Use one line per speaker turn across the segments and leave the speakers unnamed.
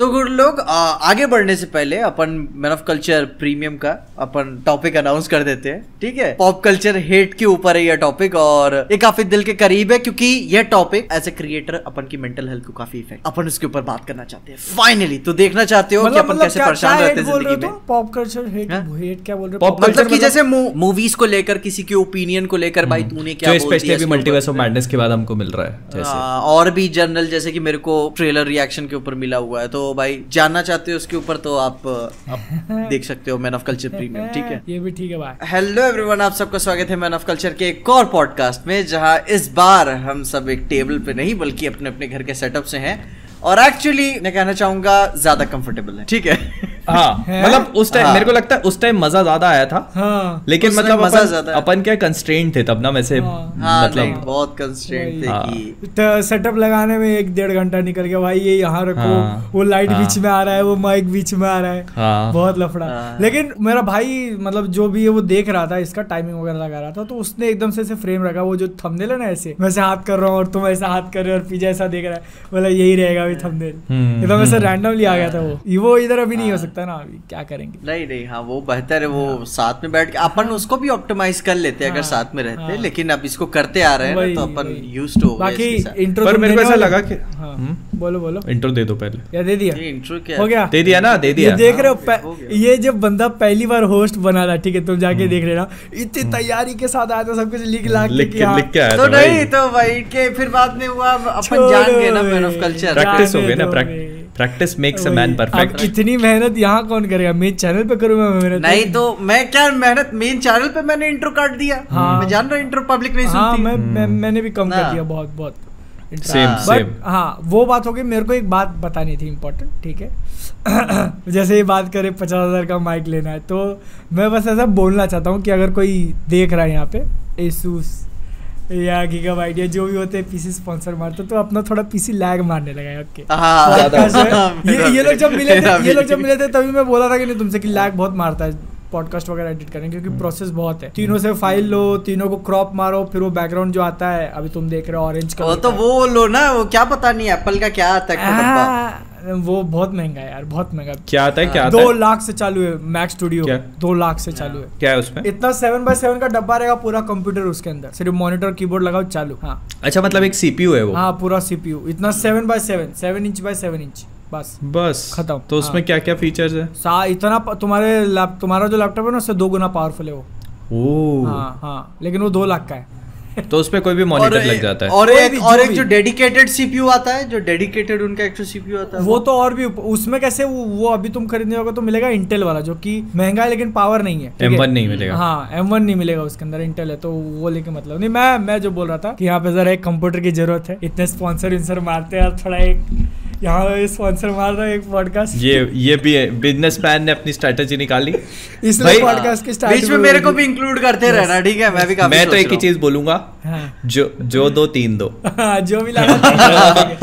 तो गुड लोग आ, आगे बढ़ने से पहले अपन मैन ऑफ़ कल्चर प्रीमियम का अपन टॉपिक अनाउंस कर देते हैं ठीक है? पॉप कल्चर हेट के ऊपर है यह टॉपिक और ये काफ़ी दिल के करीब है क्योंकि यह टॉपिक एज ए क्रिएटर अपन की मेंटल हेल्थ को काफ़ी इफ़ेक्ट अपन उसके ऊपर बात करना चाहते हैं। फाइनली तो देखना चाहते हो कि
मतलब
अपन
मतलब
कैसे परेशान रहते हैं ज़िंदगी में?
तो पॉप कल्चर हेट? क्या बोल रहे हो?
Pop
मतलब कि
मतलब-
जैसे मूवीज़ को लेकर किसी के ओपिनियन को लेकर भाई तूने क्या
स्पेशली अभी मल्टीवर्स ऑफ़ मैडनेस के बाद हमको मिल रहा है
हाँ, और भी जनरल जैसे कि मेरे को ट्रेलर रिएक्शन के ऊपर मिला हुआ है तो भाई जानना चाहते हो उसके ऊपर तो आप, आप देख सकते हो मैन ऑफ़ कल्चर प्रीमियम ठीक है?
ये भी ठीक है भाई।
हेलो एवरीवन आप सबका स्वागत है मैन ऑफ़ कल्चर के एक और पॉडकास्ट में जहाँ इस बार हम सब एक टेबल पे नहीं बल्कि अपने अपने घर के सेटअप से हैं। और एक्चुअली मैं कहना चाहूँगा ज़्यादा कंफर्टेबल है ठीक है?
हाँ मतलब उस टाइम
हाँ।
मेरे को लगता है उस टाइम मज़ा ज़्यादा आया था।
हाँ।
लेकिन मतलब
मज़ा
अपन,
ज़्यादा
अपन क्या कंस्ट्रेंट थे तब ना वैसे
हाँ।
हाँ
मतलब
बहुत कंस्ट्रेंट थे
हाँ।
कि
तो सेटअप लगाने में एक डेढ़ घंटा निकल गया। भाई ये यहाँ रखो
हाँ,
वो लाइट
हाँ।
बीच में आ रहा है वो माइक बीच में आ रहा है।
हाँ।
बहुत लफड़ा।
हाँ।
लेकिन मेरा भाई मतलब जो भी है वो देख रहा था इसका टाइमिंग वगैरह लगा रहा था तो उसने एकदम से ऐसे फ्रेम रखा वो जो थंबनेल है ना ऐसे मैं ऐसे हाथ कर रहा हूँ और तुम ऐसा हाथ कर रहे हो और पीछे ऐसा देख रहा है। बोला यही रहेगा अभी थंबनेल
हम्म,
एकदम ऐसे
हम्म।
रैंडमली आ गया था वो। वो इधर अभी नहीं हो। सकता। ना अभी क्या करेंगे?
नहीं नहीं हाँ वो बेहतर है वो साथ में बैठ के अपन उसको भी ऑप्टिमाइज कर लेते हैं अगर
हाँ,
साथ में रहते हैं
हाँ।
लेकिन अब इसको करते आ रहे हैं तो अपन यूज़ टू
बाकी इंट्रो
पर मेरे को ऐसा लगा कि
हाँ
हम्म?
बोलो बोलो।
इंट्रो दे दो पहले।
या दे दिया।
इंट्रो क्या?
हो गया?
दे दिया ना दे दिया।
देख रहे हो
हाँ, हो।
ये जब बंदा पहली बार होस्ट बना था ठीक है तुम
हम्म।
जाके देख लेना। इतनी तैयारी के साथ आया था सब कुछ लिख लाख
लिख
के हाँ,
लिख के आया
तो नहीं तो भाई के फिर बाद में हुआ अपन जान गए ना मैन ऑफ़ कल्चर
प्रैक्टिस हो गई ना
बे।
Practice makes a man perfect
इतनी मेहनत यहाँ कौन करेगा? मेरे चैनल पे करूँ मैं मेहनत?
नहीं तो मैं क्या मेहनत? मेन चैनल पे मैंने इंट्रो काट दिया।
हाँ।
मैं जान रहा इंट्रो पब्लिक नहीं
हाँ
सुनती।
मैं, मैं मैंने भी कम कर दिया बहुत बहुत।
सेम
हाँ।
सेम
हाँ वो बात हो गई मेरे को एक बात बतानी थी इम्पोर्टेंट ठीक है? जैसे ये बात करें पचास हज़ार का माइक लेना है तो मैं बस ऐसा बोलना चाहता हूँ कि अगर कोई देख रहा है यहाँ पे एसूस या गीगा आइडिया जो भी होते हैं पीसी स्पॉन्सर मारते तो अपना थोड़ा पीसी लैग मारने लगा है ओके
हाँ
Podcast है। ये ये लोग जब मिले थे ये लोग जब मिले थे तभी मैं बोला था कि नहीं तुमसे कि लैग बहुत मारता है पॉडकास्ट वगैरह एडिट करने क्योंकि प्रोसेस बहुत है। तीनों से फ़ाइल लो तीनों को क्रॉप मारो फिर वो बैकग्राउंड जो आता है अभी तुम देख रहे हो ऑरेंज
वो तो वो लो ना वो क्या पता नहीं एप्पल का क्या आता है
वो बहुत महँगा है यार बहुत महँगा।
क्या आता है क्या आता
दो
है?
लाख से चालू है मैक स्टूडियो दो लाख से चालू है।
क्या है उसमें?
इतना सेवन बाय सेवन का डब्बा रहेगा पूरा कंप्यूटर उसके अंदर सिर्फ़ मॉनिटर कीबोर्ड लगाओ चालू। हाँ।
अच्छा मतलब एक सीपीयू है वो?
हाँ पूरा सीपीयू इतना seven by seven seven inch by seven inch बस।
बस।
खत्म।
तो उसमें
हाँ।
क्या क्या फीचर्स है?
सा इतना तुम्हारे तुम्हारा जो लैपटॉप है ना उससे दो गुना पावरफुल है वो।
ओ
हाँ हाँ। लेकिन वो दो लाख का है।
तो उसमें कोई भी
और
मॉनिटर लग जाता है।
और एक और एक जो डेडिकेटेड सीपीयू आता है जो डेडिकेटेड उनका एक सीपीयू आता है
वो तो और भी उसमें कैसे वो, वो अभी तुम खरीदने होगा तो मिलेगा इंटेल वाला जो कि महँगा है लेकिन पावर नहीं है एम
वन नहीं मिलेगा।
हाँ एम वन नहीं मिलेगा उसके अंदर इंटेल है तो वो लेके मतलब नहीं मैं मैं जो बोल रहा था कि यहाँ पे जरा एक कंप्यूटर की ज़रूरत है इतने स्पॉन्सर विंसर मारते हैं और थोड़ा एक यहाँ स्पॉन्सर मार रहा है एक पॉडकास्ट
ये ये भी है। बिज़नेस मैन ने अपनी स्ट्रेटेजी निकाली।
इसलिए पॉडकास्ट की स्टार्ट
बीच में मेरे को भी इंक्लूड करते रहना ठीक है? मैं भी काफ़ी
मैं तो एक ही चीज़ बोलूँगा
हाँ।
जो जो दो तीन दो।
हाँ, जो भी लगा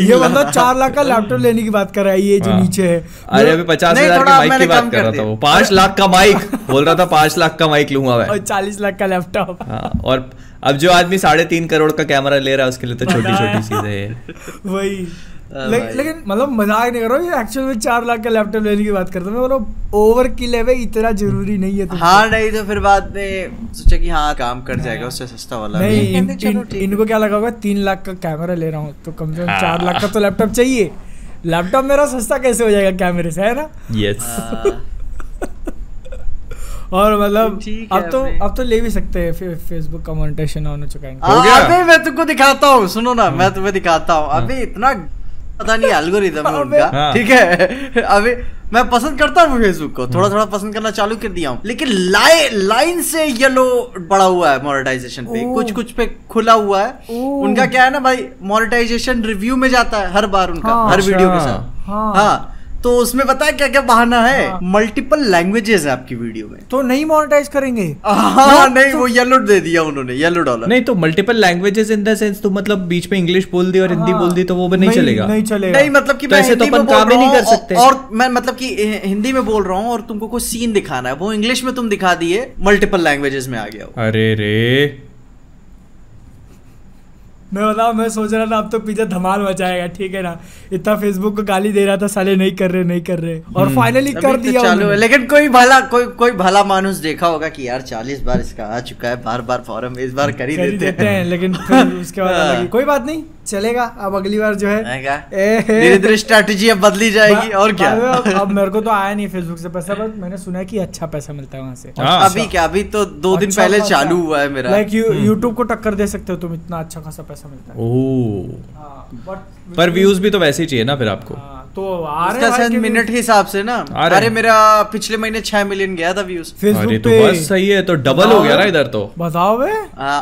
ये बंदा चार लाख का लैपटॉप लेने की बात कर रहा है ये जो
हाँ।
नीचे है।
अरे अभी पचास हज़ार की माइक की बात कर रहा था वो। पाँच लाख का माइक बोल रहा था पाँच लाख का माइक लूँगा मैं।
और चालीस लाख का लैपटॉप
और अब जो आदमी साढ़े तीन करोड़ का कैमरा ले रहा है उसके लिए तो छोटी छोटी चीज़ें हैं।
वही। ले, लेकिन मतलब मज़ाक नहीं कर रहा हूँ ये एक्चुअल में चार लाख का लैपटॉप लेने की बात करता हूँ। मतलब ओवर किल है भाई इतना ज़रूरी नहीं है
हाँ नहीं तो फिर बाद में सोचा कि हाँ काम कर जाएगा उससे सस्ता वाला
नहीं। इन, इन, इनको क्या लगा होगा तीन लाख का कैमरा ले रहा हूँ तो कम से कम
हाँ।
चार लाख का तो लैपटॉप चाहिए। लैपटॉप मेरा सस्ता कैसे हो जाएगा कैमरे से है ना?
यस
हाँ,
और मतलब अब तो अब तो ले भी सकते हैं फे, फेसबुक का मोनेटाइजेशन ऑन हो चुका है।
हो
हाँ? अबे मैं तुमको दिखाता हूँ सुनो ना मैं तुम्हें दिखाता हूँ। अबे इतना पता नहीं एल्गोरिदम है उनका।
हाँ।
ठीक है? अभी मैं पसंद करता हूँ फेसबुक को। थोड़ा थोड़ा पसंद करना चालू कर दिया हूँ। लेकिन लाए लाइन से येलो बड़ा हुआ है मोनेटाइजेशन पे। कुछ कुछ पे खुला हुआ है। उनका क्या है ना भाई मोनेटाइजेशन रिव्यू में जाता है हर बार उनका
हाँ,
हर वीडियो के
अच्छा।
साथ।
हाँ।
हाँ। तो उसमें पता है क्या क्या बहाना है?
हाँ।
मल्टीपल लैंग्वेजेस है आपकी वीडियो में।
तो नहीं मोनेटाइज करेंगे।
हाँ नहीं वो येलो दे दिया उन्होंने येलो डॉलर
नहीं तो multiple languages in the sense तो मतलब बीच में इंग्लिश बोल दी और हिंदी
हाँ।
बोल दी तो वो भी नहीं चलेगा।
नहीं चलेगा।
नहीं मतलब कि
तो ऐसे तो अपन काम ही नहीं कर सकते।
और मैं मतलब कि हि- हिंदी में बोल रहा हूँ और तुमको कोई सीन दिखाना है वो इंग्लिश में तुम दिखा दिए मल्टीपल लैंग्वेजेस में आ गया हो
अरे रे।
मैं बताओ मैं सोच रहा था अब तो पिज्जा धमाल मचाएगा ठीक है ना? इतना फेसबुक को गाली दे रहा था साले नहीं कर रहे नहीं कर रहे। और फाइनली
कर
कर
तो
दिया
चालू है लेकिन कोई भला कोई कोई भला मानुस देखा होगा कि यार चालीस बार इसका आ चुका है बार बार फॉरम इस बार कर ही देते
देते हैं। लेकिन फिर उसके बाद
ही-
कोई बात नहीं। चलेगा? अब अगली बार जो है।
धीरे धीरे स्ट्रेटेजी अब बदली जाएगी और क्या?
अब- अब मेरे को तो आया नहीं फेसबुक से पैसा बट मैंने सुना है कि अच्छा पैसा मिलता है वहाँ से।
हाँ।
अभी क्या? अभी तो दो दिन
अच्छा
पहले चालू हुआ है मेरा।
लाइक यूट्यूब को टक्कर दे सकते हो तुम इतना अच्छा खासा पैसा मिलता है।
ओह।
हाँ,
पर व्यूज़ भी तो वैसे ही चाहिए ना फिर आपको।
हाँ, तो आ रहे
मिनट के हिसाब से ना। अरे। मेरा पिछले महीने छह मिलियन गया था व्यूज़
अरे तो बस सही है तो डबल हो गया ना इधर तो।
बताओ बे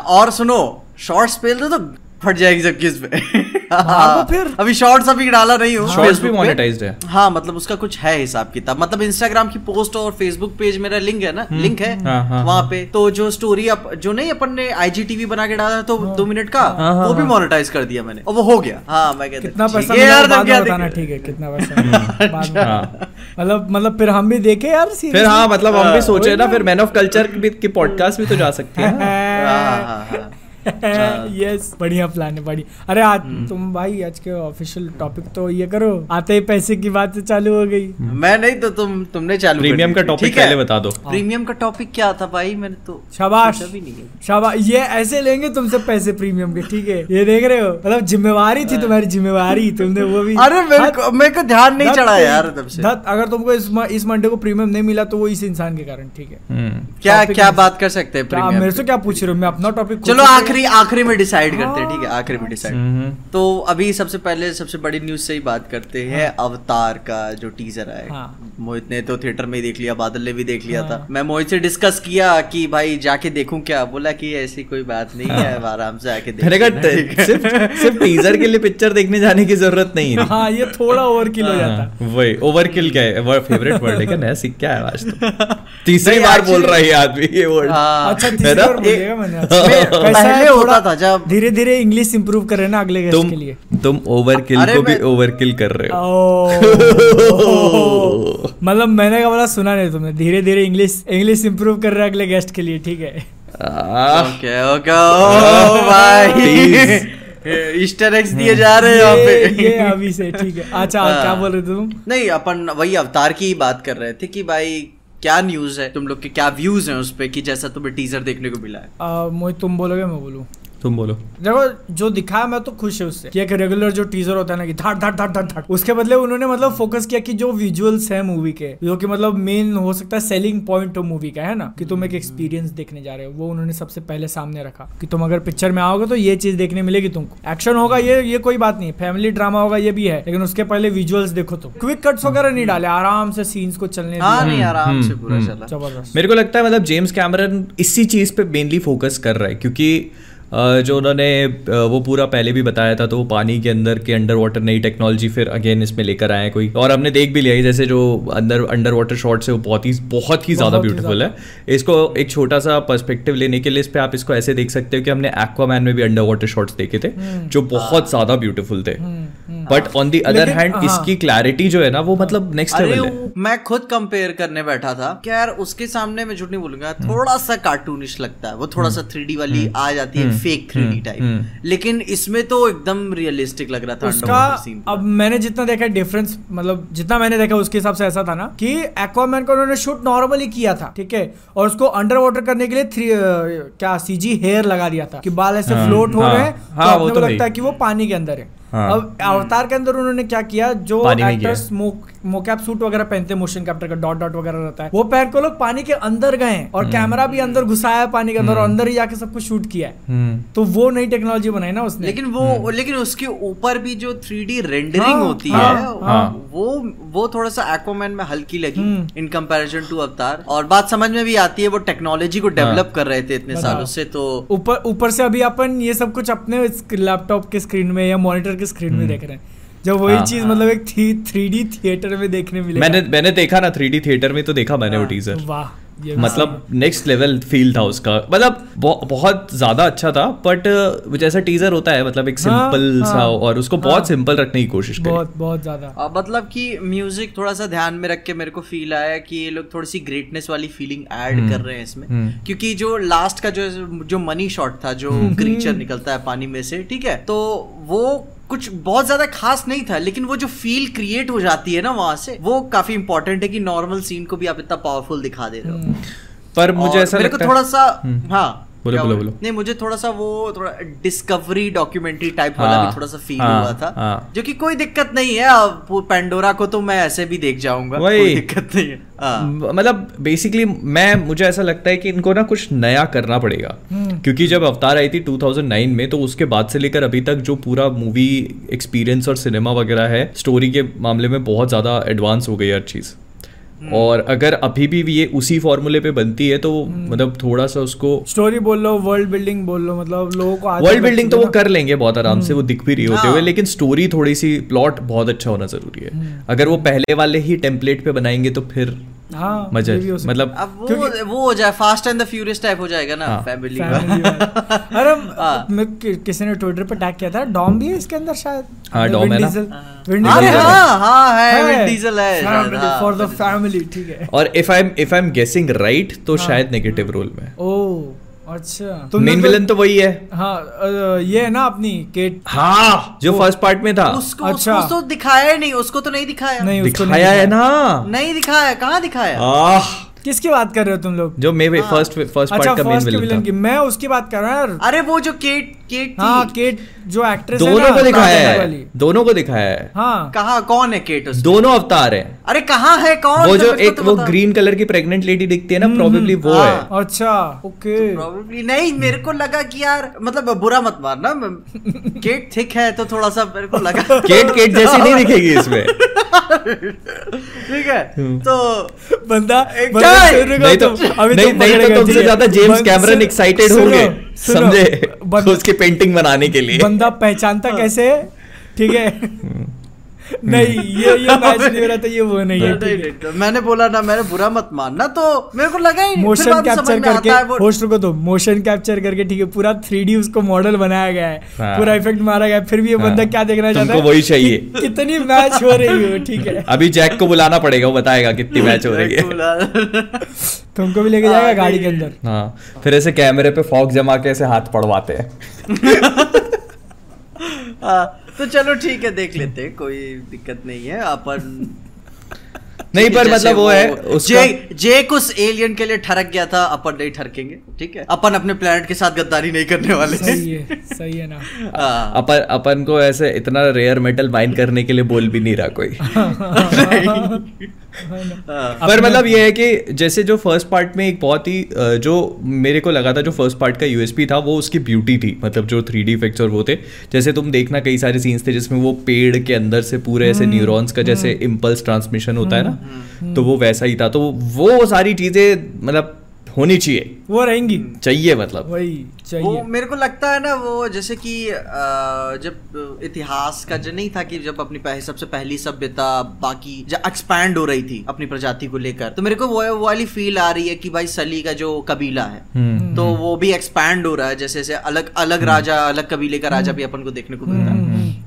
और सुनो शॉर्ट्स दो तो फट जाएगी सबकी इस पे।
फिर।
अभी शॉर्ट्स अभी डाला नहीं हूँ।
शॉर्ट्स भी मोनेटाइज्ड है।
हाँ मतलब उसका कुछ है हिसाब किताब। मतलब इंस्टाग्राम की पोस्ट और फेसबुक पेज मेरा लिंक है ना? लिंक है
हाँ, हाँ,
वहाँ पे। तो जो स्टोरी अप जो नहीं अपन ने आईजीटीवी बना के डाला तो दो मिनट का
हाँ, हाँ,
वो भी
हाँ।
मोनेटाइज कर दिया मैंने। और वो हो गया। हाँ मैं
कितना
ठीक
पैसा
है यार
बताना ठीक है कितना पैसा
हाँ।
मतलब मतलब फिर हम भी देखे यार
फिर हाँ मतलब हम भी
हाँ,
सोचे ना
ना।
फिर मैन ऑफ़ कल्चर की पॉडकास्ट भी तो जा सकते हैं
हाँ, हाँ, हाँ।
यस बढ़िया प्लान है बढ़िया। अरे आज
हम्म।
तुम भाई आज के ऑफिशियल टॉपिक तो ये करो। आते ही पैसे की बात चालू हो गई।
मैं नहीं तो तुम तुमने चालू
प्रीमियम का टॉपिक पहले बता दो।
प्रीमियम का टॉपिक क्या था भाई? मैंने तो
शाबाश।
नहीं
शाबाश। ये ऐसे लेंगे तुमसे पैसे प्रीमियम के ठीक है? ये देख रहे हो? मतलब जिम्मेवारी थी तुम्हारी जिम्मेवारी। तुमने वो भी
अरे मेरे को मेरे को ध्यान नहीं चढ़ा यार तब से।
अगर तुमको इस इस मंडे को प्रीमियम नहीं मिला तो वो इस इंसान के कारण ठीक है?
हम्म।
क्या क्या बात कर सकते हैं
मेरे से क्या पूछ रहे हो? मैं अपना टॉपिक
चलो आखिरी आखिरी आखिरी में डिसाइड करते हैं ठीक है? आखिरी में डिसाइड। तो अभी सबसे पहले सबसे बड़ी न्यूज़ से ही बात करते हैं अवतार का जो टीजर है
हाँ।
मोहित ने तो थिएटर में ही देख लिया बादल ने भी देख लिया
हाँ।
था मैं मोहित से डिस्कस किया कि भाई जाके देखूँ क्या? बोला कि ऐसी कोई बात नहीं है आराम से आके देख है।
सिर्फ़ सिर्फ़ टीजर के लिए पिक्चर देखने जाने की ज़रूरत नहीं है।
हाँ ये थोड़ा ओवर किल हो जाता।
हाँ, वही ओवरकिल क्या है? वो फेवरेट वर्ड है क्या? नया सीख क्या है आज तो? तीसरी बार बोल रहा है ये आदमी ये वर्ड
हाँ।
अच्छा तीसरी बार बोलिएगा मैंने। है,
पहले
थोड़ा
होता था जब
धीरे धीरे इंग्लिश इंप्रूव कर रहे ना अगले गेस्ट
तुम
के लिए।
तुम ओवरकिल
अरे
को भी
मैं-
ओवरकिल कर रहे हो।
मतलब मैंने का बोला सुना नहीं तुमने। धीरे धीरे इंग्लिश इंग्लिश इंप्रूव कर रहे हैं अगले गेस्ट के लिए ठीक है?
ओके ओके ओ भाई। ईस्टर एग्स दिए जा रहे हैं यहाँ पे।
ये अभी से ठीक है। अच्छा
हाँ।
क्या बोल रहे तुम?
नहीं अपन वही अवतार की ही बात कर रहे थे कि भाई क्या न्यूज़ है? तुम लोग के क्या व्यूज़ है उस पर कि जैसा तुम्हें टीजर देखने को मिला है?
आ, मोहित तुम बोलोगे मैं बोलूँ?
तुम बोलो।
देखो जो दिखाया मैं तो खुश है उससे। कि एक रेगुलर जो टीजर होता है ना कि धाट धाट धाट धाट धाट उसके बदले उन्होंने मतलब फोकस किया कि जो विजुअल्स है मूवी के जो कि मतलब मेन हो सकता है सेलिंग पॉइंट मूवी का है ना? कि तुम एक एक्सपीरियंस देखने जा रहे हो। वो उन्होंने सबसे पहले सामने रखा कि तुम अगर पिक्चर में आओगे तो ये चीज़ देखने मिलेगी तुमको। एक्शन होगा ये ये कोई बात नहीं फैमिली ड्रामा होगा ये भी है लेकिन उसके पहले विजुअल्स देखो तो क्विक कट्स वगैरह नहीं डाले। आराम से सीन्स को चलने
हाँ नहीं आराम से
हम्म,
पूरा। चला।
ज़बरदस्त।
मेरे को लगता है मतलब जेम्स कैमरन इसी चीज़ पे मेनली फोकस कर रहा है क्योंकि जो उन्होंने वो पूरा पहले भी बताया था तो वो पानी के अंदर के अंडर वाटर नई टेक्नोलॉजी फिर अगेन इसमें लेकर आए कोई। और हमने देख भी लिया है जैसे जो अंदर अंडर वाटर शॉट्स है वो बहुत ही बहुत ही ज़्यादा ब्यूटीफुल है इसको एक छोटा सा पर्सपेक्टिव लेने के लिए इस पे आप इसको ऐसे देख सकते हो कि हमने एक्वामैन में भी अंडर वाटर शॉट्स देखे थे जो बहुत ज़्यादा ब्यूटीफुल थे। But on the other hand
हाँ।
इसकी क्लैरिटी जो है ना वो मतलब नेक्स्ट लेवल है।
मैं खुद कंपेयर करने बैठा था कि यार उसके सामने मैं झूठ नहीं बोलूँगा थोड़ा सा कार्टूनिश लगता है वो थोड़ा सा थ्री वाली आ जाती है फेक थ्री टाइप लेकिन इसमें तो एकदम रियलिस्टिक लग रहा था
उसका अब मैंने जितना देखा डिफरेंस मतलब जितना मैंने देखा उसके हिसाब से ऐसा था ना कि एक्वामैन को उन्होंने शूट नॉर्मली किया था ठीक है? और उसको अंडर वाटर करने के लिए थ्री क्या सीजी हेयर लगा दिया था कि बाल ऐसे
हाँ,
फ्लोट हो
हाँ,
रहे हैं
हाँ,
तो
तो है।
लगता है कि वो पानी के अंदर है।
हाँ।
अब अवतार के अंदर उन्होंने क्या किया? जो एक्टर्स मोकैप सूट वगैरह पहनते हैं मोशन कैप्टर का डॉट डॉट वगैरह रहता है वो पहन को लोग पानी के अंदर गए और कैमरा भी अंदर घुसाया है पानी के अंदर और अंदर ही जाके सब कुछ शूट किया है।
हम्म।
तो वो नई टेक्नोलॉजी बनाई ना उसने।
लेकिन वो लेकिन उसके ऊपर भी जो थ्री डी रेंडरिंग
हाँ,
होती
हाँ,
है। वो वो थोड़ा सा एक्वामैन में हल्की लगी
हम्म।
इन कंपैरिजन टू अवतार और बात समझ में भी आती है वो टेक्नोलॉजी को डेवलप कर रहे थे इतने सालों से तो
ऊपर ऊपर से अभी अपन ये सब कुछ अपने लैपटॉप के स्क्रीन में या मॉनिटर के स्क्रीन में देख रहे हैं। जब वही
हाँ।
चीज़ मतलब एक थ्री थ्री डी थिएटर में देखने मिलेगा।
मैंने मैंने देखा ना थ्री डी थिएटर में तो देखा मैंने वो
हाँ,
टीजर
वाह
मतलब नेक्स्ट लेवल फील था उसका। मतलब बहु- बहुत ज़्यादा अच्छा था बट जैसा टीजर होता है मतलब एक
हाँ,
सिंपल सा
हाँ,
और उसको बहुत सिंपल रखने की कोशिश करी।
बहुत बहुत ज़्यादा।
मतलब कि म्यूज़िक थोड़ा सा ध्यान में रख के मेरे को फील आया कि ये लोग थोड़ी सी ग्रेटनेस वाली फीलिंग ऐड कर रहे हैं इसमें। क्योंकि जो लास्ट का जो जो मनी शॉट था जो क्रीचर निकलता है पानी में से ठीक है? तो वो कुछ बहुत ज़्यादा खास नहीं था लेकिन वो जो फील क्रिएट हो जाती है ना वहाँ से वो काफ़ी इंपॉर्टेंट है कि नॉर्मल सीन को भी आप इतना पावरफुल दिखा दे रहे हो।
पर मुझे ऐसा
मेरे को थोड़ा सा हाँ।
बोलो, बोलो,
बोलो। नहीं मुझे थोड़ा सा वो थोड़ा डिस्कवरी डॉक्यूमेंटरी टाइप वाला
हाँ,
भी थोड़ा सा फील
हाँ,
हुआ था
हाँ।
जो कि कोई दिक्कत नहीं है अब पेंडोरा को तो मैं ऐसे भी देख जाऊँगा कोई दिक्कत नहीं है हाँ।
मतलब बेसिकली मैं मुझे ऐसा लगता है कि इनको ना कुछ नया करना पड़ेगा क्योंकि जब अवतार आई थी 2009 में तो उसके बाद से लेकर अभी तक जो पूरा मूवी एक्सपीरियंस और सिनेमा वगैरह है स्टोरी के मामले में बहुत ज़्यादा एडवांस हो गई हर चीज़ और अगर अभी भी ये उसी फॉर्मूले पे बनती है तो मतलब थोड़ा सा उसको
स्टोरी बोल लो वर्ल्ड बिल्डिंग बोल लो मतलब लोगों को
वर्ल्ड बिल्डिंग तो वो कर लेंगे बहुत आराम से वो दिख भी रही होते
हाँ।
हुए लेकिन स्टोरी थोड़ी सी प्लॉट बहुत अच्छा होना ज़रूरी है। अगर वो पहले वाले ही टेम्पलेट पे बनाएँगे तो फिर।
हाँ
मज़ा
हो है।
मतलब
अब वो वो हो जाए Fast and the Furious type हो जाएगा ना
हाँ।
फैमिली
अरे
हाँ।
मैं कि- किसी ने ट्विटर पे टैग किया था डॉम भी है इसके अंदर शायद?
हाँ, डॉम है ना?
अरे हाँ। हाँ है विन डीजल है हाँ।
फॉर द फैमिली ठीक है।
और if I am if I am guessing right तो शायद नेगेटिव रोल में।
ओ। अच्छा।
मेन
तो-
विलन तो वही है।
हाँ ये है ना अपनी केट
हाँ जो फ़र्स्ट पार्ट में था।
उसको
अच्छा।
उसको तो दिखाया नहीं उसको तो नहीं दिखाया।
नहीं उसको नहीं
दिखाया। है ना।
नहीं दिखाया कहाँ दिखाया?
आह।
किसकी बात कर रहे हो तुम लोग?
जो मे फ़र्स्ट फ़र्स्ट
अच्छा
पार्ट का मेन विलन
विलन की
था।
मैं उसकी बात कर रहा हूँ
अरे वो जो केट केट
हाँ केट जो एक्ट्रेस है
दोनों को दिखाया है। दोनों को दिखाया है।
हाँ।
कहाँ कौन है केट
दोनों अवतार हैं।
अरे कहाँ है? कौन?
वो
तो
जो एक
तो
वो ग्रीन कलर की प्रेग्नेंट लेडी दिखती है ना प्रोबेबली वो
हाँ।
है।
अच्छा ओके।
Probably नहीं मेरे को लगा कि यार मतलब बुरा मत मारना केट थिक है तो थोड़ा सा मेरे को लगा।
केट केट जैसी नहीं दिखेगी इसमें।
ठीक है। तो
बंदा
है?
हो
नहीं तो
अभी
नहीं नहीं तो तुमसे ज़्यादा जेम्स कैमरन एक्साइटेड होंगे समझे? उसकी पेंटिंग बनाने के लिए।
बंदा पहचानता कैसे ठीक है। नहीं ये ये मैच नहीं हो रहा था ये वो नहीं है
नहीं,
है।
नहीं, तो मैंने बोला ना मैंने बुरा मत मानना तो मेरे को लगा ही
मोशन कैप्चर
है
करके होस्ट को तो मोशन कैप्चर करके ठीक है पूरा थ्री उसको मॉडल बनाया गया है
हाँ।
पूरा इफ़ेक्ट मारा गया फिर भी ये बंदा
हाँ।
क्या देखना चाहता है?
वही चाहिए।
कितनी मैच हो रही हो ठीक है।
अभी जैक को बुलाना पड़ेगा वो बताएगा कितनी मैच हो रही है।
तुमको भी लेके
हाँ,
जाएगा गाड़ी के अंदर?
हाँ फिर ऐसे कैमरे पे फॉक जमा के ऐसे हाथ पड़वाते हैं।
हाँ, तो चलो ठीक है देख लेते हैं कोई दिक्कत नहीं है अपन
नहीं पर मतलब वो है उसका
जे जे कुछ एलियन के लिए ठरक गया था अपन नहीं ठरकेंगे ठीक है? अपन अपने प्लेनेट के साथ गद्दारी नहीं करने वाले
सही है सही है ना।
हाँ,
अपन अपन को ऐसे इतना रेयर मेटल माइन करने के लिए बोल भी नहीं रहा कोई। पर मतलब ये है कि जैसे जो फ़र्स्ट पार्ट में एक बहुत ही जो मेरे को लगा था जो फ़र्स्ट पार्ट का यूएसपी था वो उसकी ब्यूटी थी। मतलब जो थ्री डी इफेक्ट्स और वो थे। जैसे तुम देखना कई सारे सीन्स थे जिसमें वो पेड़ के अंदर से पूरे ऐसे न्यूरॉन्स का जैसे इम्पल्स ट्रांसमिशन होता है ना तो वो वैसा ही था। तो वो सारी चीज़ें मतलब होनी चाहिए।
वो रहेंगी।
चाहिए मतलब।
वही।
वो मेरे को लगता है ना वो जैसे कि जब इतिहास का जो नहीं था कि जब अपनी पह, सबसे पहली सभ्यता बाकी जब एक्सपैंड हो रही थी अपनी प्रजाति को लेकर तो मेरे को वो वो वाली फील आ रही है कि भाई सली का जो कबीला है
हम्म।
तो वो भी एक्सपैंड हो रहा है जैसे जैसे अलग अलग राजा अलग कबीले का राजा भी अपन को देखने को मिलता है।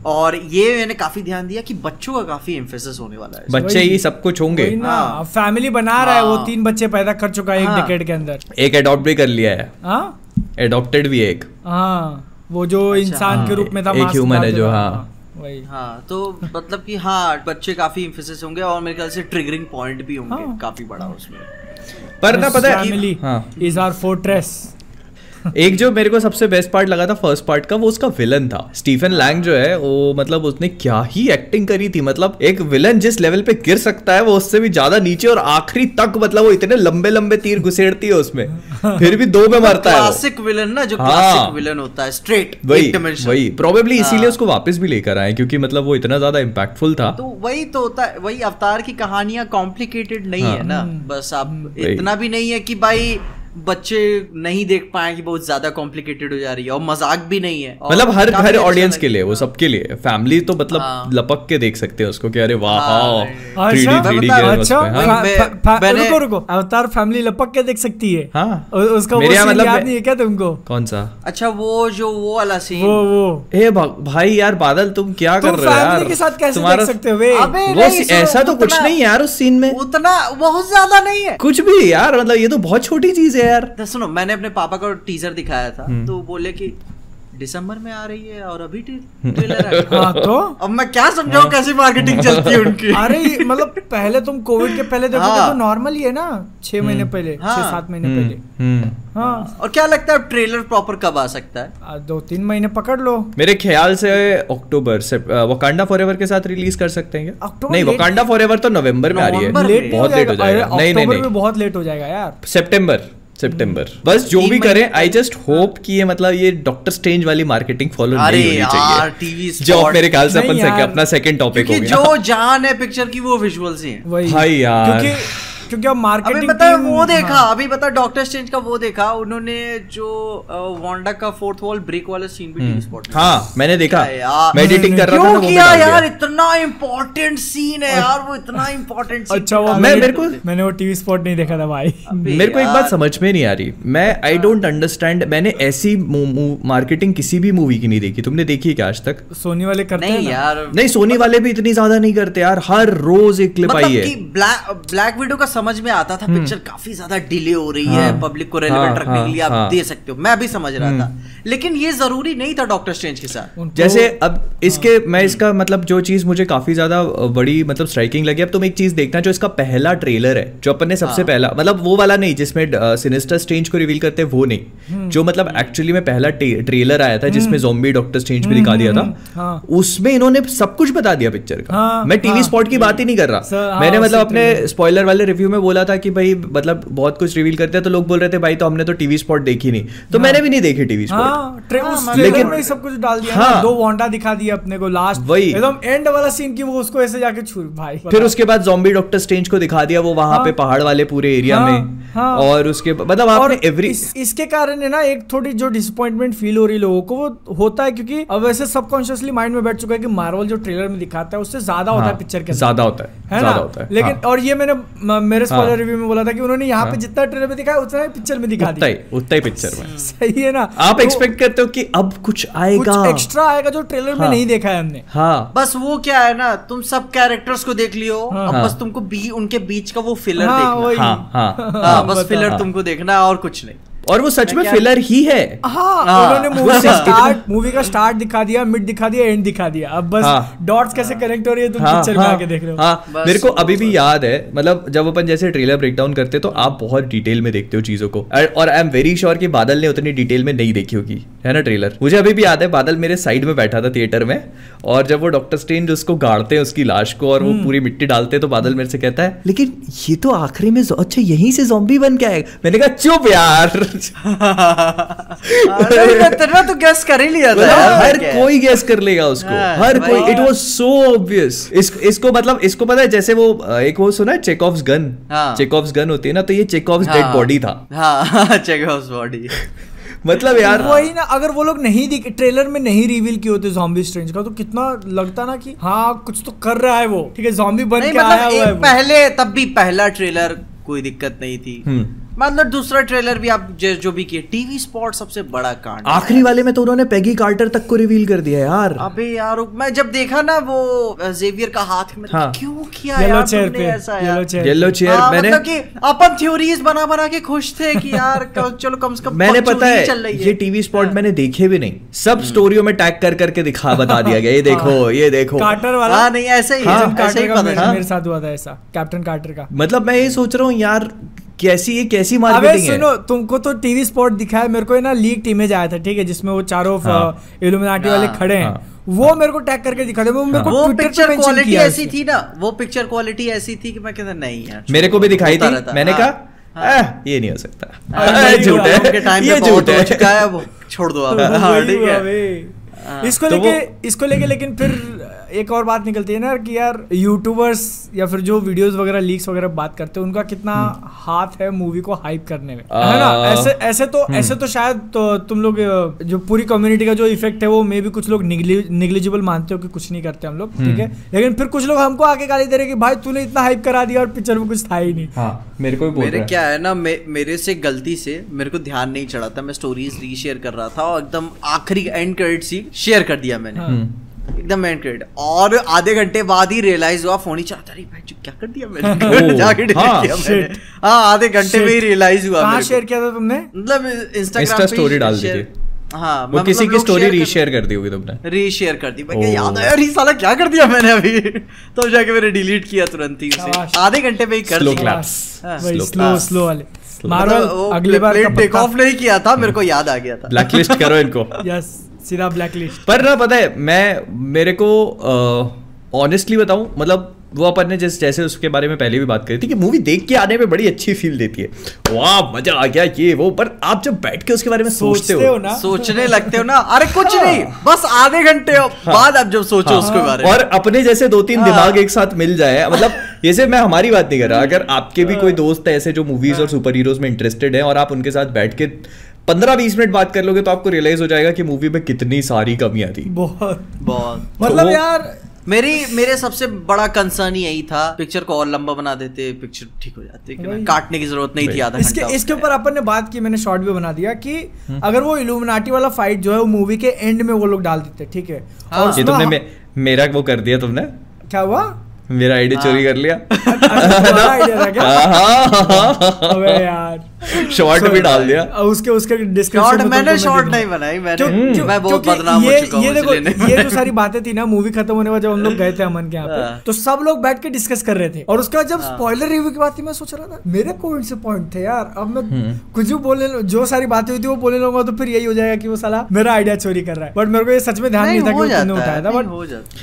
और ये मैंने काफ़ी ध्यान दिया कि बच्चों का काफ़ी एम्फेसिस होने वाला है।
बच्चे ही सब कुछ होंगे।
ना
हाँ।
फैमिली बना रहा है वो
हाँ।
तीन बच्चे पैदा कर चुका है एक
हाँ।
डिकेड के अंदर।
एक अडॉप्ट भी कर लिया है।
हाँ?
एडॉप्टेड भी है एक।
हाँ वो जो इंसान के
हाँ,
रूप में था
एक ह्यूमन है जो, हाँ।
वही।
हाँ तो मतलब कि हाँ बच्चे काफ़ी इम्फेसिस होंगे और मेरे ख्याल से ट्रिगरिंग पॉइंट भी होंगे
हाँ।
काफ़ी बड़ा उसमें।
पर ना पता है हाँ।
इज़ आर फोर्ट्रेस
एक जो मेरे को सबसे बेस्ट पार्ट लगा था फ़र्स्ट पार्ट का वो उसका विलन था। स्टीफन लैंग जो है वो मतलब उसने क्या ही एक्टिंग करी थी। मतलब एक विलन जिस लेवल पे गिर सकता है वो उससे भी ज़्यादा नीचे और आखिरी तक मतलब वो इतने लंबे लंबे तीर घुसेड़ती है उसमें। फिर भी दो में मरता है
क्लासिक विलन ना जो
हाँ।
क्लासिक विलन होता है स्ट्रेट
वही वही। प्रोबेबली इसीलिए
हाँ।
उसको वापस भी लेकर आए क्योंकि मतलब वो इतना ज़्यादा इम्पैक्टफुल था।
तो वही तो होता है वही अवतार की कहानियाँ कॉम्प्लिकेटेड नहीं
हाँ।
है। ना। बस आप इतना भी नहीं है कि भाई बच्चे नहीं देख पाए कि बहुत ज़्यादा कॉम्प्लिकेटेड हो जा रही है और मज़ाक भी नहीं है
मतलब हर हर ऑडियंस के लिए वो सबके लिए। फैमिली तो मतलब
हाँ।
लपक के देख सकते हैं उसको कि अरे वाह
हाँ,
हाँ, 3D
अच्छा
3D
मैं
के
बता-
उस
अच्छा
हाँ।
रुको रुको अवतार फैमिली लपक के देख सकती है।
हाँ।
उसका वो
मतलब
याद नहीं है क्या तुमको?
कौन सा?
अच्छा वो जो वो वाला सीन
वो वो।
ए भाई यार बादल तुम क्या कर रहे हो यार?
के साथ कैसे
तुम्हारा-
देख सकते हो
ऐसा तो कुछ नहीं यार उस सीन में।
उतना बहुत ज़्यादा नहीं है।
कुछ भी यार मतलब ये तो बहुत छोटी चीज़ है यार।
तो सुनो मैंने अपने पापा को टीजर दिखाया था
हम्म।
तो बोले कि दिसंबर में आ रही है और अभी ट्रेलर आ गया।
हाँ। तो?
अब मैं क्या समझाऊं कैसी मार्केटिंग चलती है उनकी?
अरे मतलब पहले तुम कोविड के पहले देखोगे
हाँ।
तो नॉर्मल ही है ना छह महीने पहले
हाँ।
छह सात महीने
हम्म,
पहले।
हम्म।
हाँ।
और क्या लगता है ट्रेलर प्रॉपर कब आ सकता है?
आ, दो तीन महीने पकड़ लो।
मेरे ख्याल से अक्टूबर से वकांडा फॉरएवर के साथ रिलीज़ कर सकते हैं
अक्टूबर
नहीं वकांडा फॉरएवर तो नवंबर में आ रही है।
लेट
बहुत लेट हो जाएगा। नहीं नहीं नहीं।
बहुत लेट हो जाएगा यार।
सितंबर सितंबर बस जो भी करें आई जस्ट होप कि ये मतलब ये डॉक्टर स्ट्रेंज वाली मार्केटिंग फॉलो नहीं होनी
यार
चाहिए
टीवी
जो मेरे ख्याल से अपन
सके
अपना सेकंड टॉपिक हो गया।
जो जान है पिक्चर की वो विजुअल्स ही हैं।
भाई यार।
क्योंकि क्योंकि अब मार्केटिंग अभी
बता वो देखा हाँ। अभी बता डॉक्टर स्ट्रेंज का वो देखा उन्होंने जो वांडा का फोर्थ वॉल ब्रेक वाला सीन भी टीवी स्पॉट
हाँ मैंने देखा।
यार।
मैं एडिटिंग कर रहा था ना
क्यों किया यार? इतना इम्पोर्टेंट सीन है यार वो इतना इम्पोर्टेंट
अच्छा वो
मैं- मेरे को-
मैंने वो टीवी स्पॉट नहीं देखा था भाई।
मेरे को एक बात समझ में नहीं आ रही। मैं आई डोंट अंडरस्टैंड मैंने ऐसी मार्केटिंग किसी भी मूवी की नहीं देखी। तुमने देखी है क्या आज तक?
सोनी वाले करते हैं
नहीं यार।
नहीं सोनी वाले भी इतनी ज़्यादा नहीं करते यार। हर रोज एक क्लिप
मतलब
आई है।
ब्लैक ब्लैक विडो का समझ में आता था पिक्चर काफ़ी ज़्यादा डिले हो रही है
हाँ,
पब्लिक को रेलेवेंट
हाँ,
रखने के लिए आप
हाँ।
दे सकते हो। मैं भी समझ रहा था। लेकिन ये ज़रूरी नहीं था डॉक्टर स्ट्रेंज के साथ।
जैसे अब इसके मैं इसका मतलब जो चीज़ मुझे काफ़ी ज़्यादा बड़ी मतलब स्ट्राइकिंग लगी अब तुम एक चीज़ देखना जो इसका पहला ट्रेलर है जो अपन ने सबसे
हाँ।
पहला मतलब वो वाला नहीं जिसमें सिनिस्टर स्ट्रेंज को रिवील करते वो नहीं। जो मतलब एक्चुअली में पहला ट्रेलर आया था जिसमें जोम्बी डॉक्टर स्ट्रेंज में दिखा दिया था
हाँ।
उसमें इन्होंने सब कुछ बता दिया पिक्चर का।
हाँ,
मैं टीवी
हाँ।
स्पॉट की बात ही नहीं कर रहा।
हाँ,
मैंने मतलब अपने स्पॉयलर वाले रिव्यू में बोला था कि भाई मतलब बहुत कुछ रिवील करते हैं तो लोग बोल रहे थे भाई तो हमने तो टीवी स्पॉट देखी नहीं तो हाँ। मैंने भी नहीं देखी टीवी स्पॉट
हाँ
हाँ,
लेकिन-
में सब कुछ डाल दिया
हाँ।
दो वांडा दिखा दिया अपने को लास्ट
वही।
एकदम एंड वाला सीन की वो उसको ऐसे जाके छू भाई
फिर उसके बाद जॉम्बी डॉक्टर स्ट्रेंज को दिखा दिया वो वहाँ
हाँ।
पे पहाड़ वाले पूरे एरिया
हाँ,
में
हाँ।
और उसके मतलब आपने एवरी
इस, इसके कारण है ना एक थोड़ी जो डिसअपॉइंटमेंट फील हो रही लोगों को वो होता है क्योंकि अब वैसे सबकॉन्शियसली माइंड में बैठ चुका है कि मार्वल जो ट्रेलर में दिखाता है उससे ज़्यादा होता है पिक्चर के
हाँ, ज़्यादा होता है
है
ज़्यादा
ना
होता है
लेकिन
हाँ।
और ये मैंने मेरे
हाँ।
स्पॉइलर रिव्यू में बोला था कि उन्होंने यहाँ पे
हाँ।
जितना ट्रेलर में दिखाया उतना ही पिक्चर में दिखा दिया
उतना ही पिक्चर में
सही है ना
आप
तो
एक्सपेक्ट करते हो कि अब कुछ आएगा
कुछ एक्स्ट्रा आएगा जो ट्रेलर में
हाँ।
नहीं देखा है हमने
हाँ
बस वो क्या है ना तुम सब कैरेक्टर्स को देख लियो
हाँ।
अब
हाँ।
बस तुमको उनके बीच का वो फिलर
हाँ,
देखना।
हाँ हाँ
हाँ बस फिलर
हाँ।
तुमको देखना और कुछ नहीं
और वो सच में फिलर ही है।
हाँ
हाँ।
उन्होंने मूवी
सिर्फ़
स्टार्ट मूवी का स्टार्ट दिखा दिया मिड दिखा दिया एंड दिखा दिया। अब बस
हाँ।
डॉट्स कैसे कनेक्ट हो रही है तुम
हाँ,
पिक्चर में
हाँ,
आके देख रहे हो।
हाँ मेरे को अभी भी याद है मतलब जब अपन जैसे ट्रेलर ब्रेकडाउन करते तो आप बहुत डिटेल में देखते हो चीज़ों को। और- आई एम वेरी श्योर कि बादल ने उतनी डिटेल में नहीं देखी होगी है ना ट्रेलर मुझे अभी भी याद है बादल मेरे साइड में बैठा था थिएटर में और जब वो डॉक्टर स्ट्रेंज उसको गाड़ते हैं उसकी लाश को और वो
हम्म।
पूरी मिट्टी डालते हैं तो बादल मेरे से कहता है लेकिन ये तो आखिरी में अच्छा यहीं से जॉम्बी बन के आएगा। मैंने कहा चुप यार।
तेरा तो गेस कर ही लिया था।
मतलब हर कोई गेस कर लेगा उसको।
हाँ,
हर कोई। इट वाज सो ऑब्वियस इसको मतलब इसको पता है जैसे वो एक वो सुना है चेकऑफ्स गन
हाँ।
चेकऑफ्स गन होती है ना तो ये चेकऑफ्स डेड
हाँ।
बॉडी था।
हाँ बॉडी
मतलब यार।
वही ना अगर वो लोग नहीं दिख ट्रेलर में नहीं रिवील किए होते जॉम्बी स्ट्रेंज का तो कितना लगता ना कि हाँ कुछ तो कर रहा है वो। ठीक है जॉम्बी बन के आया
मतलब
हुआ है
पहले तब भी पहला ट्रेलर कोई दिक्कत नहीं थी।
हम्म।
मतलब दूसरा ट्रेलर भी आप जो जो भी किए टीवी स्पॉट सबसे बड़ा कांड
आखिरी वाले में तो उन्होंने पेगी कार्टर तक को रिवील कर दिया यार।
अबे यार मैं जब देखा ना वो जेवियर का हाथ में
हाँ।
क्यों किया
येलो
यार
चेयर
तुमने
पे
ऐसा
येलो
यार?
चेयर
येलो चेयर
हाँ,
मैंने
मतलब कि अपन थ्योरीज बना बना के खुश थे कि यार चलो कम से कम
मैंने पता है ये टीवी स्पॉट
हाँ।
मैंने देखे भी नहीं। सब स्टोरियों में टैग कर करके दिखा बता दिया गया ये देखो ये देखो।
कार्टर वाला?
हाँ नहीं ऐसे ही
हाँ,
ही।
मेरे साथ हुआ था ऐसा कैप्टन कार्टर का।
मतलब मैं ये सोच रहा हूँ यार कैसी ये कैसी
अबे
मार्केटिंग है?
सुनो तुमको तो टीवी स्पॉट दिखा है मेरे को है ना लीक इमेज आया था ठीक है जिसमें वो चारों
हाँ।
इल्यूमिनाटी वाले
हाँ।
खड़े हैं।
हाँ।
वो मेरे को टैग करके दिखा दे वो मेरे को
वो पिक्चर क्वालिटी ऐसी थी ना वो पिक्चर क्वालिटी ऐसी थी कि मैं कहता नहीं यार
मेरे को भी दिखाई थी मैंने
हाँ,
कहा
हाँ।
ये नहीं हो सकता।
हाँ,
झूठ है। ये झूठ
है
है।
छोड़ दो हाँ, है। हाँ।
इसको
तो
लेके इसको लेके लेकिन फिर एक और बात निकलती है ना कि यार यूट्यूबर्स या फिर जो वीडियोस वगैरह लीक्स वगैरह बात करते हैं उनका कितना हाथ है मूवी को हाइप करने में। है ना? ऐसे ऐसे तो ऐसे तो शायद तो तुम लोग जो पूरी कम्युनिटी का जो इफ़ेक्ट है वो मे भी कुछ लोग निग्लिजिबल मानते हो कि कुछ नहीं करते हम लोग ठीक है? लेकिन फिर कुछ लोग हमको आके गाली दे रहे कि भाई तूने इतना हाइप करा दिया और पिक्चर में कुछ था ही नहीं।
हाँ मेरे को भी बोल
मेरे क्या है ना मे, मेरे से गलती से मेरे को ध्यान नहीं चढ़ा था मैं स्टोरीज रीशेयर कर रहा था और एकदम आखिरी एंड क्रेडिट सी शेयर कर दिया मैंने।
हाँ।
हम्म।
एकदम एंड क्रेडिट और आधे घंटे बाद ही रियलाइज़ हुआ फ़ोन ही चलाता रही भाई क्या कर दिया मैंने? जाके delete
हाँ,
किया मैंने. हाँ आधे घंटे में ही रियलाइज़ हुआ
कहाँ शेयर किया था तुमने?
मतलब इंस्टाग्राम
Insta story डाल दी थी।
हाँ
वो किसी की स्टोरी रीशेयर कर दी होगी तुमने।
रीशेयर कर दी। मैं क्या याद आया? अरे साला क्या कर दिया मैंने अभी? तो जाके मैंने डिलीट किया तुरंत ही उसे। आधे घंटे में ही कर दिया. हाँ।
स्लो स्लो वाले. मार्वल
मतलब
अगली बार का
टेक ऑफ़ नहीं किया था मेरे को याद आ गया था।
ब्लैकलिस्ट करो इनको।
यस सीधा ब्लैक लिस्ट
पर ना पता है मैं मेरे को ऑनेस्टली बताऊँ मतलब वो अपन ने जिस जैसे उसके बारे में पहले भी बात करी थी कि मूवी देख के आने में बड़ी अच्छी फील देती है। वाह मज़ा आ गया ये वो पर आप जब बैठ के उसके बारे में सोचते,
सोचते
हो,
हो ना।
सोचने लगते हो ना। अरे कुछ हाँ। नहीं बस आधे घंटे हाँ। बाद आप जब सोचो
हाँ,
उसके बारे में।
और अपने जैसे दो तीन
हाँ।
दिमाग एक साथ मिल जाए मतलब जैसे मैं हमारी बात नहीं कर रहा अगर आपके भी कोई दोस्त है ऐसे जो मूवीज़ और सुपर हीरोज में इंटरेस्टेड है और आप उनके साथ बैठ के पंद्रह बीस मिनट बात कर लोगे तो आपको रियलाइज़ हो जाएगा कि मूवी में कितनी सारी कमियाँ थी।
बहुत।
बहुत।
मतलब
वो-
यार
मेरी मेरे सबसे बड़ा कंसर्न यही था पिक्चर को और लंबा बना देते पिक्चर ठीक हो जाती। काटने की ज़रूरत नहीं थी आधा
इसके इसके ऊपर अपन ने बात की मैंने शॉर्ट भी बना दिया कि
हम्म।
अगर वो इल्यूमिनाटी वाला फाइट जो है वो मूवी के एंड में वो लोग डाल देते ठीक है?
हाँ।
और
ये तुमने मे, मेरा वो कर दिया तुमने?
क्या हुआ?
मेरा आइडिया चोरी कर लिया।
अच्छा,
हाँ,
अबे यार।
शॉर्ट भी डाल दिया।
और उसके उसके डिस्क्रिप्शन
मैंने शॉर्ट नहीं बनाई मैंने
क्यों-
मैं बहुत बदनाम हो चुका हूँ
ये देखो
इसलिए
ये जो सारी बातें थी ना मूवी खत्म होने बाद जब हम लोग गए थे अमन के यहाँ पे
हाँ।
तो सब लोग बैठ के डिस्कस कर रहे थे। और उसके बाद जब
हाँ।
स्पॉइलर रिव्यू की बात थी मैं सोच रहा था मेरे कौन से पॉइंट थे यार? अब मैं
हम्म।
कुछ भी बोलने जो सारी बातें हुई थी वो बोलने लगूँगा तो फिर यही हो जाएगा कि वो साला मेरा आइडिया चोरी कर रहा है। बट मेरे को ये सच में ध्यान नहीं, था कि तुमने उठाया था बट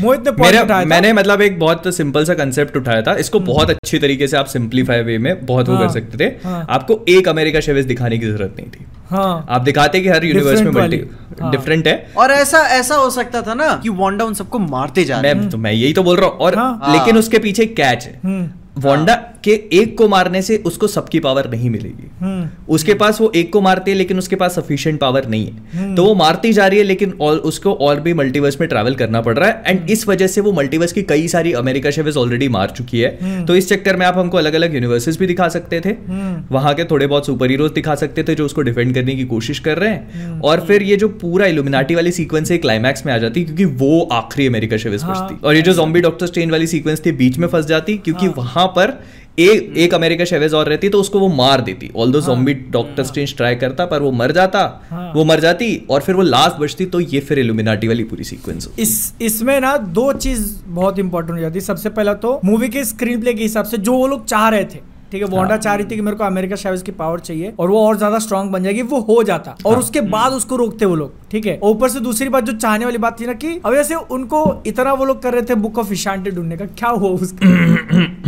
मोहित ने पॉइंट उठाया था।
मैंने मतलब एक बहुत सिंपल सा कंसेप्ट उठाया था। इसको बहुत अच्छी तरीके से आप सिंप्लीफाई वे में बहुत वो
हाँ,
कर सकते थे।
हाँ।
आपको एक अमेरिका शेवेज दिखाने की ज़रूरत नहीं थी।
हाँ।
आप दिखाते कि हर यूनिवर्स में मल्टी
डिफरेंट हाँ।
है।
और ऐसा ऐसा हो सकता था ना कि वांडा उन सबको मारते जा रहे
मैं तो मैं यही तो बोल रहा हूँ। और
हाँ।
लेकिन उसके पीछे कैच है।
हम्म।
वांडा के एक को मारने से उसको सबकी पावर नहीं मिलेगी।
हम्म।
उसके पास वो एक को मारती है लेकिन उसके पास सफिशिएंट पावर नहीं है।
हम्म।
तो वो मारती जा रही है लेकिन और उसको और भी मल्टीवर्स में ट्रैवल करना पड़ रहा है। एंड इस वजह से वो मल्टीवर्स की कई सारी अमेरिका शेवेज ऑलरेडी मार चुकी है।
हम्म।
तो इस चक्कर में आप हमको अलग अलग यूनिवर्सेस भी दिखा सकते थे।
हम्म।
वहाँ के थोड़े बहुत सुपर हीरोज दिखा सकते थे जो उसको डिफेंड करने की कोशिश कर रहे हैं।
हम्म।
और फिर ये जो पूरा इल्यूमिनाटी वाली सीक्वेंस है क्लाइमैक्स में आ जाती क्योंकि वो आखिरी अमेरिका शेवेज
हाँ।
बचती और ये जो जॉम्बी डॉक्टर स्ट्रेंज वाली सीक्वेंस थी बीच में फंस जाती क्योंकि
हाँ।
वहाँ पर एक एक अमेरिका शेवेज और रहती तो उसको वो मार देती। ऑल दो जॉम्बी डॉक्टर स्ट्रेंज ट्राई करता पर वो मर जाता
हाँ।
वो मर जाती और फिर वो लास्ट बचती तो ये फिर इल्यूमिनाटी वाली पूरी सीक्वेंस
इस इसमें ना दो चीज़ बहुत इंपॉर्टेंट हो जाती। है सबसे पहला तो मूवी के स्क्रीन प्ले के हिसाब से जो वो लोग चाह रहे थे ठीक है वांडा
हाँ।
चाह रही थी कि मेरे को अमेरिका शेवेज की पावर चाहिए और वो और ज़्यादा स्ट्रांग बन जाएगी वो हो जाता और। उसके बाद उसको रोकते वो लोग ठीक है ऊपर से दूसरी बात जो चाहने वाली बात थी ना कि अब ऐसे उनको इतना वो लोग कर रहे थे बुक ऑफ़ इशांटे ढूँढने का क्या हुआ उसका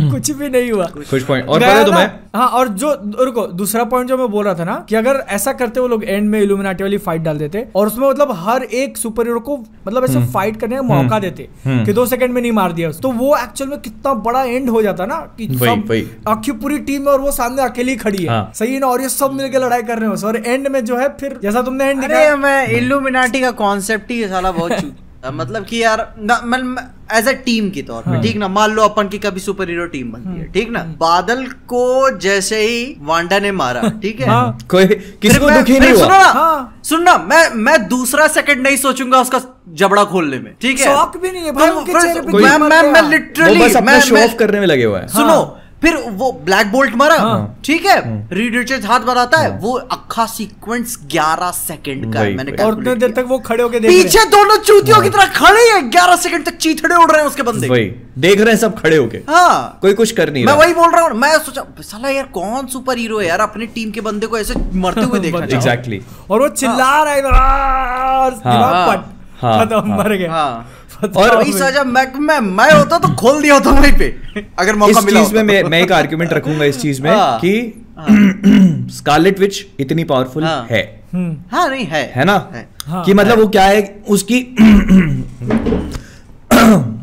कुछ भी नहीं हुआ
कुछ पॉइंट और तुम्हें
हाँ और जो रुको दूसरा पॉइंट जो मैं बोल रहा था ना कि अगर ऐसा करते वो लोग एंड में इल्यूमिनाटी वाली फाइट डाल देते और उसमें मतलब हर एक सुपर हीरो को मतलब ऐसे फाइट करने का मौका देते
हम्म।
कि दो सेकंड में नहीं मार दिया। तो वो एक्चुअल में कितना बड़ा एंड हो जाता ना कि सब आखिर पूरी टीम है और वो सामने अकेली खड़ी है।
हाँ।
सही है ना? और ये सब मिलकर लड़ाई कर रहे हो और एंड में जो है फिर जैसा तुमने एंड
अरे मैं इल्यूमिनाटी का कॉन्सेप्ट ही साला बहुत मतलब कि यार एज अ टीम के तौर पे
हाँ।
ठीक ना? मान लो अपन की कभी सुपर हीरो टीम बनती है ठीक ना? बादल को जैसे ही वांडा ने मारा ठीक है?
हाँ।
कोई किसी को दुखी नहीं
सुनो
हुआ
ना
हाँ।
सुनना मैं मैं दूसरा सेकंड नहीं सोचूँगा उसका जबड़ा खोलने में ठीक है?
शौक भी नहीं है भाई उनके चेहरे पे
मैं मैं लिटरली मैं
शो ऑफ़ करने में लगे हुए हैं।
सुनो फिर वो ब्लैक बोल्ट मारा।
हाँ।
ठीक है? रीड रिचर्ड हाथ बढ़ाता है वो अक्खा सीक्वेंस 11 सेकंड का है मैंने
और उतने देर तक वो खड़े होके देख
पीछे दोनों चूतियों की तरह खड़े हैं 11 सेकंड तक चीथड़े उड़ रहे हैं उसके बंदे।
वही देख रहे हैं सब खड़े होके।
हाँ।
कोई कुछ कर नहीं
मैं वही बोल रहा हूँ मैं सोचा साला यार कौन सुपर हीरो है यार अपनी टीम के बंदे को ऐसे मरते हुए देखा।
एग्जैक्टली
और वो चिल्ला रहा है! दिमाग
हाँ।
हाँ,
खत्म
हाँ।
मर गए
हाँ।
बताओ
और वही
भाई।
सजा मैं होता तो खोल दिया होता वहीं पे अगर मौका
इस
मिला
चीज़ में मैं
तो।
मैं एक आर्गुमेंट रखूँगा इस चीज़ में
हाँ,
कि स्कारलेट विच इतनी पावरफुल
हाँ।
है
हम्म
हाँ नहीं है
है ना
है।
हाँ।
कि मतलब वो क्या है उसकी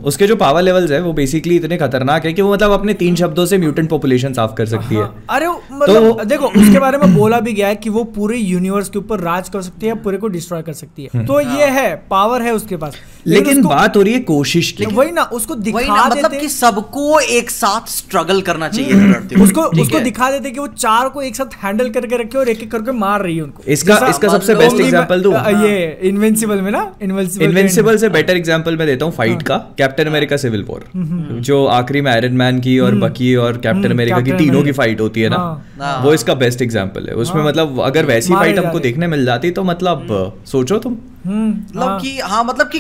उसके जो पावर लेवल्स है वो बेसिकली इतने खतरनाक है कि वो मतलब अपने तीन शब्दों से म्यूटेंट पॉपुलेशन साफ़ कर सकती है।
हाँ, अरे मतलब देखो उसके बारे में बोला भी गया है कि वो पूरे यूनिवर्स के ऊपर राज कर सकती है पूरे को डिस्ट्रॉय कर सकती है। तो ये है। पावर है उसके पास।
लेकिन बात हो रही है कोशिश की।
वही ना उसको
वही
दिखा
ना मतलब कि सबको एक साथ स्ट्रगल करना चाहिए
उसको उसको दिखा देते कि वो चार को एक साथ हैंडल करके रखे और एक एक करके मार रही है उनको।
इसका इसका सबसे बेस्ट एग्जांपल दूँ।
अ, ये इनविंसिबल में ना इनविंसिबल
इनविंसिबल से बेटर एग्जांपल मैं देता हूँ फाइट का। कैप्टन अमेरिका सिविल वॉर जो आखिरी में आयरन मैन की और बकी और कैप्टन
हम्म,
अमेरिका की तीनों की फाइट होती है ना?
हाँ।
वो इसका बेस्ट एग्ज़ाम्पल है। उसमें
हाँ।
मतलब अगर वैसी फाइट हमको देखने मिल जाती तो मतलब सोचो तुम।
मतलब कि हाँ मतलब कि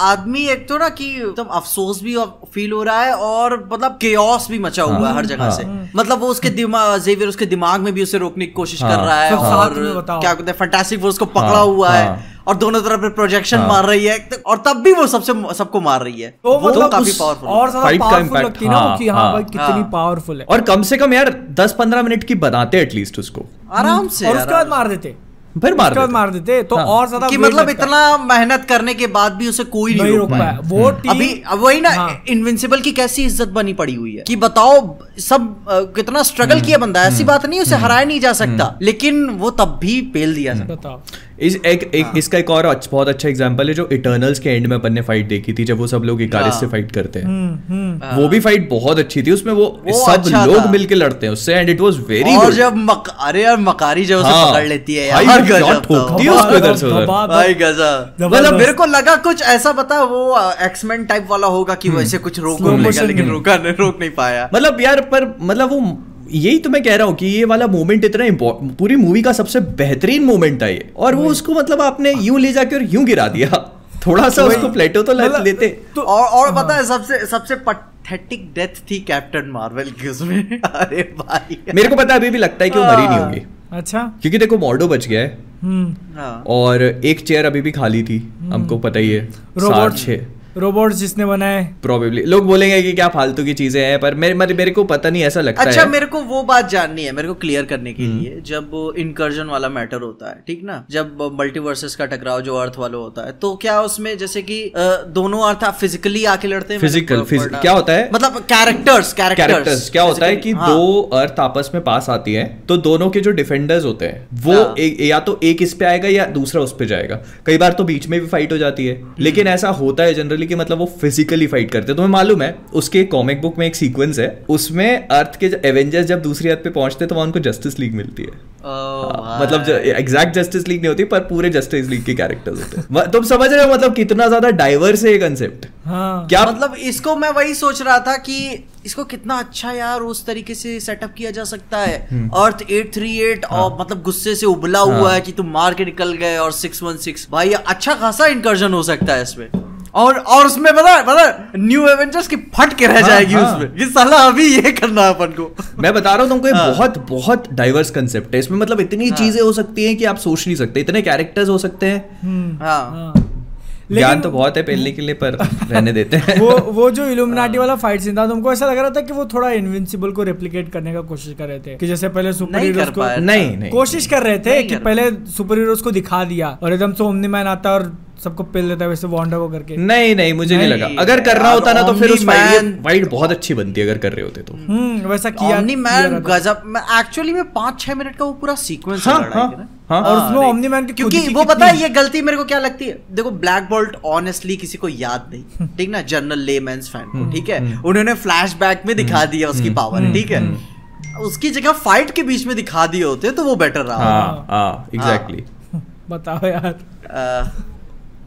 आदमी एक तो ना कि एकदम अफसोस भी फील हो रहा है और मतलब केओस भी मचा हुआ है हर जगह से। मतलब वो उसके दिमाग जेवियर उसके दिमाग में भी उसे रोकने की कोशिश
हाँ,
कर रहा है और क्या कहते हैं फैंटास्टिक फोर्स को पकड़ा
हाँ,
हुआ है
हाँ।
और दोनों तरफ़ पे प्रोजेक्शन
हाँ।
मार रही है। और तब भी वो सबसे सबको मार रही है।
तो
वो
मतलब
काफ़ी पावरफुल
और ज़्यादा
का
लगती है ना
हाँ,
कि हाँ
हाँ,
भाई कितनी
हाँ।
पावरफुल है।
और कम से कम यार दस पंद्रह मिनट की बनाते एटलीस्ट उसको।
आराम से
और उसके बाद मार देते।
फिर मार देते।
मार देते तो
हाँ।
और ज़्यादा
कि मतलब इतना मेहनत करने के बाद भी उसे कोई नहीं
नहीं
रोक पाया।
वो
अभी वही ना
हाँ।
इनविंसिबल की कैसी इज़्ज़त बनी पड़ी हुई है? कि बताओ सब कितना स्ट्रगल किया बंदा ऐसी बात नहीं उसे हराया नहीं जा सकता। लेकिन वो तब भी पेल दिया।
बताओ।
इस एक, एक हाँ. इसका एक और अच्छा, बहुत अच्छा एग्जांपल है जो इटर्नल्स के एंड में अपन ने फाइट देखी थी जब वो सब लोग इकारिस
हाँ।
से फाइट करते हैं
हम्म हम्म
वो भी फाइट बहुत अच्छी थी उसमें वो,
वो
सब
अच्छा
लोग मिलके लड़ते हैं उससे एंड इट वाज वेरी
और जब मक, अरे यार मकारी जब हाँ. उसे
हाँ।
पकड़ लेती है यार गजब
ठोकती है उसको इधर से उधर।
भाई गजब मतलब मेरे को लगा कुछ ऐसा बता वो एक्समैन टाइप वाला होगा कि वैसे कुछ रोक लेगा लेकिन रोका नहीं रोक नहीं पाया
मतलब यार पर मतलब वो यही तो मैं कह रहा हूँ कि ये वाला मोमेंट इतना पूरी मूवी का सबसे बेहतरीन मोमेंट था ये। और वो उसको मतलब आपने यूँ ले जाके और यूँ गिरा दिया। थोड़ा सा उसको प्लेटो तो
मतलब-
लेते।
तो
और और पता है सबसे सबसे पथेटिक डेथ थी कैप्टन मार्वल की उसमें। अरे भाई।
मेरे को पता है अभी भी लगता है कि वो मरी नहीं होगी।
अच्छा।
क्योंकि देखो मॉर्डो बच गया है।
हम्म।
हाँ।
और एक चेयर अभी भी खाली थी हमको पता ही है
रोबोट
छः
रोबोट जिसने बनाए।
प्रोबेबली लोग बोलेंगे कि क्या फालतू की चीज़ें हैं पर मेरे मेरे मेरे को पता नहीं ऐसा लगता
अच्छा
है।
मेरे को वो बात जाननी है मेरे को क्लियर करने के लिए जब इनकर्जन वाला मैटर होता है ठीक ना? जब मल्टीवर्सेस का टकराव जो अर्थ वाला होता है तो क्या उसमें जैसे कि दोनों अर्थ आप फिजिकली आके लड़ते हैं?
फ़िज़िकल फ़िज़िकल क्या होता है?
मतलब कैरेक्टर्स
कैरेक्टर्स क्या होता है कि दो अर्थ आपस में पास आती है तो दोनों के जो डिफेंडर्स होते हैं वो
हाँ।
या तो एक इस पे आएगा या दूसरा उस पे जाएगा। कई बार तो बीच में भी फाइट हो जाती है लेकिन ऐसा होता है जनरली कि मतलब वो फिजिकली फाइट करते हैं। तुम्हें मालूम है उसके कॉमिक बुक में एक सीक्वेंस है उसमें अर्थ के एवेंजर्स जब दूसरी अर्थ पे पहुँचते हैं तो वहाँ उनको जस्टिस लीग मिलती हाँ, मतलब एग्जैक्ट जस्टिस लीग नहीं होती पर पूरे जस्टिस लीग के कैरेक्टर्स होते हैं। तुम समझ रहे हो मतलब कितना ज़्यादा डाइवर्स है ये कंसेप्ट
हाँ।
क्या
मतलब इसको मैं वही सोच रहा था कि इसको कितना अच्छा यार उस तरीके से सेटअप किया जा सकता है। अर्थ 838 और मतलब गुस्से से उबला हुआ
हाँ।
है कि तुम मार के निकल गए और 616 भाई अच्छा खासा इंकर्जन हो सकता है इसमें। और और उसमें पता है पता न्यू एवेंजर्स की फट के रह
हाँ,
जाएगी
हाँ।
उसमें। कि साला अभी ये करना है अपन को।
मैं बता रहा हूँ तुमको ये
हाँ।
बहुत बहुत डाइवर्स कंसेप्ट है। इसमें मतलब इतनी हाँ. चीज़ें हो सकती हैं कि आप सोच नहीं सकते इतने कैरेक्टर्स हो सकते हैं।
हम्म।
हाँ।
हाँ।
ज्ञान तो बहुत है पहले के लिए पर रहने देते हैं।
वो वो जो इल्यूमिनाटी वाला फाइट सीन था तुमको ऐसा लग रहा था कि वो थोड़ा इनविंसिबल को रेप्लिकेट करने का कोशिश कर रहे थे कि जैसे पहले सुपर
नहीं
हीरोज को
नहीं नहीं।
कोशिश कर रहे थे कि पहले सुपर हीरोज को दिखा दिया और एकदम से ओमनी मैन आता और सबको पेल देता है वैसे वांडा को करके।
नहीं नहीं मुझे नहीं
नहीं,
लगा। अगर करना
यार,
होता ना तो फिर उस फाइट
Omni-Man-
बहुत अच्छी बनती है अगर कर रहे होते तो।
हम्म वैसा किया
ओमनी मैन गजब मैं एक्चुअली में पाँच छह मिनट का वो पूरा सीक्वेंस
हाँ,
है लड़ाई
हाँ,
का
हाँ।
और उसमें
नहीं।
Omni-Man की
क्योंकि
की
वो पता है ये गलती मेरे को क्या लगती है? देखो ब्लैक बोल्ट ऑनेस्टली किसी को याद नहीं। ठीक ना? जनरल लेमैन्स फ़ैन को ठीक है? उन्होंने फ्लैशबैक में दिखा दिया उसकी पावर ठीक है? उसकी जगह फाइट के बीच में दिखा दिए होते तो वो बेटर रहा
हाँ हाँ एग्जैक्टली
बताओ यार।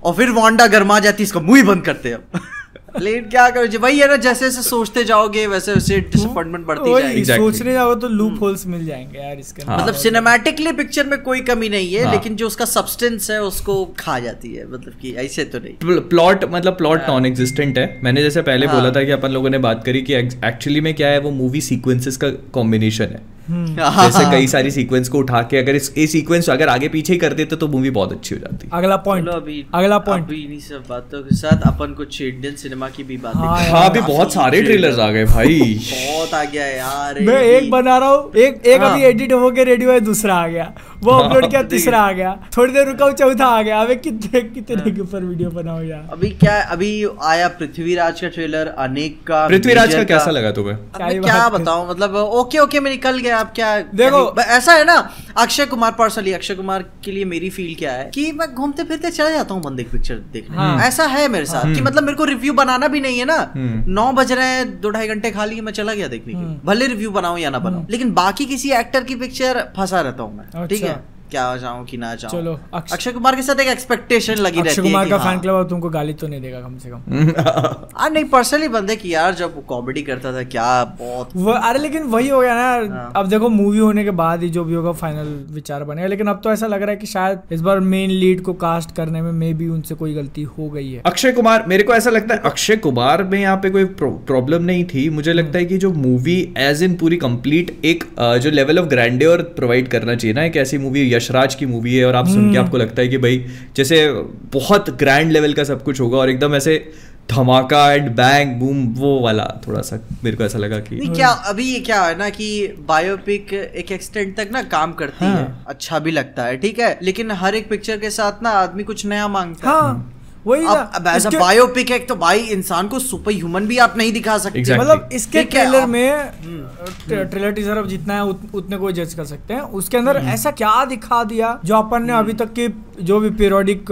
और फिर वांडा गरमा जाती इसका मुँह ही बंद करते अब लेकिन क्या करो जी वही है ना जैसे जैसे सोचते जाओगे वैसे वैसे डिसअपॉइंटमेंट बढ़ती जाएगी
Exactly.
सोचने जाओ तो लूप होल्स मिल जाएँगे यार इसके
हाँ।
मतलब सिनेमैटिकली पिक्चर में कोई कमी नहीं है
हाँ।
लेकिन जो उसका सब्सटेंस है उसको खा जाती है मतलब कि ऐसे तो नहीं
प्लॉट मतलब प्लॉट नॉन एग्जिस्टेंट है मैंने जैसे पहले
हाँ।
बोला था कि अपन लोगों ने बात करी कि एक्चुअली में क्या है वो मूवी सीक्वेंसेस का कॉम्बिनेशन है
हम्म,
जैसे कई सारी सीक्वेंस को उठा के अगर इस ये सीक्वेंस अगर आगे पीछे ही कर देते तो मूवी बहुत अच्छी हो जाती।
अगला पॉइंट
अभी
अगला पॉइंट
अभी इन्हीं सब बातों के साथ अपन कुछ इंडियन सिनेमा की भी बात
हाँ
हाँ अभी बहुत सारे ट्रेलर्स आ गए भाई।
बहुत आ गया यार
मैं एक बना रहा हूँ एक एक
हाँ।
अभी एडिट होके रेडी हुआ है दूसरा आ गया। वो अपलोड किया तीसरा आ गया। थोड़ी देर रुका चौथा आ गया। अबे कितने कितने के ऊपर वीडियो बनाओ यार।
अभी क्या अभी आया पृथ्वीराज का ट्रेलर अनेक का
पृथ्वीराज का कैसा लगा तुम्हें?
क्या
मैं
ही
क्या
बात है।
बताऊँ? मतलब ओके ओके में निकल गया अब क्या
देखो-
ऐसा है ना अक्षय कुमार पर्सनली अक्षय कुमार के लिए मेरी फील क्या है? कि मैं घूमते फिरते चला जाता हूँ बंदे की पिक्चर देखने।
हाँ।
ऐसा है मेरे साथ कि मतलब मेरे को रिव्यू बनाना भी नहीं है ना।
हम्म।
नौ बज रहे हैं दो ढाई घंटे खाली मैं चला गया देखने के भले रिव्यू बनाऊँ या ना बनाऊ लेकिन बाकी किसी एक्टर की पिक्चर फंसा रहता हूँ मैं ठीक
अच्छा।
है? क्या जाऊँ कि ना जाऊँ
चलो, अक्ष-
अक्षय कुमार के साथ एक एक्सपेक्टेशन लगी
अक्षय
रहती है अक्षय
कुमार
का हाँ।
फ़ैन क्लब अब तुमको गाली तो नहीं देगा कम से कम।
हाँ नहीं पर्सनली बंदे की यार जब कॉमेडी करता था क्या बहुत
वो अरे लेकिन वही हो गया ना
हाँ।
अब देखो मूवी होने के बाद ही जो भी होगा फाइनल विचार बनेगा। लेकिन अब तो ऐसा लग रहा है कि शायद इस बार मेन लीड को कास्ट करने में मे भी उनसे कोई गलती हो गई है।
अक्षय कुमार मेरे को ऐसा लगता है अक्षय कुमार में यहाँ पे कोई प्रॉब्लम नहीं थी। मुझे लगता है कि जो मूवी एज इन पूरी कंप्लीट एक जो लेवल ऑफ़ ग्रैंडियर प्रोवाइड करना चाहिए ना एक ऐसी मूवी यशराज की मूवी है और आप सुन के आपको लगता है कि भाई जैसे बहुत ग्रैंड लेवल का सब कुछ होगा और एकदम ऐसे धमाका एंड बैंग बूम वो वाला थोड़ा सा मेरे को ऐसा लगा कि
नहीं क्या अभी ये क्या है ना कि बायोपिक एक एक्सटेंट तक ना काम करती
हाँ।
है। अच्छा भी लगता है ठीक है? लेकिन हर एक पिक्चर के साथ ना आदमी कुछ नया माँगता है।
हाँ। वही
अब अब एज अ बायोपिक है तो भाई इंसान को सुपर ह्यूमन भी आप नहीं दिखा सकते।
Exactly.
मतलब इसके ट्रेलर में ट्रेलर टीजर अब जितना है उत, उतने को जज कर सकते हैं। उसके अंदर ऐसा क्या दिखा दिया जो अपन ने अभी तक के जो भी पीरियोडिक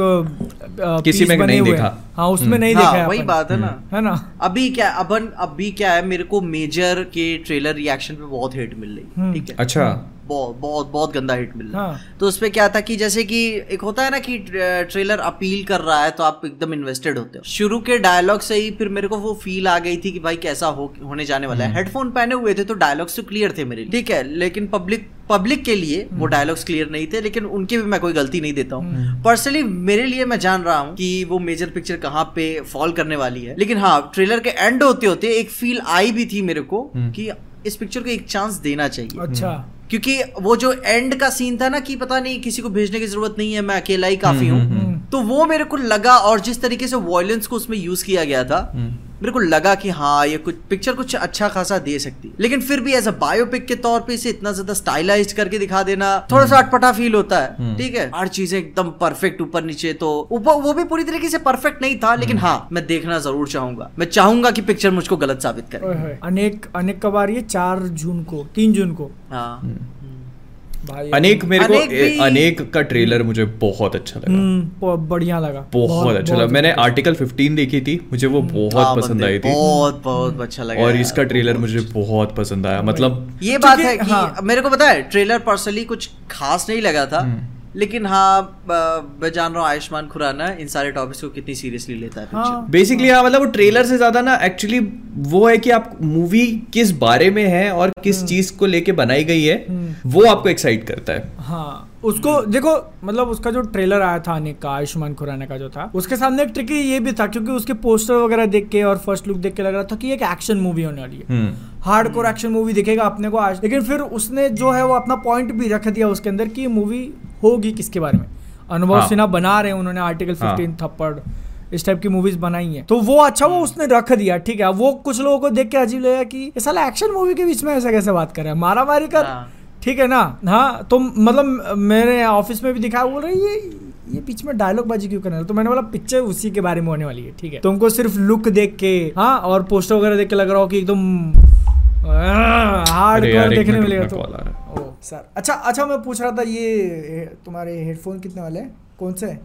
किसी में नहीं देखा।
हाँ। उसमें नहीं
हाँ,
देखा है
वही बात है ना।
है ना?
अभी क्या अपन अभी क्या है मेरे को मेजर के ट्रेलर रिएक्शन पे बहुत हेट मिल रही है।
हम्म।
ठीक है।
अच्छा।
बहुत बहुत बहुत गंदा हिट मिल रहा है।
हाँ।
तो उसपे क्या था कि जैसे कि एक होता है ना कि ट्रेलर अपील कर रहा है तो आप एकदम इन्वेस्टेड होते हो। शुरू के डायलॉग से ही फिर मेरे को वो फील आ गई थी कि भाई कैसा हो होने जाने वाला है। हेडफोन पहने हुए थे तो डायलॉग्स तो क्लियर थे मेरे ठीक है लेकिन पब्लिक पब्लिक के लिए वो डायलॉग्स क्लियर नहीं थे लेकिन उनकी भी मैं कोई गलती नहीं देता हूँ। पर्सनली मेरे लिए मैं जान रहा हूँ कि वो मेजर पिक्चर कहाँ पे फॉल करने वाली है। लेकिन हाँ ट्रेलर के एंड होते होते एक फील आई भी थी मेरे को कि इस पिक्चर को एक चांस देना चाहिए।
अच्छा।
क्योंकि वो जो एंड का सीन था ना कि पता नहीं किसी को भेजने की ज़रूरत नहीं है मैं अकेला ही काफ़ी हूँ। तो वो मेरे को लगा और जिस तरीके से वॉयलेंस को उसमें यूज़ किया गया था मेरे को लगा कि हाँ ये कुछ पिक्चर कुछ अच्छा खासा दे सकती लेकिन फिर भी एज अ बायोपिक के तौर पे इसे इतना ज़्यादा स्टाइलाइज करके दिखा देना थोड़ा सा अटपटा फील होता है ठीक है? हर चीज़ें एकदम परफेक्ट ऊपर नीचे तो ऊपर वो भी पूरी तरीके से परफेक्ट नहीं था लेकिन हाँ मैं देखना ज़रूर चाहूँगा। मैं चाहूँगा की पिक्चर मुझको गलत साबित करे।
अनेक अनेक कबार ये चार जून को तीन जून को।
हाँ।
अनेक मेरे को
अनेक को
अनेक का ट्रेलर मुझे बहुत अच्छा लगा।
हम्म, बढ़िया लगा।
बहुत अच्छा लगा। मैंने आर्टिकल 15 देखी थी मुझे वो
हाँ,
बहुत पसंद आई थी।
बहुत बहुत अच्छा लगा
और इसका ट्रेलर मुझे बहुत पसंद आया। मतलब
ये बात है कि
हाँ।
मेरे को पता है ट्रेलर पर्सनली कुछ खास नहीं लगा था
हम्म।
लेकिन हाँ मैं जान रहा हूँ आयुष्मान खुराना इन सारे टॉपिक्स को कितनी सीरियसली लेता है
हाँ।
बेसिकली हाँ मतलब वो ट्रेलर से ज़्यादा ना एक्चुअली वो है कि आप मूवी किस बारे में है और किस
हम्म।
चीज़ को लेके बनाई गई है वो आपको एक्साइट करता है।
हाँ। उसको देखो मतलब उसका जो ट्रेलर आया था अनेक का आयुष्मान खुराना का जो था उसके सामने एक ट्रिकी ये भी था क्योंकि उसके पोस्टर वगैरह देख के और फ़र्स्ट लुक देख के लग रहा था कि एक एक्शन मूवी होने वाली है। हार्ड कोर एक्शन मूवी दिखेगा अपने को आज। लेकिन फिर उसने जो है वो अपना पॉइंट भी रख दिया उसके अंदर कि मूवी होगी किसके बारे में। अनुभव
हाँ।
सिन्हा बना रहे हैं उन्होंने आर्टिकल फिफ्टीन थप्पड़ इस टाइप की मूवीज़ बनाई है। तो वो अच्छा वो उसने रख दिया ठीक है। वो कुछ लोगों को देख के अजीब लगा कि साला एक्शन मूवी के बीच में ऐसा कैसे बात कर रहा है? मारा मारी कर।
हाँ।
ठीक है ना? हाँ तो मतलब मेरे ऑफ़िस में भी दिखाया बोल रहे ये ये बीच में डायलॉग बाजी क्यों करना है? तो मैंने बोला पिक्चर उसी के बारे में होने वाली है ठीक है। तुमको सिर्फ़ लुक देख के हाँ और पोस्टर वगैरह देख के लग रहा हो कि एकदम हार्ड देखने मिलेगा तो। ओ सर अच्छा अच्छा मैं पूछ रहा था ये तुम्हारे हेडफोन कितने वाले हैं? कौन से? हैं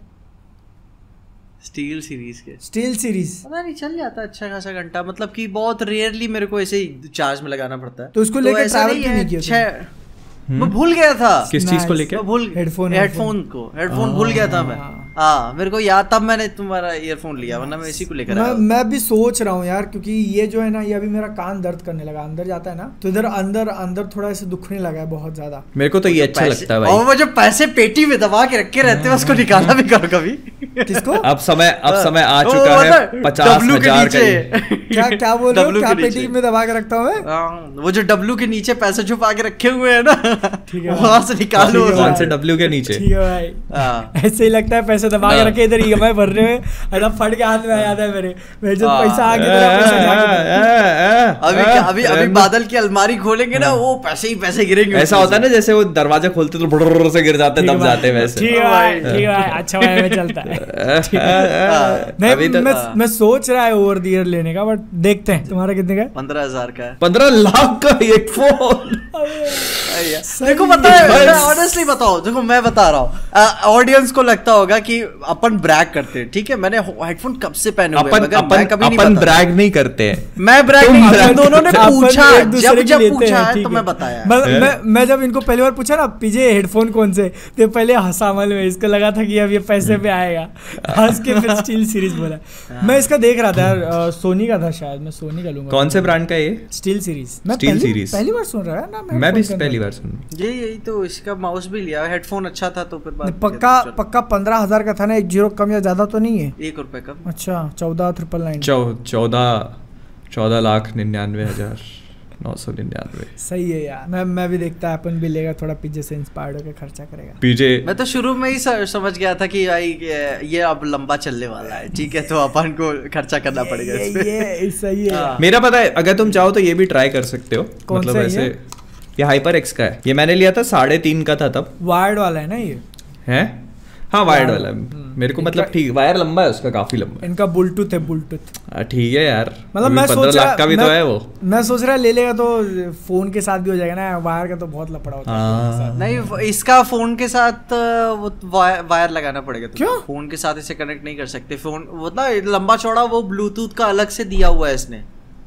स्टील सीरीज़ के।
स्टील सीरीज़
पता नहीं चल जाता अच्छा खासा घंटा। मतलब कि बहुत रेयरली मेरे को ऐसे ही चार्ज में लगाना पड़ता है।
तो इसको लेके
ऐसा
travel
नहीं
क्यों नहीं किया
मैं भूल गया था।
किस चीज़ को
Nice.
लेके?
मैं भूल
Headphone,
हेडफोन को। हेडफोन भूल गया था मैं। हाँ। मेरे को याद तब मैंने तुम्हारा ईयरफोन लिया वरना मैं इसी को लेकर
मैं मैं भी सोच रहा हूँ यार क्योंकि ये जो है ना ये अभी मेरा कान दर्द करने लगा अंदर जाता है ना तो इधर अंदर अंदर थोड़ा ऐसे दुखने लगा है बहुत ज़्यादा।
मेरे को तो ये अच्छा लगता है
और
भाई
वो जो पैसे पेटी में दबा के रखे रहते हैं उसको निकाला भी करो कभी।
किसको?
अब समय अब समय आ चुका है
मतलब
पचास हज़ार
क्या क्या बोल रहे हो? क्या पेटी में दबा के रखता हूँ मैं?
हाँ, वो जो डब्लू के नीचे पैसे छुपा के रखे हुए है ना।
ठीक है
वहाँ से निकालो
कौन से डब्ल्यू के नीचे।
ठीक है भाई।
हाँ।
ऐसे ही लगता है पैसे दबा के
हाँ।
रखे इधर ईएमआई भर रहे हैं। एकदम फट के हाथ में आ जाता है मेरे। मेरे जो
हाँ।
पैसा आ गया के
अभी अभी अभी बादल की अलमारी खोलेंगे ना वो पैसे ही पैसे गिरेंगे
ऐसा होता है ना जैसे वो दरवाज़ा खोलते तो बुर्र से गिर जाते दब जाते हैं वैसे।
ठीक है भाई ठीक है अच्छा भाई में चलता है। नहीं
अभी तो
मैं मैं सोच रहा है ओवर द ईयर लेने का बट देखते हैं। तुम्हारा कितने का है?
पंद्रह हज़ार का है।
पंद्रह लाख का हेडफोन
सही
देखो पता है
है।
मैं ऑनेस्टली बताओ देखो मैं बता रहा हूँ। ऑडियंस को लगता होगा कि अपन ब्रैग करते हैं ठीक है? मैंने हेडफोन कब से पहने हुए
अपन
मगर मैं
अपन
कभी नहीं
अपन ब्रैग नहीं करते। हैं
मैं ब्रैग नहीं दोनों ने पूछा जब जब पूछा
है
तो मैं बताया।
मैं, जब इनको पहली बार पूछा ना पीजे हेडफोन कौन से? तो पहले हंसा मन में इसको लगा था कि अब ये पैसे पे आएगा। हंस के फिर स्टील सीरीज़ बोला। मैं इसका देख रहा था यार सोनी का था शायद मैं सोनी का लूँगा।
कौन से ब्रांड का ये?
स्टील सीरीज़ मैं
Steel
पहली, पहली बार सुन रहा है ना
मैं भी पहली बार सुन
ये यही तो इसका माउस भी लिया हेडफोन अच्छा था तो फिर बात
पक्का पक्का पंद्रह हज़ार का था ना एक ज़ीरो कम या ज़्यादा तो नहीं है?
एक रुपए कम।
अच्छा चौदह ट्रिपल नाइन
चौदह चौदह लाख निन्यानवे हज़ार नौ सौ निन्यानवे।
सही है यार। मैं मैं भी देखता अपन भी लेगा थोड़ा पीछे से इंस्पायर्ड होकर खर्चा करेगा।
पीजे
मैं तो शुरू में ही समझ गया था कि भाई ये- ये अब लंबा चलने वाला है ठीक है तो अपन को खर्चा करना पड़ेगा
ये
पे
ये सही है।
हाँ।
मेरा पता है अगर तुम चाहो तो ये भी ट्राई कर सकते हो।
कौन
मतलब
सा
ऐसे
ये?
हाइपर एक्स का है। ये मैंने लिया था साढ़े तीन का था तब।
वायर्ड वाला है ना ये?
है? हाँ वायर्ड वाला।
हम्म।
मेरे को मतलब ठीक वायर लंबा है उसका काफ़ी लंबा
इनका बुलटूथ है बुलटूथ
हाँ, ठीक है यार।
मतलब मैं सोच रहा
का भी तो है वो।
मैं सोच रहा ले लेगा तो फ़ोन के साथ भी हो जाएगा ना वायर का तो बहुत लपड़ा होता है
हाँ।
नहीं इसका फ़ोन के साथ वो वायर, लगाना पड़ेगा।
क्यों?
फ़ोन के साथ इसे कनेक्ट नहीं कर सकते। फ़ोन वो ना लंबा चौड़ा वो ब्लूटूथ का अलग से दिया हुआ है इसने।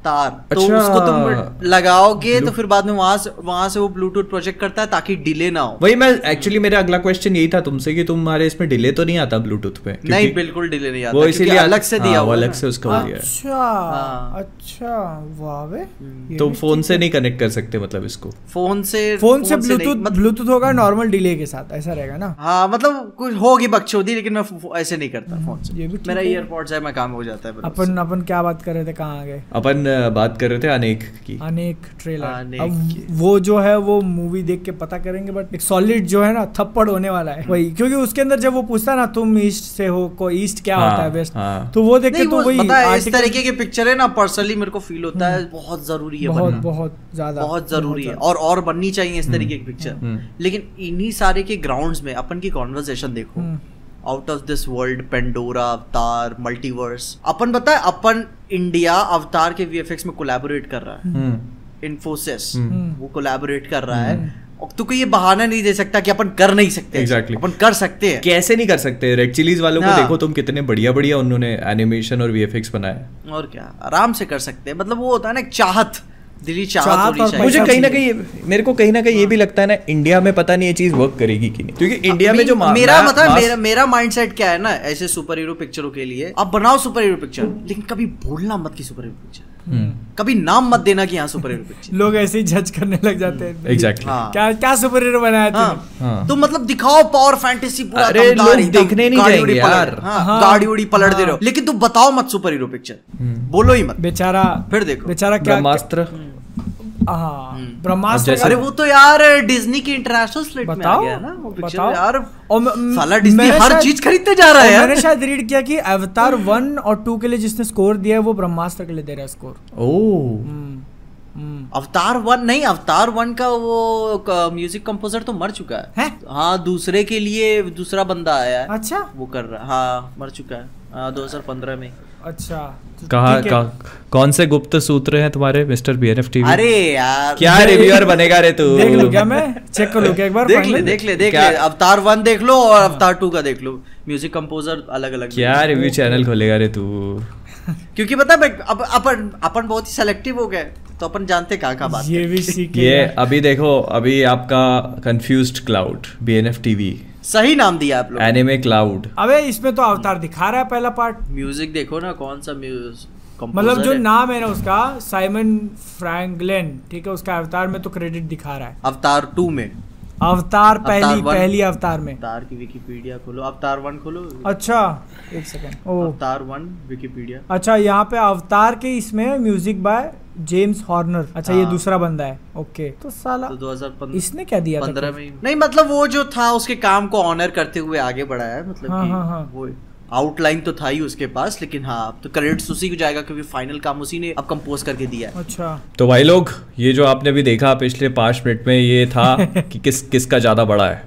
तार तो
अच्छा।
उसको तुम लगाओगे तो फिर बाद में वहाँ से वहाँ से वो ब्लूटूथ प्रोजेक्ट करता है ताकि डिले ना हो।
वही मैं एक्चुअली मेरा अगला क्वेश्चन यही था तुमसे कि तुम्हारे इसमें डिले तो नहीं आता ब्लूटूथ पे?
नहीं बिल्कुल डिले नहीं आता
वो इसीलिए
अलग से दिया
हाँ,
हुआ है।
अलग से उसका हो गया।
अच्छा
हाँ।
अच्छा वाह
तो फ़ोन से नहीं कनेक्ट कर सकते मतलब इसको?
फ़ोन से
फ़ोन से ब्लूटूथ ब्लूटूथ होगा नॉर्मल डिले के साथ ऐसा रहेगा ना?
हाँ मतलब कुछ होगी बकचोदी लेकिन मैं ऐसे नहीं करता फ़ोन से।
भी ठीक
मेरा
है।
ईयरपॉड्स है मैं काम हो जाता है
अपन अपन क्या बात कर रहे थे कहाँ आ गए?
अपन बात कर रहे थे अनेक की।
अनेक ट्रेलर
अनेक
अब वो जो है वो मूवी देख के पता करेंगे बट एक सॉलिड जो है ना थप्पड़ होने वाला है। वही क्योंकि उसके अंदर जब वो पूछता है ना तुम ईस्ट से हो को ईस्ट क्या
हाँ,
होता है वेस्ट
हाँ।
तो वो देख के तो वही
इस तरीके की पिक्चर है ना पर्सनली मेरे को फील होता है बहुत ज़रूरी है
बहुत बहुत ज़्यादा।
बहुत ज़रूरी है और और बननी चाहिए इस तरीके की पिक्चर
हम्म।
लेकिन इन्हीं सारे के ग्राउंड्स में अपन की कॉन्वर्सेशन देखो।
हम्म।
Out of this world Pandora Avatar multiverse अपन है अपन इंडिया अवतार के वीएफएक्स में कोलैबोरेट कर रहा है।
हम्म,
इन्फोसिस
हम्म।
वो कोलैबोरेट कर रहा है। और तू कोई ये बहाना नहीं दे सकता कि अपन कर नहीं सकते।
Exactly.
अपन कर सकते हैं।
कैसे नहीं कर सकते? रेड चिलीज वालों को
हाँ।
देखो तुम कितने बढ़िया बढ़िया उन्होंने एनिमेशन और वीएफएक्स बनाया।
और क्या? आराम से कर सकते हैं। मतलब वो होता है ना एक चाहत। दिली चाहत
चाहत
होनी चाहिए
मुझे कहीं ना कहीं मेरे को कहीं ना कहीं ये भी लगता है ना इंडिया में पता नहीं ये चीज़ वर्क करेगी कि नहीं क्योंकि इंडिया में जो
मेरा मतलब मेरा मेरा माइंडसेट क्या है ना ऐसे सुपर हीरो पिक्चरों के लिए आप बनाओ सुपर हीरो पिक्चर लेकिन कभी बोलना मत की सुपर हीरो पिक्चर
हम्म,
कभी नाम मत देना कि यहाँ सुपर हीरो पिक्चर
लोग ऐसे ही जज करने लग जाते हैं
Exactly.
हाँ।
क्या क्या सुपर हीरो बनाया
हाँ
हाँ।
तो मतलब दिखाओ पावर फैंटेसी पूरा
अरे, लोग देखने नहीं
गाड़ी
जाएँगे
उड़ी पलट-
यार।
हाँ,
हाँ,
गाड़ी उड़ी पलट दे
हाँ।
रहे हो लेकिन तुम बताओ मत सुपर हीरो पिक्चर। बोलो ही मत
बेचारा
फिर देखो।
बेचारा क्या
ब्रह्मास्त्र
हाँ
हम्म।
ब्रह्मास्त्र
अरे वो तो यार डिज्नी की इंटरनेशनल स्लेट में आ गया ना वो पिक्चर
बताओ।
यार
और
साला डिज्नी हर चीज़ खरीदते जा रहा है
मैंने शायद रीड किया कि अवतार वन और टू के लिए जिसने स्कोर दिया है वो ब्रह्मास्त्र के लिए दे रहा है स्कोर
ओ
अवतार वन नहीं अवतार वन का वो म्यूज़िक कंपोजर तो मर चुका है।
है?
हाँ दूसरे के लिए दूसरा बंदा आया है।
अच्छा।
वो कर रहा हाँ। मर चुका है दो हज़ार पंद्रह में।
अच्छा तो
कहा कौन से गुप्त सूत्र हैं तुम्हारे मिस्टर बीएनएफ टीवी
अरे यार
क्या रिव्यूअर बनेगा रे तू?
देख लो क्या मैं? चेक कर लूँ क्या एक बार
देख ले देख ले देख ले अवतार वन देख लो और अवतार टू का देख लो। म्यूज़िक कंपोजर अलग अलग
क्या रिव्यू चैनल खोलेगा रे तू?
क्योंकि पता है अब अपन अपन बहुत ही सेलेक्टिव हो गए तो अपन जानते कहाँ कहाँ बात
ये भी सीख
ये अभी देखो अभी आपका कंफ्यूज्ड क्लाउड बीएनएफ टीवी
सही नाम दिया आप लोग
एनिमे क्लाउड
अबे इसमें तो अवतार दिखा रहा है पहला पार्ट
म्यूज़िक देखो ना कौन सा म्यूज़िक
मतलब जो नाम है ना उसका साइमन फ्रैंकलिन ठीक है उसका अवतार में तो क्रेडिट दिखा रहा है।
अवतार टू में।
अवतार पहली
अवतार
पहली अवतार में।
अवतार की विकिपीडिया खोलो। अवतार वन खोलो।
अच्छा। एक सेकंड ओ।
अवतार वन विकिपीडिया
अच्छा यहाँ पे अवतार के इसमें म्यूज़िक बाय जेम्स हॉर्नर अच्छा ये
हाँ।
दूसरा बंदा है। ओके तो साला
तो 2015
इसने क्या दिया
पंद्रह में नहीं मतलब वो जो था उसके काम को ऑनर करते हुए आगे बढ़ाया है मतलब
हाँ, हाँ, हाँ।
वो आउटलाइन तो था ही उसके पास लेकिन हाँ तो क्रेडिट्स उसी को जाएगा क्योंकि फाइनल काम उसी ने अब कंपोज करके दिया है।
अच्छा।
तो भाई लोग ये जो आपने अभी देखा पिछले पाँच मिनट में ये था कि किस किसका ज़्यादा बड़ा है?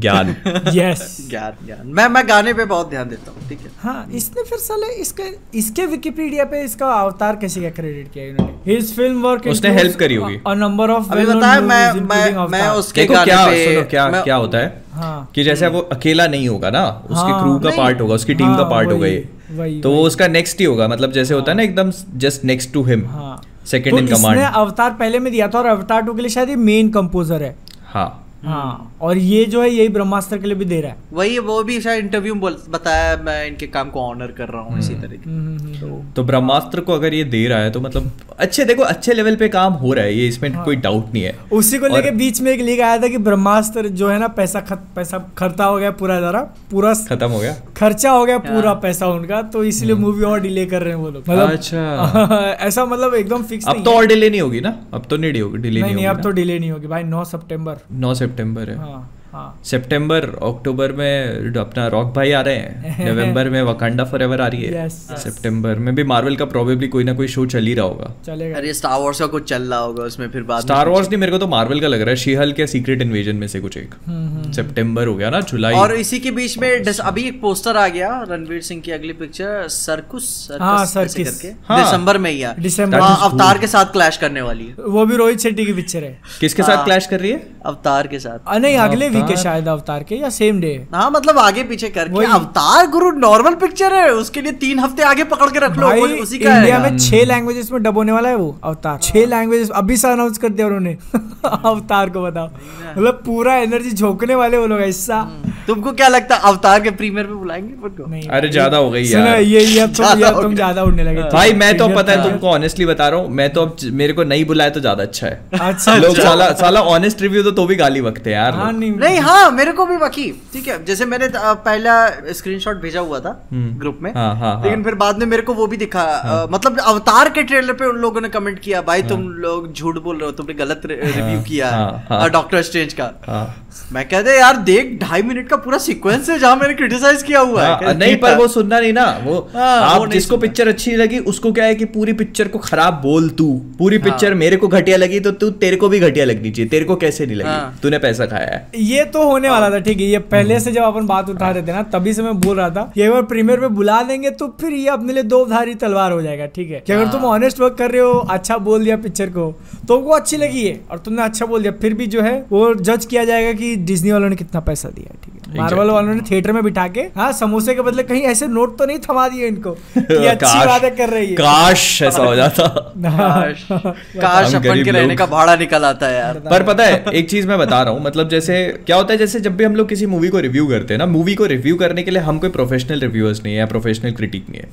ज्ञान।
यस
ज्ञान ज्ञान। मैं मैं गाने पे बहुत ध्यान देता हूँ ठीक है?
हाँ इसने फिर साले इसके इसके विकिपीडिया पे इसका अवतार कैसे क्या क्रेडिट किया इन्होंने? हिज फ़िल्म वर्क
उसने help करी होगी।
अ नंबर ऑफ़
अभी बताया मैं मैं मैं उसके गाने
क्या
पे
सुनो क्या
मैं-
क्या होता है
हाँ
कि जैसे वो अकेला नहीं होगा ना उसके
हाँ,
क्रू का पार्ट होगा उसकी टीम का
हाँ,
पार्ट होगा ये तो वो उसका नेक्स्ट ही होगा मतलब जैसे होता है ना एकदम जस्ट नेक्स्ट टू हिम
हाँ।
सेकंड इन
इसने
कमांड
अवतार पहले में दिया था और अवतार टू के लिए शायद ये मेन कंपोजर है।
हाँ।
हाँ और ये जो है यही ब्रह्मास्त्र के लिए भी दे रहा है।
वही वो भी शायद इंटरव्यू में बताया मैं इनके काम को ऑनर कर रहा हूँ इसी तरीके।
हम्म, हम्म, हम्म।
तो ब्रह्मास्त्र को अगर ये दे रहा है तो मतलब अच्छे देखो अच्छे लेवल पे काम हो रहा है ये इसमें
हाँ।
कोई डाउट नहीं है।
उसी को
और-
लेके बीच में एक लीक आया था कि ब्रह्मास्त्र जो है ना पैसा खत, पैसा खर्चा हो गया पूरा जरा पूरा
खत्म हो गया?
खर्चा हो गया पूरा
हाँ।
पैसा उनका तो इसलिए मूवी और डिले कर रहे हैं वो लोग।
मतलब अच्छा।
ऐसा मतलब एकदम फिक्स
अब तो और डिले नहीं होगी ना? अब तो नहीं होगी डिले
नहीं अब तो डिले नहीं होगी। भाई 9 सितंबर।
नौ सितंबर है।
हाँ। हाँ।
सितंबर अक्टूबर में अपना रॉक भाई आ रहे हैं नवंबर में वकांडा फॉरएवर आ रही है।
Yes, yes.
सितंबर में भी मार्वल का प्रोबेबली कोई ना कोई शो चल ही रहा होगा।
चलेगा।
अरे स्टार वॉर्स का कुछ चल रहा होगा उसमें फिर बाद
स्टार वॉर्स नहीं मेरे को तो मार्वल का लग रहा है शीहल के सीक्रेट इन्वेजन में से कुछ एक।
हम्म,
सितंबर हो गया ना जुलाई।
और इसी के बीच में अभी एक पोस्टर आ गया रणवीर सिंह की अगली पिक्चर सर्कुस
हाँ,
हाँ।
दिसंबर में ही
दिसंबर
हाँ, अवतार के साथ क्लैश करने वाली है।
वो भी रोहित शेट्टी की पिक्चर है।
किसके साथ
हाँ।
क्लैश कर रही है?
अवतार के साथ।
नहीं अगले वीक है शायद अवतार के या सेम डे
हाँ मतलब आगे पीछे करके। अवतार गुरु नॉर्मल पिक्चर है उसके लिए तीन हफ़्ते आगे पकड़ के रख लो उसी का
इंडिया
है।
में छह लैंग्वेजेस में डब होने वाला है वो अवतार। छह लैंग्वेजेस अभी से अनाउंस कर दिया उन्होंने। अवतार को बताओ। मतलब पूरा एनर्जी झोंकने वाले वो लोग ऐसा।
तुमको क्या लगता है अवतार के प्रीमियर में बुलाएँगे
नहीं
अरे ज़्यादा हो गई यार।
ये ये अब तुम
ज़्यादा
ये तुम ज़्यादा उड़ने लगे।
भाई मैं तो पता है तुमको ऑनेस्टली बता रहा हूँ मैं तो अब मेरे को नहीं बुलाया तो ज़्यादा अच्छा है।
अच्छा
लोग साला साला ऑनेस्ट रिव्यू तो तो भी गाली बकते हैं यार।
हाँ नहीं
नहीं हाँ मेरे को भी बाकी ठीक है जैसे मैंने पहला स्क्रीनशॉट भेजा हुआ था
हम्म।
ग्रुप में
हाँ, हाँ,
लेकिन
हाँ।
फिर बाद में मेरे को वो भी दिखा अ, मतलब अवतार के ट्रेलर पे उन लोगों ने कमेंट किया भाई तुम लोग झूठ बोल रहे हो तुमने गलत रिव्यू किया
हाँ, हाँ।
डॉक्टर स्ट्रेंज का
हाँ
मैं कहते यार देख ढाई मिनट का पूरा सीक्वेंस है जहाँ मैंने क्रिटिसाइज किया हुआ है
हाँ, नहीं पर। वो सुनना नहीं ना वो
हाँ,
आप जिसको पिक्चर अच्छी लगी उसको क्या है कि पूरी पिक्चर को खराब बोल तू पूरी
हाँ।
पिक्चर मेरे को घटिया लगी तो तू तेरे को भी घटिया लगनी चाहिए तेरे को कैसे नहीं लगी
हाँ।
तूने पैसा खाया है
ये तो होने वाला था ठीक है ये पहले से जब अपन बात उठा रहे थे ना तभी से मैं बोल रहा था कि बार प्रीमियर पे बुला देंगे तो फिर ये अपने लिए दो धारी तलवार हो जाएगा ठीक है। कि अगर तुम ऑनेस्ट वर्क कर रहे हो अच्छा बोल दिया पिक्चर को तो वो अच्छी लगी है और तुमने अच्छा बोल दिया। फिर भी जो है वो जज किया जाएगा कि डिज्नी वालों ने कितना पैसा दिया ठीक है। मार्वल वालों ने थिएटर में बिठा के हाँ समोसे के बदले कहीं ऐसे नोट तो नहीं थमा दिए इनको कि अच्छी बातें कर रही है।
काश ऐसा हो जाता।
काश। काश अपन के रहने का भाड़ा निकल आता है यार।
पर पता है एक चीज़ मैं बता रहा हूँ मतलब जैसे क्या होता है जैसे जब भी हम लोग किसी मूवी को रिव्यू करते हैं ना मूवी को रिव्यू करने के लिए हम कोई प्रोफेशनल रिव्यूअर्स नहीं है या प्रोफेशनल क्रिटिक नहीं है।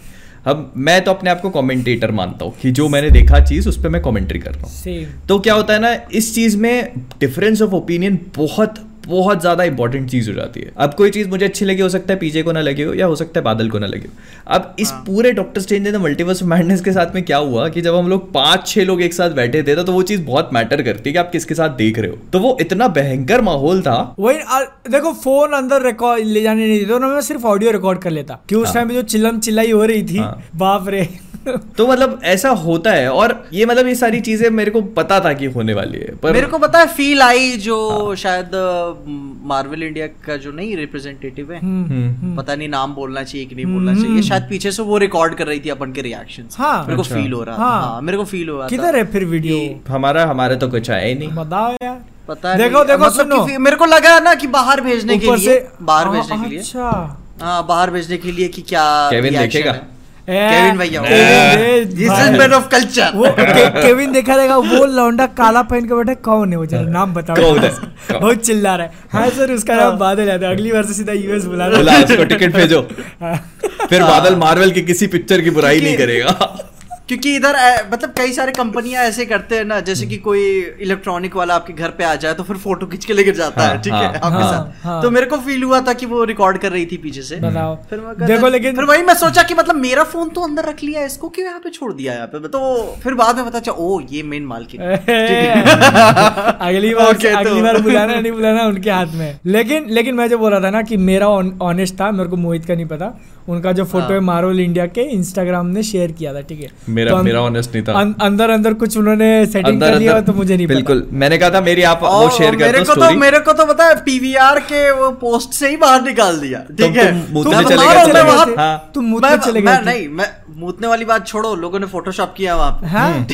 अब मैं तो अपने आप को कमेंटेटर मानता हूँ कि जो मैंने देखा चीज़ उस पर मैं कमेंट्री कर रहा हूँ तो क्या होता है ना इस चीज़ में डिफरेंस ऑफ़ ओपिनियन बहुत बहुत ज़्यादा इंपॉर्टेंट चीज़ हो जाती है। अब कोई चीज़ मुझे अच्छी लगी हो सकता है पीजे को ना लगे हो या हो सकता है बादल को ना लगे हो। अब इस पूरे Doctor Strange in multiverse madness के साथ में क्या हुआ कि जब हम लोग पाँच छह लोग एक साथ बैठे थे तो वो चीज़ बहुत मैटर करती है कि आप किसके साथ देख रहे हो। तो वो इतना भयंकर माहौल था।
वही देखो फ़ोन अंदर रिकॉर्ड ले जाने नहीं देते मैं सिर्फ़ ऑडियो रिकॉर्ड कर लेता। कि उस टाइम जो चिल्लम चिल्लाई हो रही थी
हाँ।
बाप रे।
तो मतलब ऐसा होता है और ये मतलब ये सारी चीज़ें मेरे को पता था कि होने वाली है पर
मेरे को पता है फील आई जो हाँ। शायद मार्वल इंडिया का जो नहीं रिप्रेजेंटेटिव है।
हम्म,
पता नहीं नाम बोलना चाहिए कि नहीं बोलना चाहिए। शायद पीछे से वो रिकॉर्ड कर रही थी अपन के रिएक्शन
हाँ।
मेरे को
अच्छा।
फील हो रहा था।
हाँ।
हाँ मेरे को फील हो रहा
किधर है फिर वीडियो
हमारा हमारे तो कुछ आया ही नहीं।
बताओ यार।
पता है
देखो देखो
मतलब
सुनो।
मेरे को लगा ना कि बाहर भेजने के लिए बाहर
हाँ,
भेजने के लिए।
अच्छा।
हाँ बाहर भेजने के लिए कि क्या
केविन देखेगा?
है। केविन भैया this is man of culture
वो के, केविन देखा रहेगा वो लौंडा काला पहन के बैठा कौन है वो जरा नाम बताओ।
है?
बहुत चिल्ला रहा है। हाँ सर उसका नाम बादल है। अगली बार से सीधा यूएस बुला
रहा उसको टिकट भेजो।
हाँ।
फिर बादल मार्वल की किसी पिक्चर की बुराई नहीं करेगा।
क्योंकि इधर मतलब कई सारे कंपनियाँ ऐसे करते हैं ना जैसे कि कोई इलेक्ट्रॉनिक वाला आपके घर पे आ जाए तो फिर फ़ोटो खींच के लेकर जाता है
हाँ,
ठीक है
हाँ,
आपके
हाँ,
साथ।
हाँ।
तो मेरे को फील हुआ था कि वो रिकॉर्ड कर रही थी पीछे से। फिर
देखो लेकिन
फिर वही मैं सोचा कि मतलब मेरा फ़ोन तो अंदर रख लिया है इसको क्यों यहाँ पे छोड़ दिया यहाँ पे? तो फिर बाद में पता चला ओ ये मेन मालकिन
अगली बार अगली
तो-
बार बुलाना नहीं बुलाना उनके हाथ में। लेकिन लेकिन मैं जो बोल रहा था ना कि मेरा ऑनेस्ट था मेरे को मोहित का नहीं पता। उनका जो फ़ोटो
हाँ।
है। मार्वल इंडिया के इंस्टाग्राम ने शेयर किया था ठीक है?
मेरा
तो अं-
मेरा ऑनेस्ट नहीं था।
अं- अंदर अंदर कुछ उन्होंने सेटिंग
अंदर
कर लिया तो मुझे नहीं पता।
बिल्कुल। मैंने कहा था मेरी आप वो शेयर
मेरे
कर
को
दो
तो
स्टोरी
मेरे को तो पता है पीवीआर के वो पोस्ट से ही बाहर निकाल दिया ठीक है?
तुम मुँह चले गए
हूँ,
हाँ।
नहीं मैं मूतने वाली बात छोड़ो लोगों ने फोटोशॉप किया वहाँ पे।
हाँ?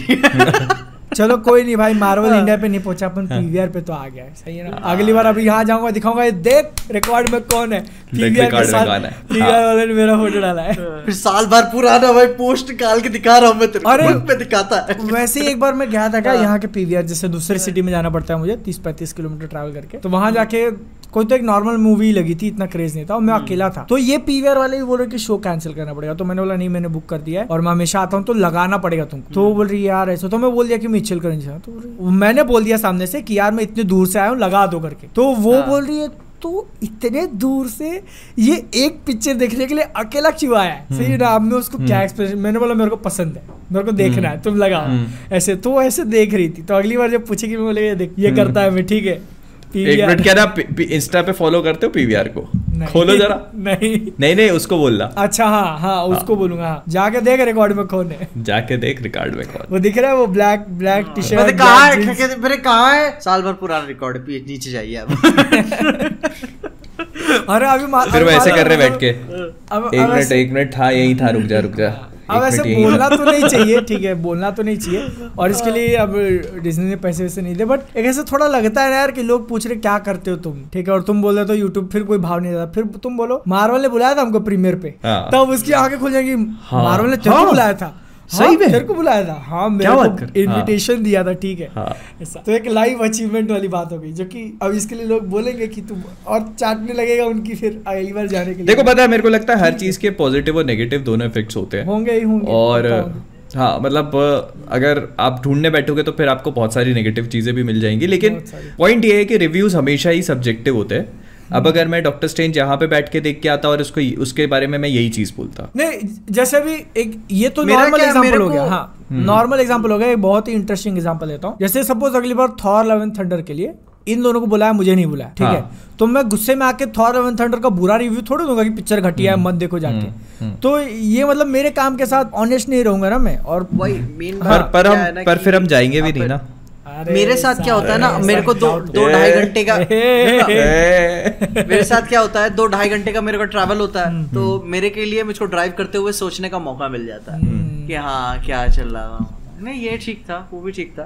चलो कोई नहीं भाई मार्वल इंडिया पे नहीं पहुँचा अपन पीवीआर पे तो आ गया है, सही है ना? अगली बार अभी यहाँ जाऊँगा दिखाऊँगा ये देख रिकॉर्ड में कौन है? पीवीआर के साथ पीवीआर
हाँ।
वाले ने मेरा फ़ोटो डाला है।
फिर साल भर पुराना भाई पोस्ट काल के दिखा रहा हूँ मैं तेरे
अरे-
मैं पे दिखाता है।
वैसे ही एक बार मैं गया था क्या
हाँ।
यहाँ के पीवीआर जैसे दूसरे सिटी में जाना पड़ता है मुझे तीस पैंतीस किलोमीटर ट्रैवल करके तो वहाँ जाके कोई तो एक नॉर्मल मूवी लगी थी इतना क्रेज नहीं था और मैं
हम्म।
अकेला था। तो ये पीवीआर वाले भी बोल रहे कि शो कैंसिल करना पड़ेगा। तो मैंने बोला नहीं मैंने बुक कर दिया है और मैं हमेशा आता हूँ तो लगाना पड़ेगा तुमको। तो वो बोल रही है यार ऐसा। तो मैं बोल दिया कि मैं चिल करने जा तो मैंने बोल दिया सामने से कि यार मैं इतने दूर से आया हूँ लगा दो करके। तो वो
हाँ।
बोल रही है तो इतने दूर से ये एक पिक्चर देखने के लिए अकेला क्यों आया है? सही ना? अब मैं उसको क्या एक्सप्रेशन मैंने बोला मेरे को पसंद है मेरे को देखना है तुम लगाओ।
हम्म।
ऐसे तो ऐसे देख रही थी। तो अगली बार जब पूछेगी मैं बोले ये देख ये करता है मैं ठीक है।
एक मिनट क्या ना इंस्टा पे फॉलो करते हो पीवीआर को? खोलो जरा।
नहीं।
नहीं नहीं उसको बोलना।
अच्छा हाँ हाँ उसको बोलूँगा हाँ। जाके देख रिकॉर्ड में कौन है।
जाके देख रिकॉर्ड में कौन।
वो दिख रहा है वो ब्लैक ब्लैक टी शर्ट
कहा है? मेरे कहा है? साल भर पुराना रिकॉर्ड नीचे जाइए अब।
अरे अभी
फिर वो
अभी
ऐसे कर रहे बैठ के।
अब
एक मिनट एक मिनट था यही था रुक जा रुक जा।
अब ऐसे बोलना तो नहीं चाहिए ठीक है बोलना तो नहीं चाहिए और इसके लिए अब डिजनी ने पैसे वैसे नहीं दे बट एक ऐसे थोड़ा लगता है यार कि लोग पूछ रहे क्या करते हो तुम ठीक है और तुम बोल रहे तो यूट्यूब फिर कोई भाव नहीं देता फिर तुम बोलो मार्वल ने बुलाया था हमको प्रीमियर पे
हाँ।
तब उसकी आँखें खुल जाएँगी
हाँ।
मार्वल ने चलो
हाँ।
बुलाया था
सही
हाँ,
में?
तेरे को बुलाया था। हाँ मेरे
क्या बात
को इनविटेशन दिया था ठीक है।
हाँ।
तो एक लाइव अचीवमेंट वाली बात हो गई जो कि अब इसके लिए लोग बोलेंगे कि तुम और चाटने लगेगा उनकी फिर अगली बार जाने के लिए।
देखो पता है मेरे को लगता है हर चीज़ के पॉजिटिव और नेगेटिव दोनों इफेक्ट्स होते हैं।
होंगे ही होंगे
और हाँ मतलब अगर आप ढूँढने बैठोगे तो फिर आपको बहुत सारी नेगेटिव चीज़ें भी मिल जाएँगी। लेकिन पॉइंट ये है कि रिव्यूज़ हमेशा ही सब्जेक्टिव होते हैं। अब अगर मैं डॉक्टर स्ट्रेंज यहाँ पे बैठ के देख के आता और उसको उसके बारे में मैं यही चीज़ बोलता।
नहीं जैसे भी एक ये तो नॉर्मल
मेरे
हो गया हाँ।
हम्म।
नॉर्मल एग्जांपल हो गया एक बहुत ही इंटरेस्टिंग एग्जांपल लेता हूँ। जैसे सपोज़ अगली बार थॉर लेवन थंडर के लिए इन दोनों को बुलाया मुझे नहीं बुलाया ठीक
हाँ।
है। तो मैं गुस्से में आके थॉर लेवन थंडर का बुरा रिव्यू थोड़ी दूँगा कि पिक्चर घटिया है मत देखो
हम्म,
जाके तो ये मतलब मेरे काम के साथ ऑनेस्ट नहीं रहूँगा ना मैं और
वही मेन
पर पर हम पर फिर हम जाएँगे भी नहीं ना।
मेरे साथ क्या होता है ना मेरे को दो दो ढाई घंटे का मेरे साथ क्या होता है दो ढाई घंटे का मेरे को ट्रैवल होता है तो मेरे के लिए मुझको ड्राइव करते हुए सोचने का मौका मिल जाता है कि हाँ क्या चल रहा नहीं ये ठीक था वो भी ठीक था।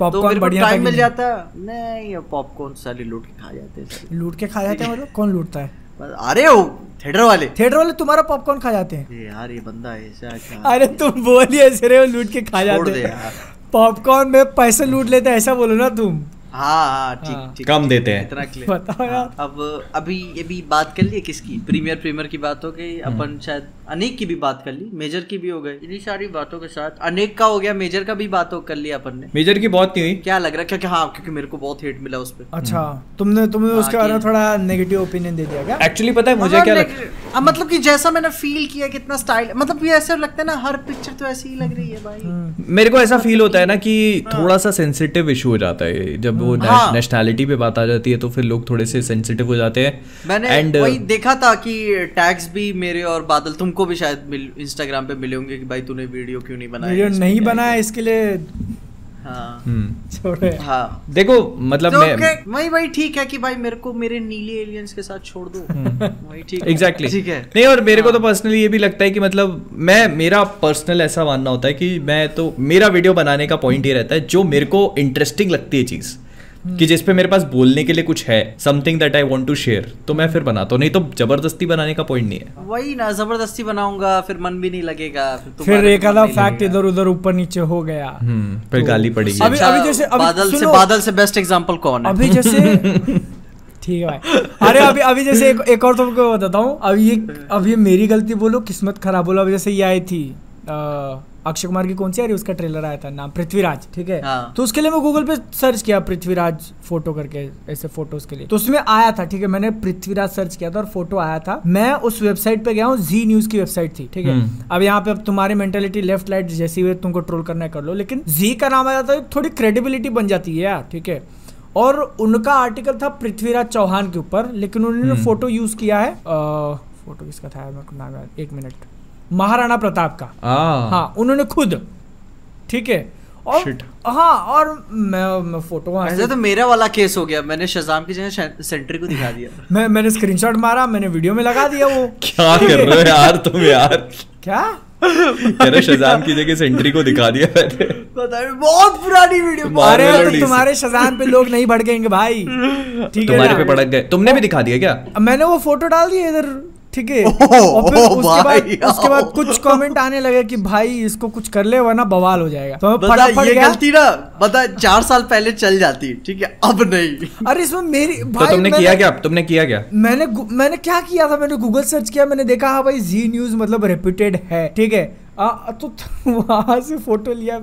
तो मेरे को
बढ़िया
टाइम मिल जाता। नहीं ये पॉपकॉर्न साले लूट के खा जाते हैं।
लूट के खा जाते हैं मतलब कौन लूटता है?
अरे वो थिएटर वाले।
थिएटर वाले तुम्हारा पॉपकॉर्न खा जाते हैं?
यार ये बंदा ऐसा
अरे तुम बोल ही ऐसे लूट के खा जाते हैं। पॉपकॉर्न में पैसे लूट लेते हैं ऐसा बोलो ना तुम
हाँ हाँ ठीक
हाँ।
ठीक
कम देते हैं।
इतना क्लियर
बताओ यार।
हाँ, अब अभी ये भी बात कर लिए किसकी प्रीमियर प्रीमियर की बात हो गई
हम्म।
अपन शायद अनेक की भी बात कर ली मेजर की भी हो गई। इन्हीं सारी बातों के साथ। अनेक का हो गया मेजर का भी बात हो कर लिया अपन ने।
मेजर की बहुत नहीं हुई
क्या लग रहा है? क्योंकि हाँ क्योंकि मेरे को बहुत हेट मिला उस पर
अच्छा तुमने तुमने
हाँ,
उसके बारे में थोड़ा नेगेटिव ओपिनियन दे दिया क्या?
एक्चुअली पता है मुझे क्या
like,
लगता
अब मतलब कि जैसा मैंने फील किया कितना स्टाइल मतलब ये ऐसा लगता है ना हर पिक्चर तो ऐसी ही लग रही है भाई।
हम्म।
मेरे को ऐसा फील होता है ना कि थोड़ा सा सेंसिटिव इशू हो जाता है। जब वो
हाँ।
नेशनैलिटी पे बात आ जाती है तो फिर लोग थोड़े से सेंसिटिव हो जाते हैं।
मैंने वही देखा था कि टैक्स भी मेरे और बादल तुमको भी शायद मिल इंस्टाग्राम पे मिले होंगे कि भाई तूने वीडियो क्यों नहीं बनाया
वीडियो नहीं बनाया इसके लिए
हाँ। हाँ।
देखो मतलब
तो
मैं
वही वही ठीक है कि भाई मेरे को मेरे नीले एलियंस के साथ छोड़ दो। वही ठीक
एग्जैक्टली
ठीक है।
नहीं और मेरे को तो
हाँ।
पर्सनली ये भी लगता है कि मतलब मैं मेरा पर्सनल ऐसा मानना होता है कि मैं तो मेरा वीडियो बनाने का पॉइंट ये रहता है जो मेरे को इंटरेस्टिंग लगती है चीज़। कि जिस पे मेरे पास बोलने के लिए कुछ है something that I want to share तो मैं फिर बनाता हूँ। नहीं तो ज़बरदस्ती बनाने का पॉइंट नहीं है।
वही ना ज़बरदस्ती बनाऊँगा फिर मन भी नहीं लगेगा फिर
फिर एक आधा फैक्ट इधर उधर ऊपर नीचे हो गया।
हम्म फिर
तो-
गाली पड़ेगी।
अभी-
अच्छा,
जैसे- अभी
बादल से बादल से बेस्ट एग्जांपल कौन है?
अभी जैसे ठीक है भाई। अरे अभी अभी जैसे एक, एक और तुमको बताता हूँ। अब ये अब ये मेरी गलती बोलो किस्मत खराब बोलो। अभी जैसे ये आई थी अक्षय कुमार की कौन सी आ रही उसका ट्रेलर आया था नाम पृथ्वीराज ठीक है?
हाँ।
तो उसके लिए मैं गूगल पे सर्च किया पृथ्वीराज फ़ोटो करके ऐसे फ़ोटोज़ के लिए। तो उसमें आया था ठीक है? मैंने पृथ्वीराज सर्च किया था और फ़ोटो आया था। मैं उस वेबसाइट पे गया हूँ जी न्यूज़ की वेबसाइट थी ठीक है?
हम्म।
अब यहाँ पे अब तुम्हारी मेंटेलिटी लेफ़्ट राइट जैसी हुई तुमको ट्रोल करना है कर लो। लेकिन जी का नाम आ जाता है थोड़ी क्रेडिबिलिटी बन जाती है यार ठीक है? और उनका आर्टिकल था पृथ्वीराज चौहान के ऊपर लेकिन उन्होंने
हम्म।
फ़ोटो यूज़ किया है। अ, फ़ोटो किसका था? मेरे को नाम एक मिनट महाराणा प्रताप का।
हाँ
हाँ उन्होंने खुद। ठीक है? और
Shit.
हाँ और मैं, मैं फ़ोटो
ऐसा तो मेरा वाला केस हो गया। मैंने शजाम की जगह सेंट्री को दिखा दिया।
मैं मैंने स्क्रीनशॉट मारा मैंने वीडियो में लगा दिया वो।
क्या कर रहे हो यार तुम यार?
क्या?
कह शजाम की जगह सेंट्री को दिखा दिया मैंने।
बहुत पुरानी वीडियो
मार
अरे तो तुम्हारे शजान पे लोग नहीं भड़केंगे भाई। ठीक है
तुम्हारे पे पड़क गए। तुमने भी दिखा दिया क्या?
मैंने वो फ़ोटो डाल दिया इधर। ठीक है? और फिर उसके बाद उसके बाद कुछ कमेंट आने लगे कि भाई इसको कुछ कर ले वरना बवाल हो जाएगा। तो
बता
फटाफट
ये गलती ना बता चार साल पहले चल जाती ठीक है? अब नहीं।
अरे इसमें मेरी भाई
तो
तुमने
किया क्या? तुमने किया क्या?
मैंने मैंने क्या किया था? मैंने गूगल सर्च किया मैंने देखा हाँ भाई जी न्यूज़ मतलब रेप्यूटेड है ठीक है? आ, तो वहाँ से फ़ोटो लिया।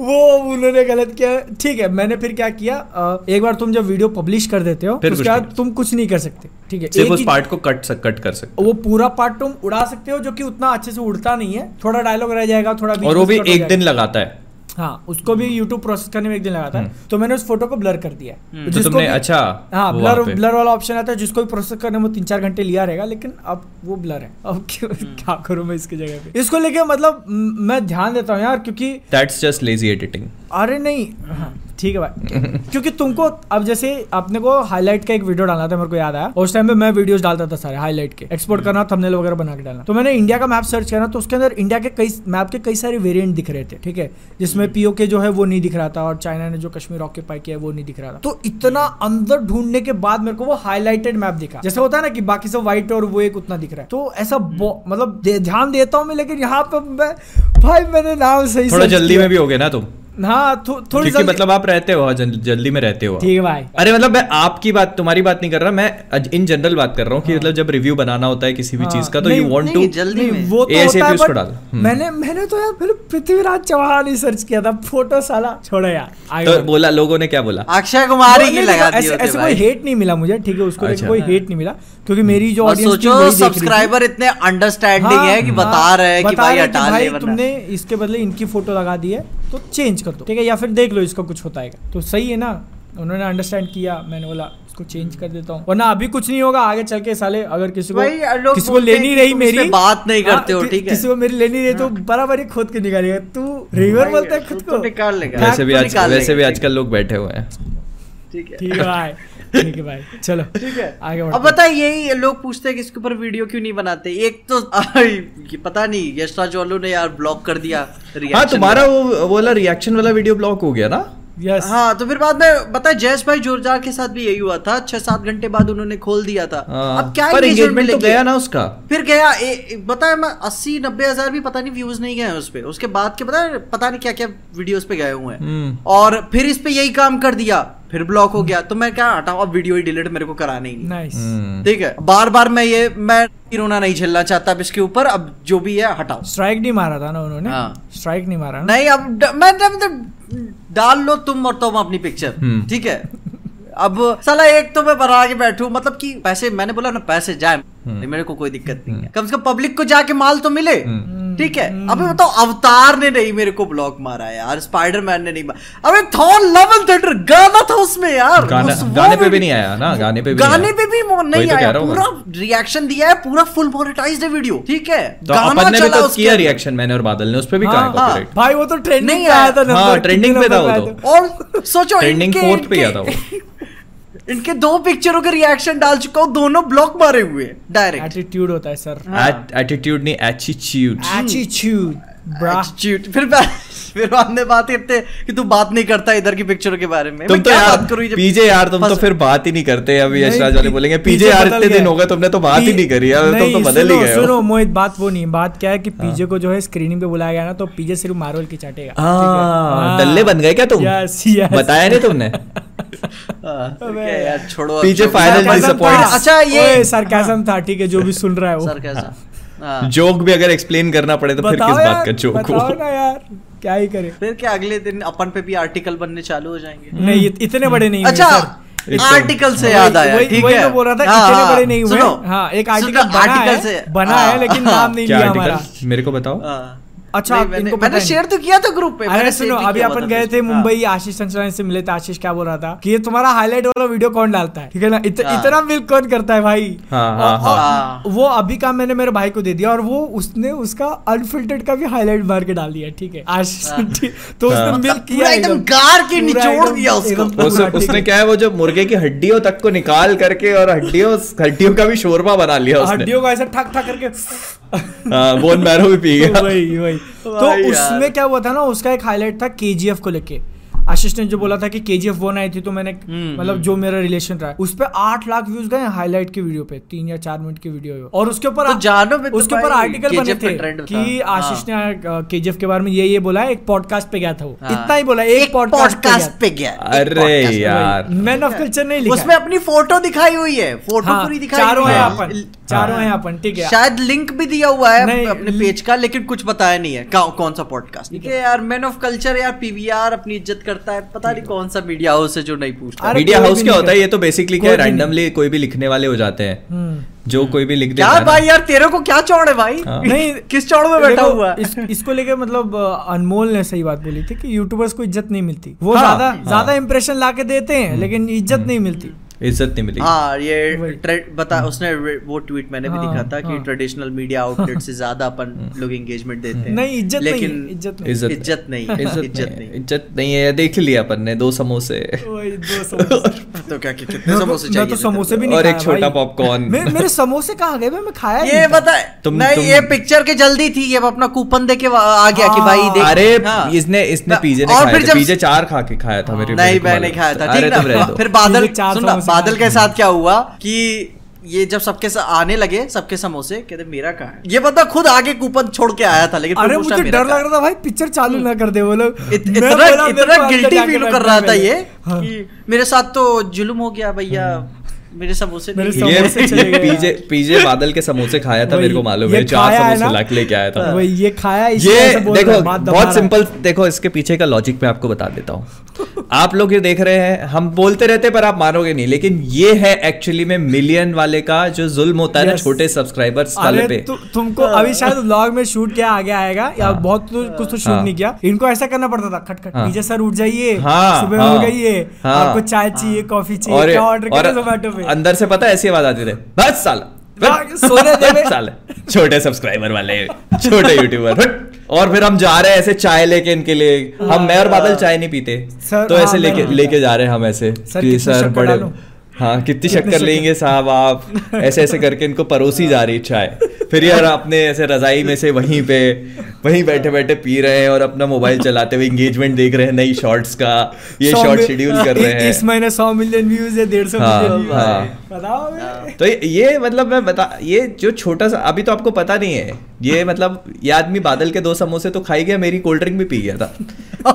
वो उन्होंने गलत किया। ठीक है मैंने फिर क्या किया? आ, एक बार तुम जब वीडियो पब्लिश कर देते हो
फिर
उसके बाद तुम कुछ नहीं कर सकते। ठीक है
सिर्फ़
एक
उस पार्ट को कट सक कट कर सकते
वो पूरा पार्ट तुम उड़ा सकते हो जो कि उतना अच्छे से उड़ता नहीं है। थोड़ा डायलॉग रह जाएगा थोड़ा
और वो भी एक दिन लगाता है।
हाँ उसको भी यूट्यूब प्रोसेस करने में एक दिन लगा था तो मैंने उस फ़ोटो को ब्लर कर दिया।
हम्म।
तो
जिसको
तुमने अच्छा
हाँ ब्लर ब्लर वाला ऑप्शन आता है जिसको भी प्रोसेस करने में तीन चार घंटे लिया रहेगा लेकिन अब वो ब्लर है। अब
हम्म।
क्या करूँ मैं इसकी जगह पे? इसको लेके मतलब मैं ध्यान देता हूँ यार क्योंकि
दैट्स जस्ट लेजी एडिटिंग
अरे नहीं हाँ, ठीक है भाई। क्योंकि तुमको अब जैसे अपने को हाईलाइट का एक वीडियो डालना था मेरे को याद आया। उस टाइम पे मैं वीडियोस डालता था सारे हाईलाइट के। एक्सपोर्ट करना थंबनेल वगैरह बना के डालना। तो मैंने इंडिया का मैप सर्च करना तो उसके अंदर इंडिया के कई मैप के कई सारे वेरियंट दिख रहे थे ठीक है? जिसमें पीओके जो है वो नहीं दिख रहा था और चाइना ने जो कश्मीर ऑक्यूपाई किया है वो नहीं दिख रहा था। तो इतना अंदर ढूँढने के बाद मेरे को वो हाईलाइटेड मैप दिखा। जैसे होता है ना कि बाकी सब व्हाइट और वो एक उतना दिख रहा है। तो ऐसा मतलब ध्यान देता हूँ मैं लेकिन यहाँ पे मैं भाई मैंने नाम सही
थोड़ा जल्दी में भी हो गया ना तुम।
हाँ थो, थोड़ी
क्योंकि
जल्दी
मतलब आप रहते हो जल- जल्दी में रहते हो।
ठीक है भाई।
अरे मतलब मैं आपकी बात तुम्हारी बात नहीं कर रहा मैं इन जनरल बात कर रहा हूँ कि मतलब जब रिव्यू बनाना होता है किसी भी
हाँ,
चीज़ का तो यू वांट टू
जल्दी
वो तो होता है
उसको डाल। हम्म।
मैंने मैंने तो यार पृथ्वीराज चौहान ही सर्च किया था फ़ोटो साला छोड़ो यार
तो बोला लोगों ने क्या बोला?
अक्षय कुमार ही लगा
ऐसे कोई हेट नहीं मिला मुझे ठीक है उसको
अच्छा।
कोई हेट नहीं मिला। क्योंकि मेरी जो ऑडियंस
सोचो सब्सक्राइबर इतने अंडरस्टैंडिंग हाँ, है कि हाँ, बता रहे हैं कि भाई
हैं
हटा
भाई
ले
तुमने इसके बदले इनकी फ़ोटो लगा दी है तो चेंज कर दो ठीक है? या फिर देख लो इसका कुछ होता है। तो सही है ना? उन्होंने अंडरस्टैंड किया मैंने बोला इसको चेंज कर देता हूँ। वरना अभी कुछ नहीं होगा आगे चल के साले अगर किसी को किसी को लेनी रही मेरी
बात नहीं
हाँ,
करते हो, ठीक है?
किसी को मेरी लेनी रही तो बराबर ही खोद के निकालेगा। तू रिवर बोलता है खुद को।
निकाल लेगा।
हाँ,
वैसे भी आजकल लोग बैठे हुए हैं।
ठीक है।
ठीक है भाई ठीक है भाई चलो
ठीक है।
आगे
अब बता यही लोग पूछते हैं कि इसके ऊपर वीडियो क्यों नहीं बनाते? एक तो ये पता नहीं यशराज वालों ने यार ब्लॉक कर दिया
हाँ तुम्हारा वो वाला रिएक्शन वाला वीडियो ब्लॉक हो गया ना?
यस
हाँ तो फिर बाद में बता जयेश भाई जोरदार के साथ भी यही हुआ था। छह सात घंटे बाद उन्होंने खोल दिया था।
हाँ,
अब क्या
पर एंगेजमेंट तो? गया ना उसका।
फिर गया बताया मैं अस्सी नब्बे हज़ार भी पता नहीं व्यूज़ नहीं गए उस पे। उसके बाद के पता पता नहीं क्या क्या वीडियोस पे गए हुए हैं।
हम्म।
और फिर इस पे यही काम कर दिया फिर ब्लॉक हो गया। तो मैं क्या हटाऊ? अब वीडियो ही डिलीट मेरे को कराना ही नहीं।
हम्म।
ठीक है? बार बार मैं ये मैं रोना नहीं झेलना चाहता अब इसके ऊपर। अब जो भी है हटाओ।
स्ट्राइक नहीं मारा था ना उन्होंने?
हाँ।
स्ट्राइक नहीं मारा
नहीं अब मैं मतलब डाल लो तुम और तुम अपनी पिक्चर
हम्म।
ठीक है? अब साला एक तो मैं बना के बैठू मतलब कि पैसे मैंने बोला ना पैसे जाए।
हम्म।
मेरे को कोई दिक्कत नहीं है कम से कम पब्लिक को जाके माल तो मिले
हम्म।
ठीक है अबे बताओ अवतार ने नहीं मेरे को ब्लॉक मारा यार स्पाइडरमैन ने नहीं मारा अबे थॉर लव एंड थंडर गाना था उसमें यार
गाना
उस-
गाने पे भी नहीं आया ना गाने पे भी
गाने पे भी नहीं
तो
आया
हूँ।
पूरा रिएक्शन दिया है पूरा फुल मोनेटाइज्ड है वीडियो ठीक है
तो अपन ने भी
चला
तो
उसके
किया रिएक्शन मैंने और बादल ने उस पे भी
हाँ,
कहा
हाँ।
कॉपीराइट
भाई वो तो ट्रेंडिंग पे आया था
आया।
नंबर
हाँ, पे था वो तो।
आया?
और सोचो
ट्रेंडिंग फोर्थ पे गया था
इनके- इनके दो पिक्चरों के रिएक्शन डाल चुका हूँ दोनों ब्लॉक मारे हुए डायरेक्ट
एटीट्यूड होता है सर।
एटीट्यूड नहीं एटीट्यूड
एटीट्यूड ब्रा
फिर फिर बाद में बात करते कि तू बात नहीं करता इधर की पिक्चरों के बारे में।
तुम तो यार
बात करूँ जब
पीजे यार तुम तो फिर बात ही नहीं करते अभी यशराज वाले बोलेंगे
पीजे
यार इतने दिन हो गए तुमने तो बात ही नहीं करी यार तुम तो बदल ही गए
सुनो मोहित बात वो नहीं बात क्या है कि पीजे को जो है स्क्रीनिंग पे बुलाया गया ना तो पीजे सिर्फ़ मार्वल की चाटेगा
हाँ, डल्ले बन गए क्या तुम?
यस यस
बताया नहीं तुमने?
हाँ, है यार छोड़ो
पीजे disappoints.
था। अच्छा ये
सरकाजम था ठीक है जो भी सुन रहा है वो।
सर हाँ।
जोक भी अगर एक्सप्लेन करना पड़े तो फिर किस बात का जोक
बताओ
हो
ना यार। क्या ही करे?
फिर क्या अगले दिन अपन पे भी आर्टिकल बनने चालू हो जाएँगे?
नहीं इतने बड़े नहीं
अच्छा आर्टिकल से याद आया ठीक है।
मैं बोल रहा था
हाँ,
इतने
हाँ,
बड़े नहीं हुए। हाँ एक आर्टिकल बना
आर्टिकल
है
से
बना
हाँ,
है। लेकिन नाम नहीं लिया हमारा।
मेरे को बताओ।
हाँ।
अच्छा
मैंने मैंने शेयर तो किया था ग्रुप पे
अरे सुनो अभी अपन गए
थे हाँ।
मुंबई आशीष संचलन से मिले थे आशीष क्या बोल रहा था कि ये तुम्हारा हाईलाइट वाला वीडियो कौन डालता है ठीक है ना इत,
हाँ।
इतना मिल्क कौन करता है भाई
हाँ, हाँ,
हाँ।
वो अभी का मैंने मेरे भाई को दे दिया और वो उसने उसका अनफिल्टर्ड का भी हाईलाइट मार के डाल दिया ठीक है आशीष
हाँ।
तो उसने
हाँ।
मिल्क किया
एकदम गार के निचोड़ दिया उसको।
उसने क्या है वो जो मुर्गे की हड्डियों तक को निकाल करके और हड्डियों हड्डियों का भी शोरबा बना लिया उसने
हड्डियों को ऐसा ठक ठक करके
बोन मैरो भी पी गया
वही वही तो उसमें क्या हुआ था ना उसका एक हाईलाइट था केजीएफ को लेके। आशीष ने जो बोला था कि केजीएफ वन आई थी तो मैंने
हम्म,
मतलब जो मेरा रिलेशन रहा उस पर आठ लाख व्यूज़ गए हाईलाइट की वीडियो पे तीन या चार मिनट की वीडियो और उसके ऊपर
तो तो
उसके ऊपर आर्टिकल बने थे कि। आशीष
हाँ।
ने केजीएफ के बारे में ये ये बोला है, एक पॉडकास्ट पे गया था वो।
हाँ।
इतना ही बोला एक पॉडकास्ट
पे गया
अरे यार।
मैन ऑफ़ कल्चर नहीं लिखा।
उसमें अपनी फ़ोटो दिखाई हुई है। फ़ोटो
हाँ,
पूरी दिखाई
चारों
हुई
है अपन चारों हैं अपन ठीक है।
शायद लिंक भी दिया हुआ है अपने पेज का लेकिन कुछ बताया नहीं है। कौन सा पॉडकास्ट ठीक है। यार मैन ऑफ़ कल्चर यार पीवीआर अपनी इज़्ज़त करता है पता नहीं कौन सा मीडिया हाउस है जो नहीं पूछता।
मीडिया
कोई
हाउस
भी
क्या होता है? ये तो बेसिकली क्या। रैंडमली कोई भी लिखने वाले हो जाते हैं।
हम्म।
जो कोई भी लिख दे
क्या भाई यार तेरे को क्या चौड़ है भाई?
हाँ।
नहीं
किस चौड़ में बैठा हुआ है?
इस, इसको लेके मतलब अनमोल ने सही बात बोली थी कि यूट्यूबर्स को इज़्ज़त नहीं मिलती। वो
हाँ,
ज़्यादा
हाँ।
ज़्यादा इंप्रेशन ला के देते हैं लेकिन इज़्ज़त नहीं मिलती।
इज़्ज़त नहीं मिली
हाँ ये बता उसने वो ट्वीट मैंने भी
हाँ,
दिखा था कि
हाँ।
ट्रेडिशनल मीडिया आउटलेट से ज़्यादा अपन लोग एंगेजमेंट देते हैं।
नहीं इज़्ज़त
लेकिन
इज़्ज़त नहीं।
इज़्ज़त
नहीं
इज़्ज़त नहीं इज़्ज़त नहीं है देख लिया अपन ने दो समोसे।
वही दो समोसे।
तो क्या कितने
तो-
समोसे
मैं
चाहिए
तो समोसे भी नहीं
और एक छोटा पॉपकॉर्न
मेरे समोसे कहाँ गए? मैं खाया
ये बता
तुम-
नहीं ये पिक्चर के जल्दी थी ये अपना कूपन दे के आ गया कि भाई देख
अरे
हाँ।
इसने इसने पीजे ने खाया चार खा के खाया था मेरे
नहीं
मेरे को
मैं
मालूम।
नहीं खाया था ठीक ना? फिर बादल
चार
सुन बादल के साथ क्या हुआ कि ये जब सबके साथ आने लगे सबके समोसे कहते मेरा कहाँ है? ये बंदा खुद आगे कूपन छोड़ के आया था लेकिन
अरे मुझे डर लग रहा था भाई पिक्चर चालू ना कर दे वो लोग।
इत- इतना इतना गिल्टी फील कर रहा था ये
हाँ।
कि मेरे साथ तो जुल्म हो गया भैया मेरे समोसे
मेरे
नहीं
ये
समोसे चले
पीजे पीजे बादल के समोसे खाया था मेरे को मालूम है चार समोसे
ना?
ला के लेके आया था।
वही ये खाया
ये देखो
है,
बहुत सिंपल देखो इसके पीछे का लॉजिक मैं आपको बता देता हूँ। आप लोग ये देख रहे हैं हम बोलते रहते पर आप मानोगे नहीं। लेकिन ये है एक्चुअली में मिलियन वाले का जो जुल्म होता है ना छोटे सब्सक्राइबर्स वाले पे।
तु, तुमको अभी शायद व्लॉग में शूट किया आगे आएगा या बहुत तो, कुछ तो शूट
हाँ।
नहीं किया। इनको ऐसा करना पड़ता था खट खट
हाँ।
सर उठ जाइए
हाँ,
सुबह
हाँ,
हो। गई है
हाँ।
आपको चाय चाहिए कॉफ़ी चाहिए ऑर्डर
और
जोमेटो पे?
अंदर से पता है ऐसी आवाज़ आती थी बस साला।
सोने दे
साले छोटे सब्सक्राइबर वाले छोटे यूट्यूबर और फिर हम जा रहे हैं ऐसे चाय लेके इनके लिए। हम मैं और बादल चाय नहीं पीते। तो
हाँ,
ऐसे लेके लेके जा रहे हैं हम ऐसे
सर,
कि सर
शक्कर
बड़े हाँ कितनी शक्कर? लेंगे साहब आप? ऐसे ऐसे करके इनको परोसी जा रही चाय। फिर यार अपने ऐसे रजाई में से वहीं पे वहीं बैठे बैठे पी रहे हैं और अपना मोबाइल चलाते हुए इंगेजमेंट देख रहे हैं नई शॉर्ट्स का ये शॉर्ट शेड्यूल कर रहे हैं।
इस महीने सौ मिलियन व्यूज़ है डेढ़ सौ
हाँ, हाँ।
बताओ।
तो ये मतलब मैं बता ये जो छोटा सा अभी तो आपको पता नहीं है ये मतलब ये आदमी बादल के दो समोसे तो खाई गया मेरी कोल्ड ड्रिंक भी पी गया था।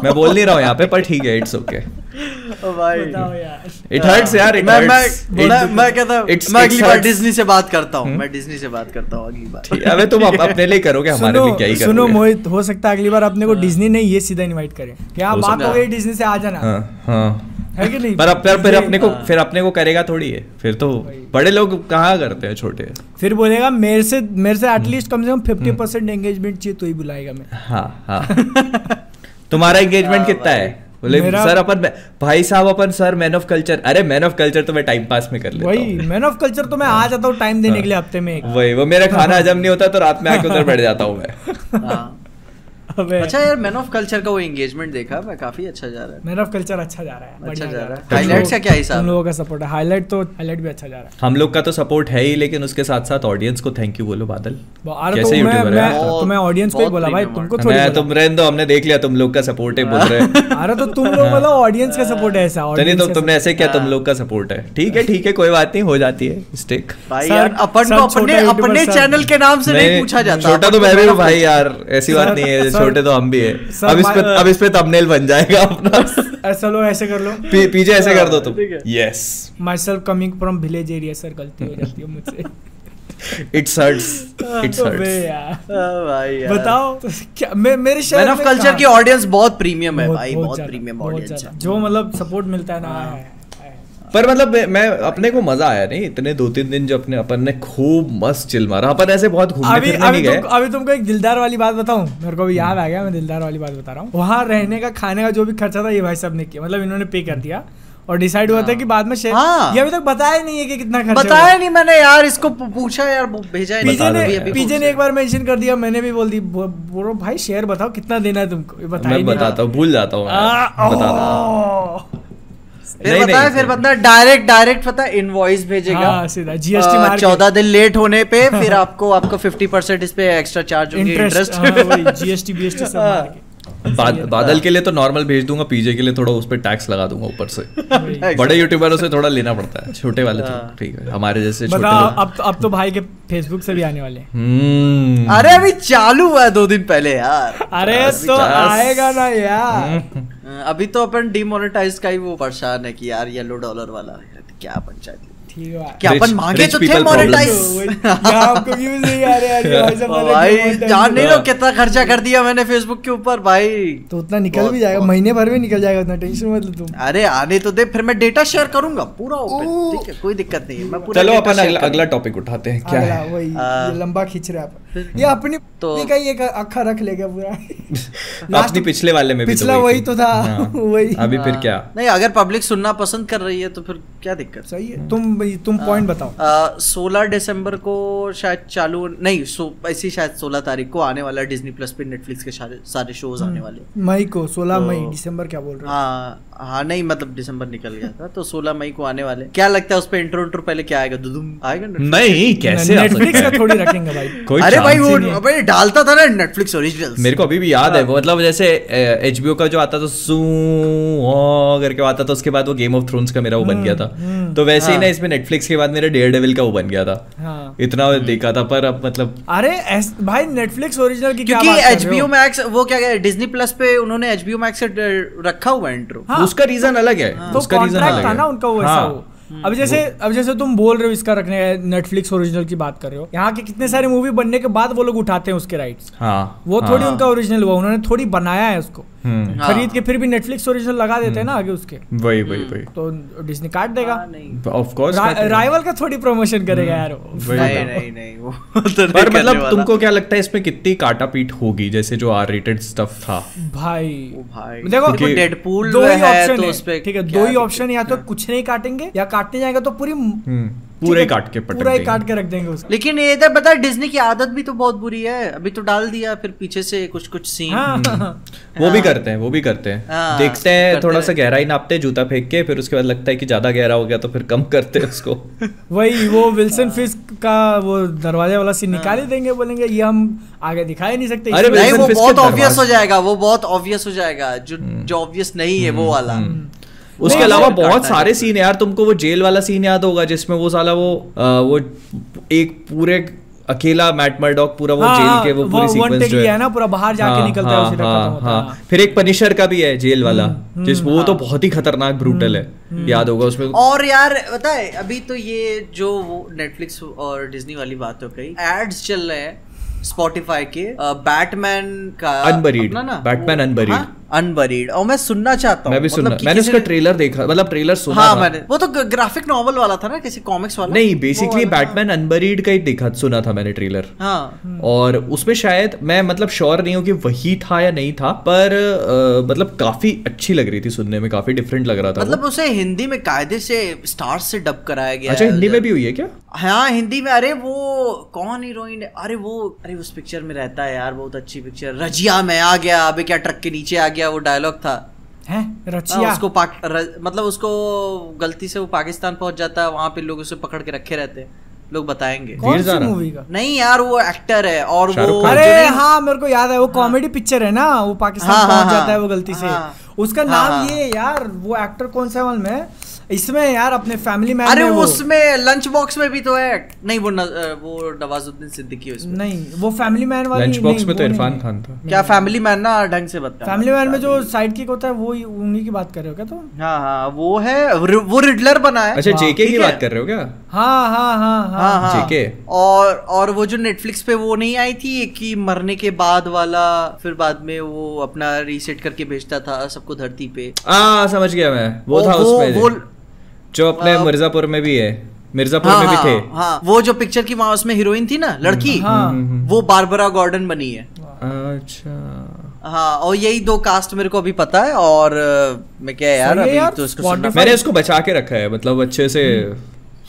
मैं बोल नहीं रहा हूँ यहाँ पे पर ठीक है इट्स ओके
ओ भाई।
बताओ यार।
इट हर्ट्स यार
मैं मैं मैं कहता मैं अगली बार डिज्नी से बात करता हूँ मैं डिज्नी से बात करता हूँ अगली बार।
अबे तुम अप- अपने लिए करोगे हमारे लिए क्या ही
सुनो सुनो मोहित हो सकता है अगली बार अपने को डिज्नी नहीं ये सीधा इनवाइट करें। क्या
हो
बात हो। गई डिज्नी से आ जाना।
हाँ। हाँ
है कि नहीं?
पर अब फिर फिर अपने को
हाँ।
फिर अपने को करेगा थोड़ी है। फिर तो बड़े लोग कहाँ करते हैं छोटे?
फिर बोलेगा मेरे से मेरे से
हम्म।
एटलीस्ट कम से कम फिफ्टी परसेंट एंगेजमेंट चाहिए तो ही बुलाएगा मैं।
हाँ हाँ। तुम्हारा एंगेजमेंट
हाँ,
कितना है? बोले सर अपन भाई साहब अपन सर मैन ऑफ़ कल्चर अरे मैन ऑफ़ कल्चर तो मैं टाइम पास में कर लेता
वही
हूँ।
मैन ऑफ़ कल्चर तो मैं आ जाता हूँ टाइम देने के लिए हफ़्ते में एक।
वही वो मेरा खाना हजम नहीं होता तो रात में आके उधर बैठ जाता हूँ मैं।
हाँ। अच्छा यार मैन ऑफ़ कल्चर का वो एंगेजमेंट देखा मैं काफ़ी अच्छा जा रहा है।
मैन ऑफ़ कल्चर अच्छा जा रहा है बढ़िया
जा रहा है।
है। लोग-
का क्या हिसाब?
तुम
है?
लोगों का सपोर्ट है। हाईलाइट तो हाईलाइट भी अच्छा जा रहा है।
हम लोग का तो सपोर्ट है ही लेकिन उसके साथ साथ ऑडियंस को थैंक यू बोलो बादल।
तो
कैसे यूट्यूबर है?
तो मैं ऑडियंस को बोला भाई तुमको। थोड़ी
मैं
बोला।
तुम रहने दो हमने देख लिया तुम लोग का सपोर्ट है बोल रहे हैं।
अरे तो तुम लोग मतलब ऑडियंस का सपोर्ट है ऐसा
नहीं
audience
तो तुमने ऐसे क्या तुम
हाँ।
लोग का सपोर्ट है। ठीक है ठीक है कोई बात नहीं हो जाती है मिस्टेक
भाई यार अपन को अपने अपने चैनल के नाम से नहीं पूछा जाता
छोटा तो मैं भी हूँ भाई यार ऐसी बात नहीं है छोटे तो हम भी है। अब इस पे अब इस पे थंबनेल बन जाएगा अपना।
ऐसा लो ऐसे कर लो।
पी- पीछे ऐसे कर दो तुम। Yes
myself coming from village area sir गलती हो जाती है मुझसे।
इट्स हर्ट्स इट्स हर्ट्स
भाई यार।
बताओ तो क्या मे, मेरे शहर
मैन ऑफ़ कल्चर की ऑडियंस बहुत प्रीमियम है भाई बहुत प्रीमियम ऑडियंस है।
जो मतलब सपोर्ट मिलता है ना
है।
पर मतलब मैं- अपने को मज़ा आया नहीं इतने दो तीन दिन जो अपने अपन ने खूब मस्त चिल मारा। अपन ऐसे बहुत घूमने
अभी
फिरने
अभी
गए।
तुम अभी तुमको एक दिलदार वाली बात बताऊँ? मेरे को भी याद आ गया मैं दिलदार वाली बात बता रहा हूँ। वहाँ रहने का खाने का जो भी खर्चा था ये भाई साहब ने किया। मतलब इन्होंने पे कर दिया। और डिसाइड हुआ था कि बाद में शेयर
हाँ।
ये अभी तक बताया नहीं है कि कितना खर्चा
बताया नहीं मैंने यार इसको पूछा यार भेजा है।
पीजे ने पीजे ने एक बार मेंशन कर दिया मैंने भी बोल दी बोलो भाई शेयर बताओ कितना देना है तुमको? बताया
मैं बताता हूँ भूल जाता हूँ
आ,
बताता हूँ।
फिर फिर
फिर-
बंदा डायरेक्ट डायरेक्ट पता इनवॉइस भेजेगा।
हाँ, सीधा जीएसटी
चौदह दिन लेट होने पे फिर आपको आपको फिफ्टी परसेंट इस पे एक्स्ट्रा चार्ज होंगे
इंटरेस्ट जीएसटी बीएसटी सब के।
बाद, बादल के लिए तो नॉर्मल भेज दूँगा पीजे के लिए थोड़ा उस पर टैक्स लगा दूँगा ऊपर से। बड़े यूट्यूबरों से थोड़ा लेना पड़ता है छोटे वाले तो
हाँ।
ठीक है हमारे जैसे छोटे
अब तो अब तो भाई के फेसबुक से भी आने वाले
हम्म।
अरे अभी चालू हुआ है दो दिन पहले यार।
अरे तो आएगा ना यार।
हम्म।
अभी तो अपन डिमोनेटाइज का ही वो परेशान है कि यार येलो डॉलर वाला क्या पंचायत?
ठीक है
क्या
Rich-
अपन मांगे तो थे मोनेटाइज
आपको व्यूज़ नहीं आ रहे हैं भाई साहब,
भाई जान नहीं लो कितना खर्चा कर दिया मैंने फेसबुक के ऊपर भाई।
तो उतना निकल भी जाएगा महीने भर में निकल जाएगा उतना टेंशन मत लो तुम।
अरे आने तो दे फिर मैं डेटा शेयर करूँगा पूरा ओपन ठीक है कोई दिक्कत नहीं है मैं पूरा
चलो अपन अगला अगला टॉपिक उठाते हैं क्या है?
वही लंबा खींच रहे आप। ये अपनी
तो-
अपनी का ही एक अखा रख लेगा पूरा।
अपनी पिछले वाले में भी
पिछला वही तो। था
हाँ।
वही।
अभी फिर
हाँ।
क्या
नहीं अगर पब्लिक सुनना पसंद कर रही है तो फिर क्या दिक्कत?
सही है। तुम तुम पॉइंट बताओ।
सोलह दिसंबर को शायद चालू नहीं सो ऐसी शायद सोलह तारीख को आने वाला डिज्नी प्लस पे नेटफ्लिक्स के सारे शोज़ आने वाले।
मई को सोलह
तो-
मई दिसंबर क्या बोल रहे हो?
हाँ हाँ नहीं मतलब दिसंबर निकल गया था तो सोलह मई को आने वाले। क्या लगता है उस पर इंट्रो इंट्रो पहले क्या आएगा? दुदुम आएगा?
नहीं कैसे
नेटफ्लिक्स का थोड़ी रखेंगे भाई।
कोई
अरे भाई वो
ही है।
अबे डालता था ना नेटफ्लिक्स ओरिजिनल्स
मेरे को अभी भी याद है वो मतलब जैसे एचबीओ का जो आता था सू करके आता था उसके बाद वो गेम ऑफ़ थ्रोन्स का मेरा वो बन गया था
हम्म,
तो वैसे ही ना
हाँ।
इसमें नेटफ्लिक्स के बाद मेरा डेयर डेविल का वो बन गया था
हाँ
इतना देखा था पर अब मतलब
अरे भाई नेटफ्लिक्स ओरिजिनल की क्या
क्योंकि
हो?
मैक्स वो क्या कहते डिज्नी प्लस पे उन्होंने एच मैक्स रखा हुआ इंट्रो
हाँ।
उसका रीजन अलग है
तो
उसका रीजन अलग है
ना उनका वो ऐसा
हाँ।
अब जैसे अब जैसे तुम बोल रहे हो इसका रखने नेटफ्लिक्स ओरिजिनल की बात कर रहे हो यहाँ के कितने सारे मूवी बनने के बाद वो लोग उठाते हैं उसके राइट्स
हाँ
वो थोड़ी
हाँ।
उनका ओरिजिनल हुआ उन्होंने थोड़ी बनाया है उसको
हम्म।
खरीद के फिर भी नेटफ्लिक्स ओरिजिनल लगा देते हैं ना आगे उसके।
वही वही वही।
तो डिज्नी काट देगा।
हाँ,
ऑफ़ कोर्स
राइवल का थोड़ी प्रमोशन करेगा यार
नहीं नहीं नहीं वो तो
पर मतलब तुमको क्या लगता है इसमें कितनी काटा पीट होगी जैसे जो आर रेटेड स्टफ़ था?
भाई।
भाई।
देखो
डेडपूल
दो ही ऑप्शन
तो
है। ठीक है दो ही ऑप्शन या तो कुछ नहीं काटेंगे या काटने जाएगा तो पूरी
हम्म, पूरा
है,
ही काट के पटक
पूरा ही काट के रख देंगे उसको।
लेकिन ये इधर बता डिज्नी की आदत भी तो बहुत बुरी है। अभी तो डाल दिया फिर पीछे से कुछ कुछ सीन
हाँ
वो भी करते हैं वो भी करते हैं।
हाँ,
देखते हैं थोड़ा
हैं।
सा गहराई नापते हैं जूता फेंक के फिर उसके बाद लगता है कि ज़्यादा गहरा हो गया तो फिर कम करते हैं उसको।
वही वो विल्सन फिस्क का वो दरवाजे वाला सीन निकाल ही देंगे बोलेंगे ये हम आगे दिखा ही नहीं सकते।
अरे
वो बहुत ऑब्वियस हो जाएगा वो बहुत ऑब्वियस हो जाएगा जो जो ऑब्वियस नहीं है वो वाला।
उसके अलावा बहुत सारे
है।
सीन यार तुमको वो जेल वाला सीन याद होगा जिसमें वो साला वो आ, वो एक पूरे अकेला मैट मर्डॉक पूरा वो
हाँ,
जेल के वो पूरी सीक्वेंस जो है
है ना, पूरा बाहर जाके
हाँ,
निकलता है,
हाँ,
उसी का
हाँ,
होता है,
हाँ।
हाँ।
फिर एक पनिशर का भी है जेल वाला जिस वो तो
हाँ।
बहुत ही खतरनाक ब्रूटल है याद होगा उसमें
और यार पता है अभी तो ये जो वो नेटफ्लिक्स और डिज्नी वाली बात हो गई एड्स चल रहे हैं स्पॉटिफाई के बैटमैन का
Unburied,
अपना ना
Batman Unburied।
अनबरीड। और मैं सुनना चाहता हूँ
मैं भी
मतलब
सुना मैंने उसका ट्रेलर देखा मतलब ट्रेलर सुना
हाँ
था।
मैंने वो तो ग्राफिक नॉवल वाला था ना किसी कॉमिक्स वाला?
नहीं बेसिकली बैटमैन अनबरीड का ही देखा सुना था मैंने ट्रेलर
हाँ।
और उसमें शायद मैं मतलब श्योर नहीं हूँ कि वही था या नहीं था पर अ, मतलब काफ़ी अच्छी लग रही थी सुनने में काफ़ी डिफरेंट लग रहा था
मतलब उसे हिंदी में कायदे से स्टार्स से डब कराया गया
अच्छा हिंदी में भी हुई है क्या?
हाँ हिंदी में अरे वो कौन हीरोइन है अरे वो अरे उस पिक्चर में रहता है यार बहुत अच्छी पिक्चर रजिया मैं आ गया अबे क्या ट्रक के नीचे आ गया। वो डायलॉग था।
हैं?
हाँ,
रचिया।
उसको पाक र, मतलब उसको गलती से वो पाकिस्तान पहुँच जाता है वहाँ पे लोग उसे पकड़ के रखे रहते। हैं लोग बताएँगे।
कौन सी मूवी का?
नहीं यार वो एक्टर है और वो
अरे हाँ। मेरे को याद है वो कॉमेडी पिक्चर है ना वो पाकिस्तान
हाँ, हाँ,
पहुँच
हाँ,
जाता है। वो गलती से।
हाँ,
उसका
हाँ,
नाम
हाँ।
ये यार वो एक्टर कौन सा है है? इसमें यार अपने फैमिली मैन
अरे
में वो
उसमें लंच बॉक्स में भी तो है। नहीं वो न, वो नवाजुद्दीन सिद्दीकी उसमें।
नहीं वो फैमिली मैन वाली
लंच बॉक्स में तो इरफान खान था।
क्या फैमिली मैन ना ढंग से बता
फैमिली मैन में जो साइड किक होता है वो उन्हीं की बात कर रहे हो क्या तुम?
हाँ हाँ वो है वो रिडलर बना है।
अच्छा
हाँ,
जेके की बात कर रहे हो क्या?
हाँ हाँ हाँ
हाँ।
हाँ
हाँ।
JK?
और और वो जो नेटफ्लिक्स पे वो नहीं आई थी कि मरने के बाद वाला फिर बाद में वो अपना रीसेट करके भेजता था सबको धरती पे।
आ समझ गया मैं। वो था उसमें।
वो
जो अपने
हाँ।
मिर्जापुर में भी है मिर्जापुर
हाँ,
में भी
हाँ,
थे।
हाँ वो जो पिक्चर की वहाँ उसमें हीरोइन थी ना लड़की
हाँ।
वो बारबरा गॉर्डन बनी है।
अच्छा।
हाँ और यही दो कास्ट मेरे को अभी पता है और मैं क्या यार अभी
यार,
तो इसको
मैंने इसको बचा के रखा है मतलब अच्छे से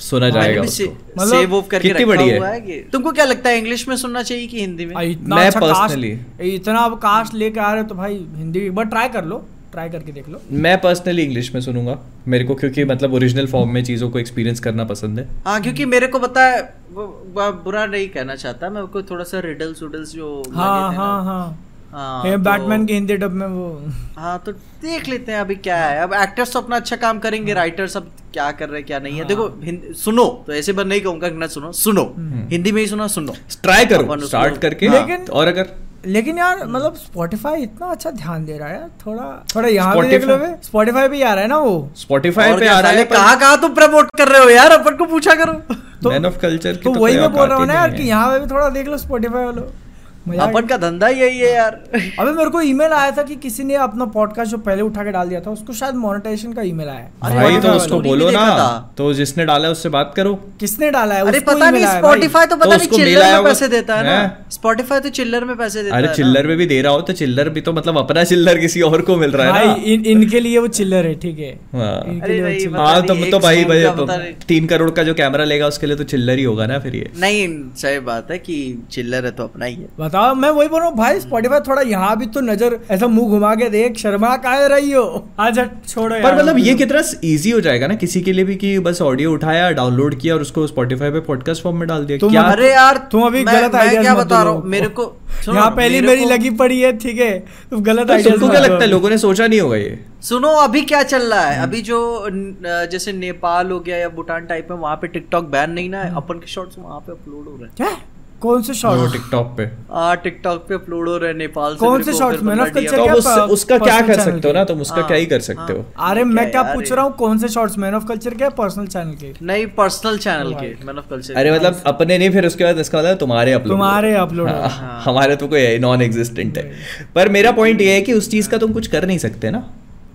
सुना जाएगा उसको।
मतलब
सेव ऑफ़ करके
कितनी बड़ी है?
है तुमको क्या लगता है इंग्लिश में सुनना चाहिए कि हिंदी में?
इतना
मैं
अच्छा
personally-
कास्ट इतना अब कास्ट लेके आ रहे हो तो भाई हिंदी एक बार ट्राई कर लो। ट्राई करके देख लो।
मैं पर्सनली इंग्लिश में सुनूँगा मेरे को क्योंकि मतलब ओरिजिनल फॉर्म में चीज़ों को एक्सपीरियंस करना पसंद है।
हाँ क्योंकि मेरे को पता है वो- बुरा नहीं कहना चाहता मैं को थोड़ा सा रिडल्स उडल्स जो
हाँ
लगे थे ना,
हाँ हाँ।
हाँ,
ये
तो-
बैटमैन की हिंदी डब में वो।
हाँ तो देख लेते हैं अभी क्या है। अब एक्टर्स तो अपना अच्छा काम करेंगे राइटर सब क्या कर रहे हैं क्या नहीं है। देखो सुनो तो ऐसे बार नहीं कहूँगा कि ना सुनो सुनो। हिंदी में ही सुनो सुनो।
ट्राई करो स्टार्ट करके
लेकिन-
और अगर
लेकिन यार मतलब स्पॉटिफाई इतना अच्छा ध्यान दे रहा है यार थोड़ा थोड़ा यहाँ पे देख लो
Spotify-
स्पॉटिफाई पे आ रहा है ना वो?
स्पॉटिफाई पे आ रहा है
कहाँ कहाँ तुम प्रमोट कर रहे हो यार? अपन को पूछा करो।
तो-
मैन ऑफ़ कल्चर की
तो
तो
वही मैं बोल रहा हूँ ना यार कि यहाँ पे भी थोड़ा देख लो स्पॉटिफाई वालों।
अपन का धंधा यही है यार।
अबे मेरे को ईमेल आया था कि किसी ने अपना पॉडकास्ट जो पहले उठा के डाल दिया था उसको शायद मोनेटाइजेशन का ईमेल आया। है
अरे
भाई तो उसको बोलो ना। तो जिसने डाला है उससे बात करो।
किसने डाला है?
अरे पता नहीं
है भाई।
स्पॉटिफाई तो
तो
पता नहीं चिल्लर में पैसे देता है ना? स्पॉटिफाई तो चिल्लर में पैसे देता है ना।
चिल्लर में भी दे रहा हो तो चिल्लर भी तो मतलब अपना चिल्लर किसी और को मिल रहा है
भाई
ना
इनके लिए वो चिल्लर है ठीक है।
हाँ।
अरे पता
हाँ तो, तो भाई भाई तो। तीन करोड़ का जो कैमरा लेगा उसके लिए तो चिल्लर ही होगा ना फिर ये।
नहीं सही बात है कि चिल्लर है तो अपना ही है।
बताओ मैं वही बोल रहा हूँ भाई स्पॉटिफाई थोड़ा यहाँ भी तो नज़र ऐसा मुँह घुमा के देख शर्मा काहे रही हो? आज छोड़ो
पर मतलब ये कितना इजी हो जाएगा ना किसी के लिए भी कि बस ऑडियो उठाया डाउनलोड किया और उसको स्पॉटिफाई पे पॉडकास्ट फॉर्म में डाल दिया।
तुम-
क्या
अरे यार
तुम अभी गलत
मैं क्या बता रहा हूँ मेरे को
यहाँ पहली
मेरी
लगी पड़ी है ठीक है? तुम गलत
तो तुमको क्या लगता है। लोगों ने सोचा नहीं होगा ये?
सुनो अभी क्या चल रहा है? अभी जो जैसे नेपाल हो गया या भूटान टाइप में वहाँ पे टिकटॉक बैन नहीं ना है अपन के शॉर्ट्स वहाँ पे अपलोड हो रहे हैं।
क्या? कौन से शॉर्ट
टिकटॉक पे।
हाँ टिकटॉक पे अपलोड हो रहे हैं नेपाल से
कौन से
को
shorts?
फिर
Man of
बंदा
Culture
तो
DM
अब उस, उसका क्या कर सकते हो ना? तुम उसका
हाँ,
क्या ही कर सकते हो?
हाँ।
अरे मैं
क्या
क्या पूछ रहा हूँ? कौन से शॉर्ट्स मैन ऑफ़ कल्चर के पर्सनल चैनल के?
नहीं पर्सनल चैनल के मैन ऑफ़ कल्चर
अरे मतलब अपने नहीं फिर उसके बाद इसका मतलब तुम्हारे अपलोड
तुम्हारे अपलोड
हाँ, हमारे तो कोई नॉन एग्जिस्टेंट है पर मेरा पॉइंट ये है कि उस चीज़ का तुम कुछ कर नहीं सकते ना।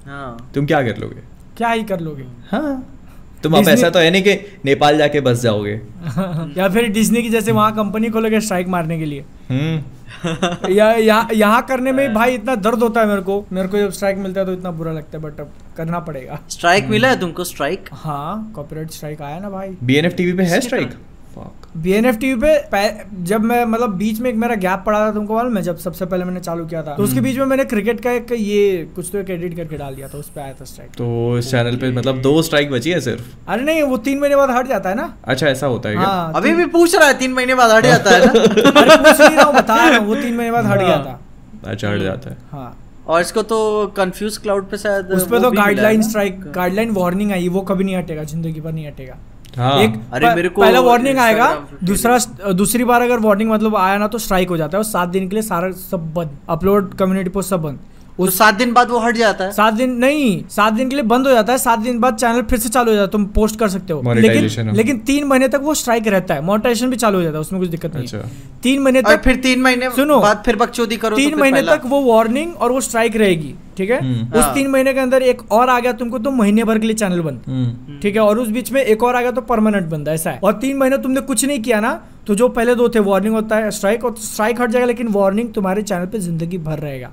हाँ।
तुम क्या कर लोगे?
क्या ही कर लोगे?
हाँ। तुम अब ऐसा तो है नहीं कि नेपाल जाके बस जाओगे।
या फिर डिज्नी की जैसे वहाँ कंपनी खोलोगे स्ट्राइक मारने के लिए।
हम्म।
या यहाँ यहाँ करने में भाई इतना दर्द होता है मेरे को। मेरे को जब स्ट्राइक मिलता है तो इतना बुरा लगता है बट अब करना पड़ेगा।
स्ट्राइक मिला है तुमको स्ट्राइक
हाँ कॉपीराइट स्ट्राइक आया ना भाई।
बी एन एफ़ टीवी पे है strike
B N F TV पे जब मैं मतलब बीच में एक मेरा गैप पड़ा था तुमको मालूम? है जब सबसे पहले मैंने चालू किया था। तो उसके बीच में मैंने क्रिकेट का एक ये कुछ तो एक एडिट करके डाल दिया था उस पे आया था स्ट्राइक
तो इस चैनल पे मतलब दो स्ट्राइक बची है सिर्फ़?
अरे नहीं वो तीन महीने बाद हट जाता है ना।
अच्छा ऐसा होता है क्या?
हाँ
अभी भी पूछ रहा है तीन महीने बाद हट जाता है ना?
अरे पूछ नहीं रहा हूँ बता रहा हूँ वो तीन महीने बाद हट गया था।
अच्छा हट जाता है।
हाँ।
और इसको तो कंफ्यूज क्लाउड पे शायद
उस पे
वो
तो
है
गाइडलाइन स्ट्राइक गाइडलाइन वार्निंग आई वो कभी नहीं हटेगा ज़िंदगी भर नहीं हटेगा।
हाँ।
एक
अरे मेरे को
पहला वार्निंग आएगा दूसरा दूसरी बार अगर वार्निंग मतलब आया ना तो स्ट्राइक हो जाता है और सात दिन के लिए सारा सब बंद अपलोड कम्युनिटी पोस्ट सब बंद।
तो सात दिन बाद वो हट जाता है?
सात दिन नहीं सात दिन के लिए बंद हो जाता है सात दिन बाद चैनल फिर से चालू हो जाता है तुम पोस्ट कर सकते हो। लेकिन लेकिन तीन महीने तक वो स्ट्राइक रहता है मोनेटाइजेशन भी चालू हो जाता है उसमें कुछ दिक्कत नहीं
अच्छा।
है तीन महीने तक
फिर तीन महीने
सुनो,
बाद फिर बकचोदी करो तो
तीन महीने तक वो वार्निंग और वो स्ट्राइक रहेगी। ठीक है?
हम्म।
उस
हाँ।
तीन महीने के अंदर एक और आ गया तुमको तो महीने भर के लिए चैनल बंद।
हम्म।
ठीक है? और उस बीच में एक और आ गया तो परमानेंट बंद ऐसा है। और तीन महीने तुमने कुछ नहीं किया ना तो जो पहले दो थे वार्निंग होता है स्ट्राइक और स्ट्राइक हट जाएगा लेकिन वार्निंग तुम्हारे चैनल पे ज़िंदगी भर रहेगा।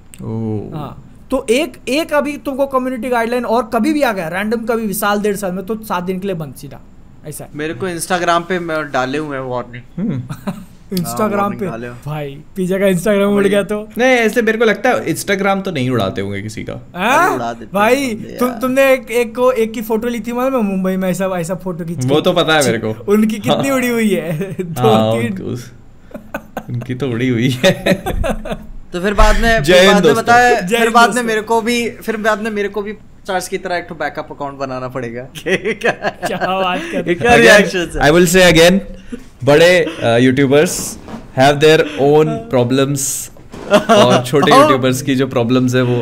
हाँ। तो एक एक अभी तुमको कम्युनिटी गाइडलाइन और कभी भी आ गया रैंडम कभी भी साल डेढ़ साल में तो सात दिन के लिए बंद सीधा ऐसा
मेरे को इंस्टाग्राम पे मैं डाले हुए हैं वार्निंग
हम्म।
इंस्टाग्राम पे। भाई। पिज्जा का इंस्टाग्राम उड़ गया तो।
नहीं ऐसे मेरे को लगता है इंस्टाग्राम तो नहीं उड़ाते होंगे किसी का।
हाँ?
देते हैं
भाई तुम तुमने एक एक को एक की फ़ोटो ली थी मालूम है मुंबई में ऐसा ऐसा फ़ोटो खींच
वो तो पता है मेरे को।
उनकी कितनी उड़ी हुई है? दो
हाँ
तीन।
उनकी तो उड़ी हुई है।
तो फिर बाद में फिर बाद में बताया फिर बाद में मेरे को भी फिर बाद में मेरे को भी स्टार्स की तरह एक तो बैकअप अकाउंट बनाना पड़ेगा। क्या
क्या बात कर रहे
क्या reaction
I will say again बड़े YouTubers have their own problems और छोटे यूट्यूबर्स की जो प्रॉब्लम्स है वो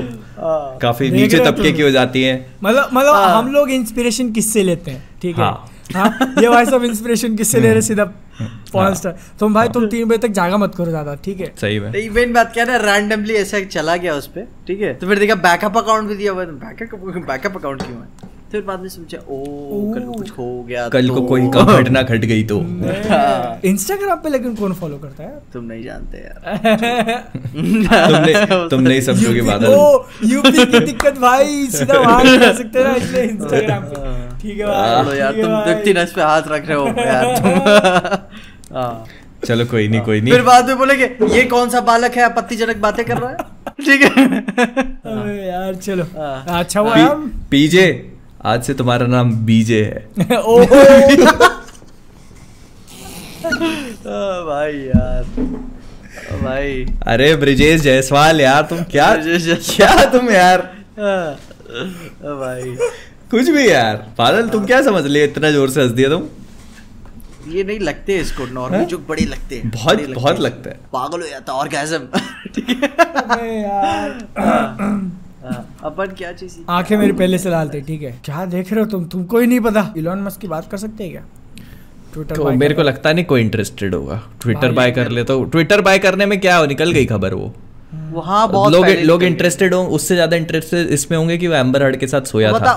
काफ़ी नीचे तबके की हो जाती है।
मतलब मतलब
हाँ।
हम लोग इंस्पिरेशन किससे लेते हैं? ठीक है।
हाँ।
हाँ ये भाई सब इंस्पिरेशन किससे ले रहे सीधा?
पॉन
पॉइंट स्टार तुम भाई तुम तीन बजे तक जागा मत करो ज़्यादा ठीक है?
सही बात
नहीं मेन बात क्या है ना रैंडमली ऐसा चला गया उस पर ठीक है? तो फिर देखा बैकअप अकाउंट भी दिया हुआ है बैकअप बैकअप अकाउंट क्यों है? फिर बाद में सोचा ओ कल को कुछ हो गया
कल को
तो-
कोई कम घटना घट गई तो।
हाँ।
इंस्टाग्राम पे लेकिन कौन फॉलो करता है?
तुम नहीं जानते यार।
तुमने तुम नहीं समझोगे बादल
ओ यूपी की दिक्कत भाई सीधा वहाँ जा सकते ना इसलिए इंस्टाग्राम पे। ठीक है भाई
यार तुम। दुखती नस पे हाथ रख रहे हो यार तुम। हाँ।
चलो कोई नहीं कोई नहीं।
फिर बाद में बोलेंगे ये कौन सा बालक है आपत्तिजनक बातें कर रहा है? ठीक है।
यार चलो।
हाँ।
अच्छा हुआ हम।
पीजे आज से तुम्हारा नाम बीजे है।
ओहो!
भाई यार भाई।
अरे ब्रिजेश जायसवाल यार तुम क्या क्या तुम यार?
हाँ, भाई।
कुछ भी यार। बादल तुम क्या समझ लिए इतना ज़ोर से हंस दिया तुम।
ये नहीं लगते इसको नॉर्मल
हाँ?
जो बड़े लगते हैं।
बहुत
लगते
बहुत। लगता है।
पागल हो जाता ऑर्गेजम ठीक है।
यार।
हाँ, अपन क्या चीज़
आँखें मेरी पहले से लाल थी ठीक है। क्या देख रहे हो तुम? तुमको ही नहीं पता। इलॉन मस्क की बात कर सकते हैं क्या? ट्विटर
तो मेरे को लगता नहीं कोई इंटरेस्टेड होगा। ट्विटर बाय कर ले तो ट्विटर बाय करने में क्या हो? निकल गई खबर वो।
वहाँ बहुत
लोग लोग इंटरेस्टेड हों उससे ज़्यादा इंटरेस्टेड इसमें होंगे कि वो एम्बर हर्ड के साथ सोया था।
बता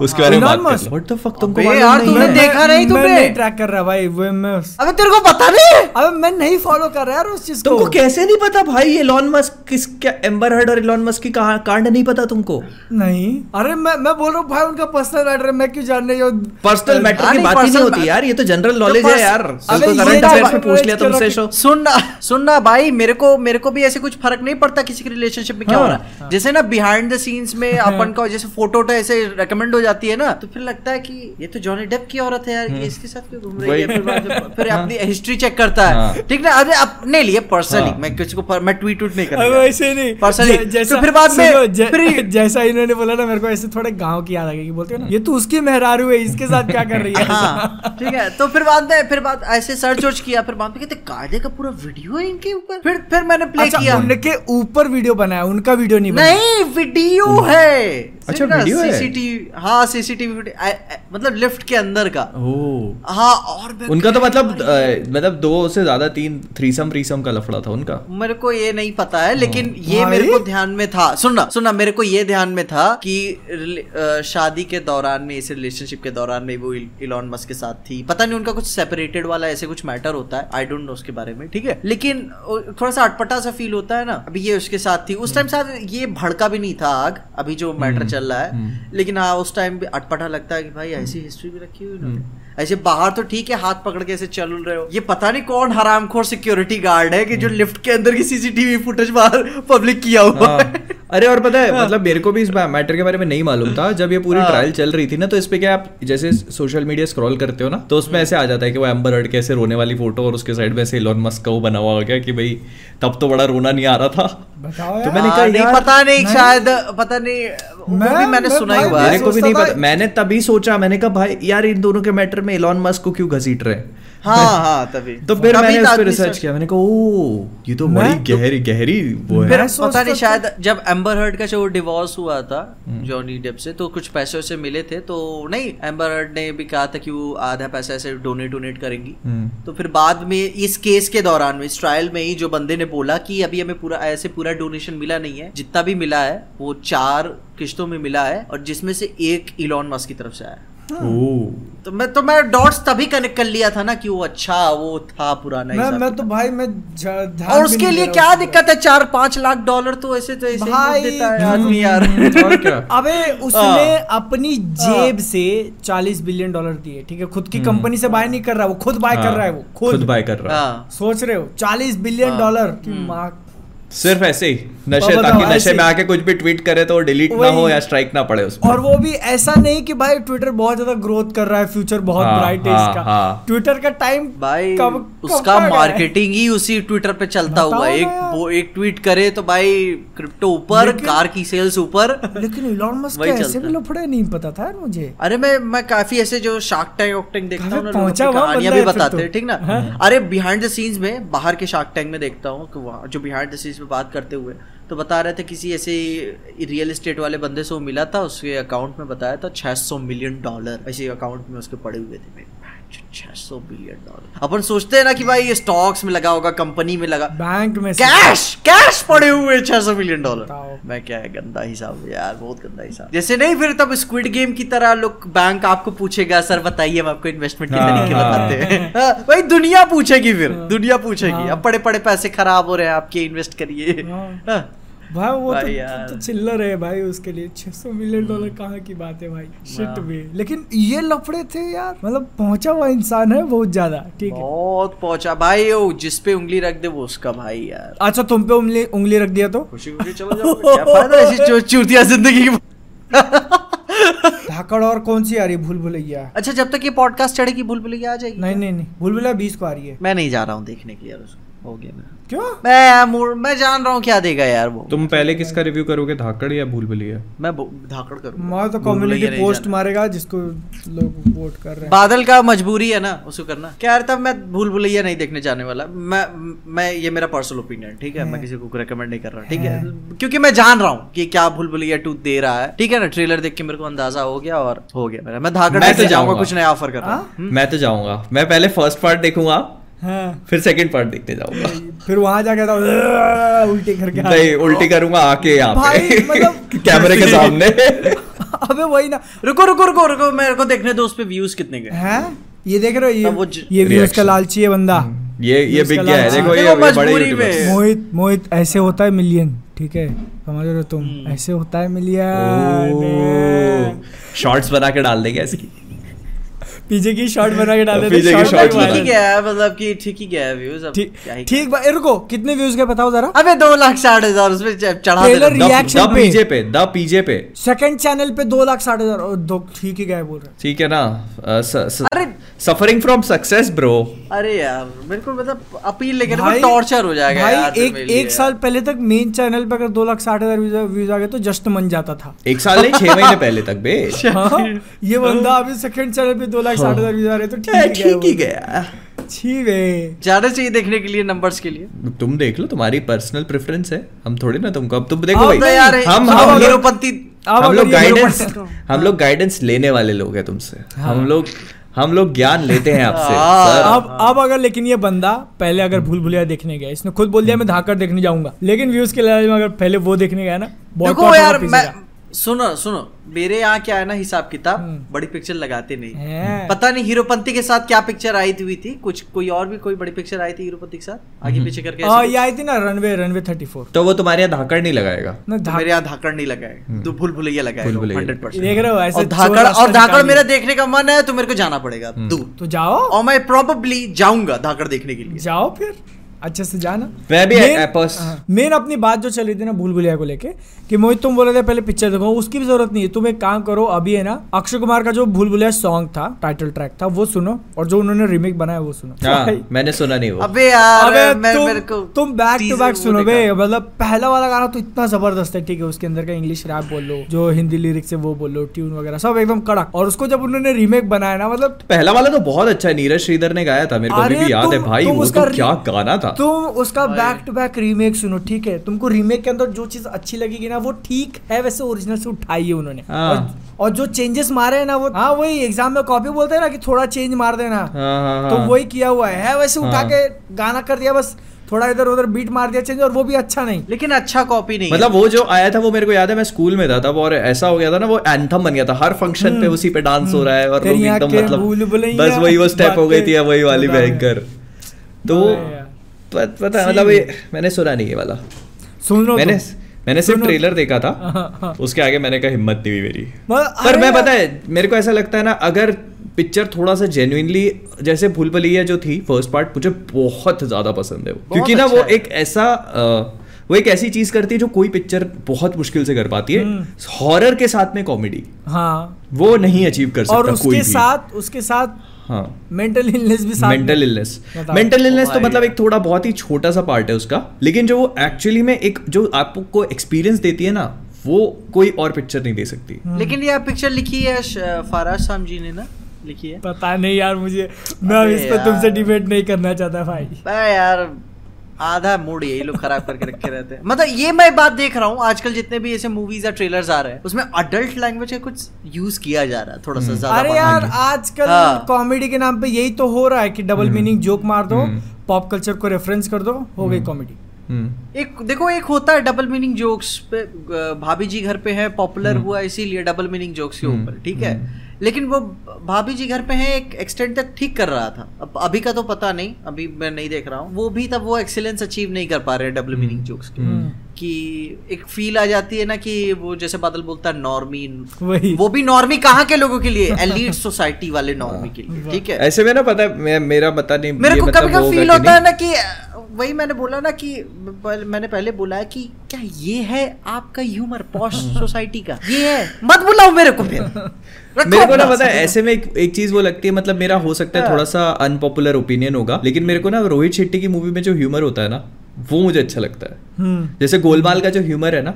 उसके बारे में बात? कर व्हाट द फक तुमको
यार,
नहीं
तुमने देखा नहीं तुमने?
नहीं ट्रैक कर रहा भाई वो मैं
अबे तेरे को पता नहीं
अबे मैं नहीं फॉलो कर रहा यार उस चीज़ को।
तुमको कैसे नहीं पता भाई एलॉन मस्क किस क्या एम्बर हर्ड और एलॉन मस्क की कहा- कांड नहीं पता तुमको?
नहीं। अरे मैं मैं बोल रहा हूँ भाई उनका पर्सनल मैटर है मैं क्यों जान रही हूँ
पर्सनल मैटर
हाँ,
की बात ही नहीं होती यार ये तो जनरल नॉलेज है यार।
अबे
तो करंट
तो
अफेयर्स में पूछ लिया तुमसे शो
सुनना सुनना भाई मेरे को मेरे को भी ऐसे कुछ फ़र्क नहीं पड़ता किसी के रिलेशनशिप में क्या हो
हाँ,
रहा है। जैसे ना बिहाइंड द सीन्स में अपन का जैसे फ़ोटो तो ऐसे रेकमेंड हो जाती है ना। तो फिर लगता है कि ये तो जॉनी डेप की औरत है यार ये इसके साथ क्यों घूम रही है?
हम्म।
फिर बाद अपनी हिस्ट्री चेक करता है।
हाँ।
ठीक ना? अरे अपने लिए पर्सनली
हाँ।
मैं किसी को पर, मैं ट्वीट ट्वीट नहीं करता
ऐसे नहीं। जैसा
तो फिर बाद में-
जैसा इन्होंने बोला ना मेरे को ऐसे थोड़े गाँव की याद आ गई बोलते हैं ना ये तो उसकी मेहरारू है इसके साथ क्या कर रही है?
हाँ। ठीक है तो फिर बाद में फिर बाद ऐसे सर्च वर्च किया फिर बाद में कहते कायदे का पूरा वीडियो है इनके ऊपर? फिर फिर मैंने प्ले
अच्छा
किया।
उनके ऊपर वीडियो बनाया उनका वीडियो नहीं बनाया?
नहीं वीडियो है।
अच्छा, वीडियो है?
सीसीटीवी हाँ सीसीटीवी मतलब लिफ्ट के अंदर का।
ओह
हाँ और
उनका तो मतलब अ, मतलब दो से ज़्यादा तीन थ्रीसम थ्रीसम का लफड़ा था उनका।
मेरे को ये नहीं पता है लेकिन ये मेरे को ध्यान में था। सुनना सुनना मेरे को ये ध्यान में था कि शादी के दौरान में इस रिलेशनशिप के दौरान में वो इलॉन मस्क के साथ थी। पता नहीं उनका कुछ सेपरेटेड वाला ऐसे कुछ मैटर होता है। आई डोंट नो उसके बारे में ठीक है? लेकिन थोड़ा सा अटपटा सा फील होता है ना। अभी ये उसके साथ थी। उस टाइम साथ ये भड़का भी नहीं था आग। अभी जो मैटर चल रहा है। लेकिन हाँ उस टाइम भी अटपटा लगता है कि भाई ऐसी हिस्ट्री भी रखी हुई उन्होंने ऐसे बाहर तो ठीक है हाथ पकड़ के ऐसे चल रहे हो। ये पता नहीं कौन हरामखोर सिक्योरिटी गार्ड है कि जो लिफ्ट के अंदर की सीसीटीवी फुटेज बाहर पब्लिक किया हुआ
हाँ।
है।
अरे और पता है मतलब मेरे को भी इस मैटर के बारे में नहीं मालूम था। जब ये पूरी
हाँ।
ट्रायल चल रही थी ना तो इस पे क्या आप जैसे सोशल मीडिया स्क्रॉल करते हो ना तो उसमें ऐसे आ जाता है कि वो एम्बर हर्ड के ऐसे रोने वाली फ़ोटो और उसके साइड में ऐसे इलॉन मस्क का वो बना हुआ हो गया कि भाई तब तो बड़ा रोना नहीं आ रहा था।
बताओ
तो मैंने कहा
हाँ, नहीं पता नहीं। शायद पता नहीं
मैं-
भी मैंने
मैं
सुना ही हुआ
मेरे
है
को भी नहीं पता। मैंने तभी सोचा मैंने कहा भाई यार इन दोनों के मैटर में इलॉन मस्क को क्यों घसीट रहे हैं?
हाँ हाँ तभी।
तो फिर मैंने
तो
उस पर रिसर्च किया। मैंने कहा ओ ये तो बड़ी
तो-
गहरी गहरी वो है।
पता नहीं शायद जब एम्बर हर्ड का जो डिवोर्स हुआ था
हम्म।
जॉनी डेप से तो कुछ पैसे उसे मिले थे तो नहीं एम्बर हर्ड ने भी कहा था कि वो आधा पैसा ऐसे डोनेट डोनेट करेंगी।
हम्म।
तो फिर बाद में इस केस के दौरान में इस ट्रायल में ही जो बंदे ने बोला कि अभी हमें पूरा ऐसे पूरा डोनेशन मिला नहीं है जितना भी मिला है वो चार किश्तों में मिला है और जिसमें से एक इलॉन मस्क की तरफ़ से आया तो मैं तो मैं डॉट्स तभी कनेक्ट कर लिया था ना कि वो अच्छा वो था पुराना
मैं मैं तो भाई मैं ज-
और उसके लिए क्या दिक्कत है? चार पाँच लाख डॉलर तो ऐसे तो ऐसे ही
भाई,
देता है आदमी यार
अबे उसने
हाँ।
अपनी जेब से 40 बिलियन डॉलर दिए ठीक है? खुद की कंपनी से बाय नहीं कर रहा वो खुद बाय कर
हाँ,
रहा है वो खुद।
बाय कर रहा है।
हाँ।
सोच रहे हो 40 बिलियन
हाँ।
डॉलर की माँ
सिर्फ़ ऐसे ही नशे ताकि नशे में आके कुछ भी ट्वीट करे तो डिलीट ना हो या स्ट्राइक ना पड़े उसमें।
और वो भी ऐसा नहीं कि भाई ट्विटर बहुत ज़्यादा ग्रोथ कर रहा है फ्यूचर बहुत
हाँ,
ब्राइट है
हाँ,
इसका।
हाँ।
ट्विटर का टाइम
भाई
कब
उसका
है?
मार्केटिंग ही उसी ट्विटर पे चलता हुआ एक वो एक ट्वीट करे तो भाई क्रिप्टो ऊपर कार की सेल्स ऊपर।
लेकिन इलॉन मस्क ऐसे भी लफड़े नहीं पता था मुझे।
अरे मैं मैं काफ़ी ऐसे जो शार्क टैंक वॉकटैंक देखता हूँ कहानियाँ भी बताते
तो।
हैं ठीक ना? अरे बिहाइंड द सीन्स में बाहर के शार्क टैंक में देखता हूँ जो बिहाइंड द सीन्स में बात करते हुए। तो बता रहे थे किसी ऐसे रियल इस्टेट वाले बंदे से वो मिला था? उसके अकाउंट में बताया था 600 मिलियन डॉलर ऐसे अकाउंट में उसके पड़े हुए थे छह सौ बिलियन डॉलर। अपन सोचते हैं ना कि भाई ये स्टॉक्स में लगा होगा कंपनी में लगा।
बैंक में
कैश कैश पड़े हुए छह सौ मिलियन डॉलर। मैं क्या है गंदा हिसाब यार बहुत गंदा हिसाब जैसे नहीं फिर तब स्क्विड गेम की तरह लोग बैंक आपको पूछेगा सर बताइए हम आपको इन्वेस्टमेंट के
हाँ,
तरीके
हाँ।
बताते हैं। हाँ, भाई दुनिया पूछेगी फिर दुनिया पूछेगी। अब बड़े बड़े पैसे खराब हो रहे हैं आपके इन्वेस्ट करिए।
भाई वो
भाई
तो। तो चिल्लर है भाई उसके लिए। 600 मिलियन डॉलर कहाँ की बात है भाई? शिट
हाँ।
भी। लेकिन ये लफड़े थे यार। मतलब पहुँचा हुआ इंसान है बहुत ज़्यादा ठीक है।
बहुत पहुँचा। भाई वो जिस पे उंगली रख दे वो उसका भाई यार।
अच्छा तुम पे उंगली उंगली रख दिया तो?
खुशी खुशी चलो जाओ। क्या फ़ायदा ऐसी चूतिया ज़िंदगी की?
धाकड़ और कौन सी आ रही है? भूल भुलैया।
अच्छा जब तक ये पॉडकास्ट चढ़ेगी भूल भुलैया आ जाएगी
नहीं नहीं नहीं। भूल भुलैया बीस को आ रही है।
मैं नहीं जा रहा हूँ देखने के लिए उसको हो गया मेरा।
क्यों?
मैं मैं जान रहा हूँ क्या देगा यार वो।
तुम पहले किसका रिव्यू करोगे धाकड़ या भूल भुलैया
मैं धाकड़ करूँगा।
मैं तो कम्युनिटी पोस्ट मारेगा जिसको लोग वोट कर रहे हैं।
बादल का मजबूरी है ना उसको करना। क्या यार तब मैं भूल भुलैया नहीं देखने जाने वाला। मैं मैं ये मेरा पर्सनल ओपिनियन ठीक है? मैं किसी को रिकमेंड नहीं कर रहा ठीक है?
है।
क्योंकि मैं जान रहा हूँ कि क्या भूल भुलैया टू दे रहा है। ठीक है ना? ट्रेलर देख के मेरे को अंदाज़ा हो गया और हो गया मेरा। मैं धाकड़
मैं तो
जाऊँगा। कुछ नया ऑफ़र कर रहा
हाँ?
हूँ?
मैं तो जाऊँगा। मैं पहले फ़र्स्ट पार्ट देखूँगा।
हाँ।
फिर सेकंड पार्ट देखने जाऊँगा।
फिर वहाँ जाके तो उल्टी करके
नहीं उल्टी करूँगा आके यहाँ पे।
मतलब-
कैमरे के सामने।
अबे वही ना।
रुको रुको रुको रुको मेरे को देखने दो उस पे व्यूज़ कितने गए?
हैं? ये देख रहे हो ये ये व्यूज़ का लालची है बंदा।
ये ये बिक गया है? देखो ये बड़े।
मोहित मोहित ऐसे होता है मिलियन ठीक है? समझ रहे हो तुम?
हम्म।
ऐसे होता है मिलियन
शॉर्ट्स बना के डाल देंगे ऐसे
पीछे की शॉट बना के डाले में
बना
ठीक ही गया है मतलब कि ठीक ही गया है व्यूज़ अब
ठीक
क्या ही
ठीक भाई रुको कितने व्यूज़ गए बताओ जरा?
अबे दो लाख साठ हज़ार उसमें चढ़ा
reaction
द
पे।
पीजे पे द पीजे पे।
सेकंड चैनल पे दो लाख साठ हज़ार ठीक ही गए बोल रहे
ठीक है ना सफरिंग फ्रॉम सक्सेस ब्रो
अरे यार मेरे को मतलब अपील लेकर
भाई-
टॉर्चर हो जाएगा
भाई
यार
एक एक साल पहले तक मेन चैनल पे अगर दो लाख साठ हज़ार व्यूज़ आ गए तो जस्ट मन जाता था।
एक साल नहीं छह महीने पहले तक बे।
हाँ, ये बंदा अभी सेकंड चैनल पे दो लाख साठ हज़ार व्यूज़ आ रहे तो ठीक ही
ठीक
गया
गया।
छी वे।
जाना चाहिए देखने के लिए नंबर्स के लिए।
तुम देख लो तुम्हारी पर्सनल प्रेफरेंस है। हम थोड़ी ना तुमको अब तुम देखो भाई।
तो यार
हम हम लोग
हीरोपंती
हम लोग गाइडेंस हम लोग गाइडेंस लेने वाले लोग हैं तुमसे।
हाँ।
हम लोग हम लोग ज्ञान लेते हैं आपसे।
अब अब अगर लेकिन ये बंदा पहले अगर भूल भुलिया देखने गया इसने खुद बोल दिया मैं धाकर देखने जाऊँगा लेकिन व्यूज़ के लालच में अगर पहले वो देखने गया ना बहुत
देखो यार मैं। सुनो सुनो मेरे यहाँ क्या है ना हिसाब किताब
हम्म।
बड़ी पिक्चर लगाते नहीं। पता नहीं हीरोपंती के साथ क्या पिक्चर आई हुई थी? कुछ कोई और भी कोई बड़ी पिक्चर आई थी हीरोपंती के साथ? आगे पीछे करके
हाँ ये आई थी ना रनवे रनवे थर्टी फोर
तो वो तुम्हारे यहाँ धाकड़ नहीं लगाएगा।
धाक-
मेरे यहाँ धाकड़ नहीं लगाए तो भूल भुलैया लगाए
भूल भुलैया।
हंड्रेड परसेंट
देख रहे हो ऐसे
और धाकड़ और धाकड़ मेरा देखने का मन है तो मेरे को जाना पड़ेगा। दूर।
तो जाओ।
और मैं प्रोबेबली जाऊँगा धाकड़ देखने के लिए।
जाओ फिर। अच्छे से जाना।
मैं भी एपस
हाँ, मेन अपनी बात जो चल रही थी ना भूल भुलिया को लेके कि मोहित तुम बोल रहे थे पहले पिक्चर देखो उसकी भी ज़रूरत नहीं है। तुम एक काम करो अभी है ना अक्षय कुमार का जो भूल भुलिया सॉन्ग था टाइटल ट्रैक था वो सुनो और जो उन्होंने रिमेक बनाया वो सुनो।
हाँ मैंने सुना नहीं वो।
अबे यार
अबे
मैं
तुम
मेरे को
तुम बैक टू बैक सुनो बे मतलब पहला वाला गाना तो इतना ज़बरदस्त है ठीक है उसके अंदर का इंग्लिश रैप बोल लो जो हिंदी लिरिक्स है वो बोल लो ट्यून वगैरह सब एकदम कड़क। और उसको जब उन्होंने रीमेक बनाया ना मतलब
पहला वाला तो बहुत अच्छा है नीरज श्रीधर ने गाया था मेरे को अभी भी याद है भाई वो
उसका
तो क्या गाना था।
तुम उसका बैक टू बैक रीमेक सुनो ठीक है? तुमको रीमेक के अंदर जो चीज़ अच्छी लगेगी ना वो ठीक है वैसे ओरिजिनल से उठाई है उन्होंने।
हाँ।
और, और जो चेंजेस मारे हैं ना वो हाँ वही एग्ज़ाम में कॉपी बोलते हैं ना कि थोड़ा चेंज मार देना।
हाँ हाँ
तो
हाँ
वही किया हुआ है, है वैसे उठा
हाँ।
के गाना कर दिया बस थोड़ा इधर उधर बीट मार दिया चेंज और वो भी अच्छा नहीं।
लेकिन अच्छा कॉपी नहीं
मतलब वो जो आया था वो मेरे को याद है मैं स्कूल में था तब और ऐसा हो गया था ना वो एंथम बन गया था। हर फ़ंक्शन पे उसी पे डांस हो रहा है और लोग एकदम मतलब बस वही वो स्टेप हो गई थी वही वाली भयंकर तो। पत- पता है मतलब ये मैंने सुना नहीं ये वाला।
सुन लो
मैंने मैंने सिर्फ़ ट्रेलर देखा था।
हाँ, हाँ।
उसके आगे मैंने कहा हिम्मत नहीं हुई मेरी। पर मैं पता है मेरे को ऐसा लगता है ना अगर पिक्चर थोड़ा सा जेन्युइनली जैसे भूल भुलैया जो थी फ़र्स्ट पार्ट मुझे बहुत ज़्यादा पसंद है वो। क्योंकि ना
अच्छा
वो एक ऐसा वो एक ऐसी चीज़ करती है जो कोई पिक्चर बहुत मुश्किल से कर पाती है। हॉरर के साथ में कॉमेडी
हाँ।
वो नहीं अचीव कर सकता
और
कोई
उसके
भी।
साथ उसके साथ
हाँ।
मेंटल इलनेस भी साथ
मेंटल इलनेस मेंटल इलनेस तो मतलब एक थोड़ा बहुत ही छोटा सा पार्ट है उसका। लेकिन जो वो एक्चुअली में एक जो आपको एक्सपीरियंस देती है ना वो कोई और पिक्चर नहीं दे सकती।
लेकिन ये पिक्चर लिखी है फाराज साम जी ने ना? लिखी है?
पता नहीं यार मुझे। मैं इस पर तुमसे डिबेट नहीं करना चाहता भाई।
यार आधा मूड यही लोग खराब करके रखे रहते हैं। मतलब ये मैं बात देख रहा हूँ आजकल जितने भी ऐसे मूवीज़ या ट्रेलर्स आ रहे हैं उसमें अडल्ट लैंग्वेज का कुछ यूज़ किया जा रहा है थोड़ा सा ज़्यादा
अरे यार आजकल
हाँ।
कॉमेडी के नाम पे यही तो हो रहा है कि डबल मीनिंग जोक मार दो
हम्म।
पॉप कल्चर को रेफरेंस कर दो हो गई कॉमेडी
हम्म।
एक देखो एक होता है डबल मीनिंग जोक्स पे भाभी जी घर पे है पॉपुलर हुआ इसीलिए डबल मीनिंग जोक्स के ऊपर ठीक है? लेकिन वो भाभी जी घर पे है एक एक्सटेंड तक ठीक कर रहा था। अब अभी का तो पता नहीं अभी मैं नहीं देख रहा हूँ। वो भी तब वो एक्सीलेंस अचीव नहीं कर पा रहे डबल मीनिंग जोक्स के। कि एक फील आ जाती है ना कि वो जैसे बादल बोलता है नॉर्मी।
वही।
वो भी नॉर्मी कहाँ के लोगों के लिए? एलिट सोसाइटी वाले नॉर्मी के लिए ठीक है?
ऐसे में ना पता है मैं मेरा पता नहीं
मेरे को कभी कभी फील होता है ना कि वही मैंने बोला ना कि मैंने पहले बोला है कि क्या ये है आपका ह्यूमर पॉश सोसाइटी का? ये है। मत बुलाओ मेरे को फिर।
मेरे को ना पता है ऐसे में एक, एक चीज़ वो लगती है मतलब मेरा हो सकता है
हाँ।
थोड़ा सा अनपॉपुलर ओपिनियन होगा लेकिन मेरे को ना रोहित शेट्टी की मूवी में जो ह्यूमर होता है ना वो मुझे अच्छा लगता है
हम्म
जैसे गोलमाल का जो ह्यूमर है ना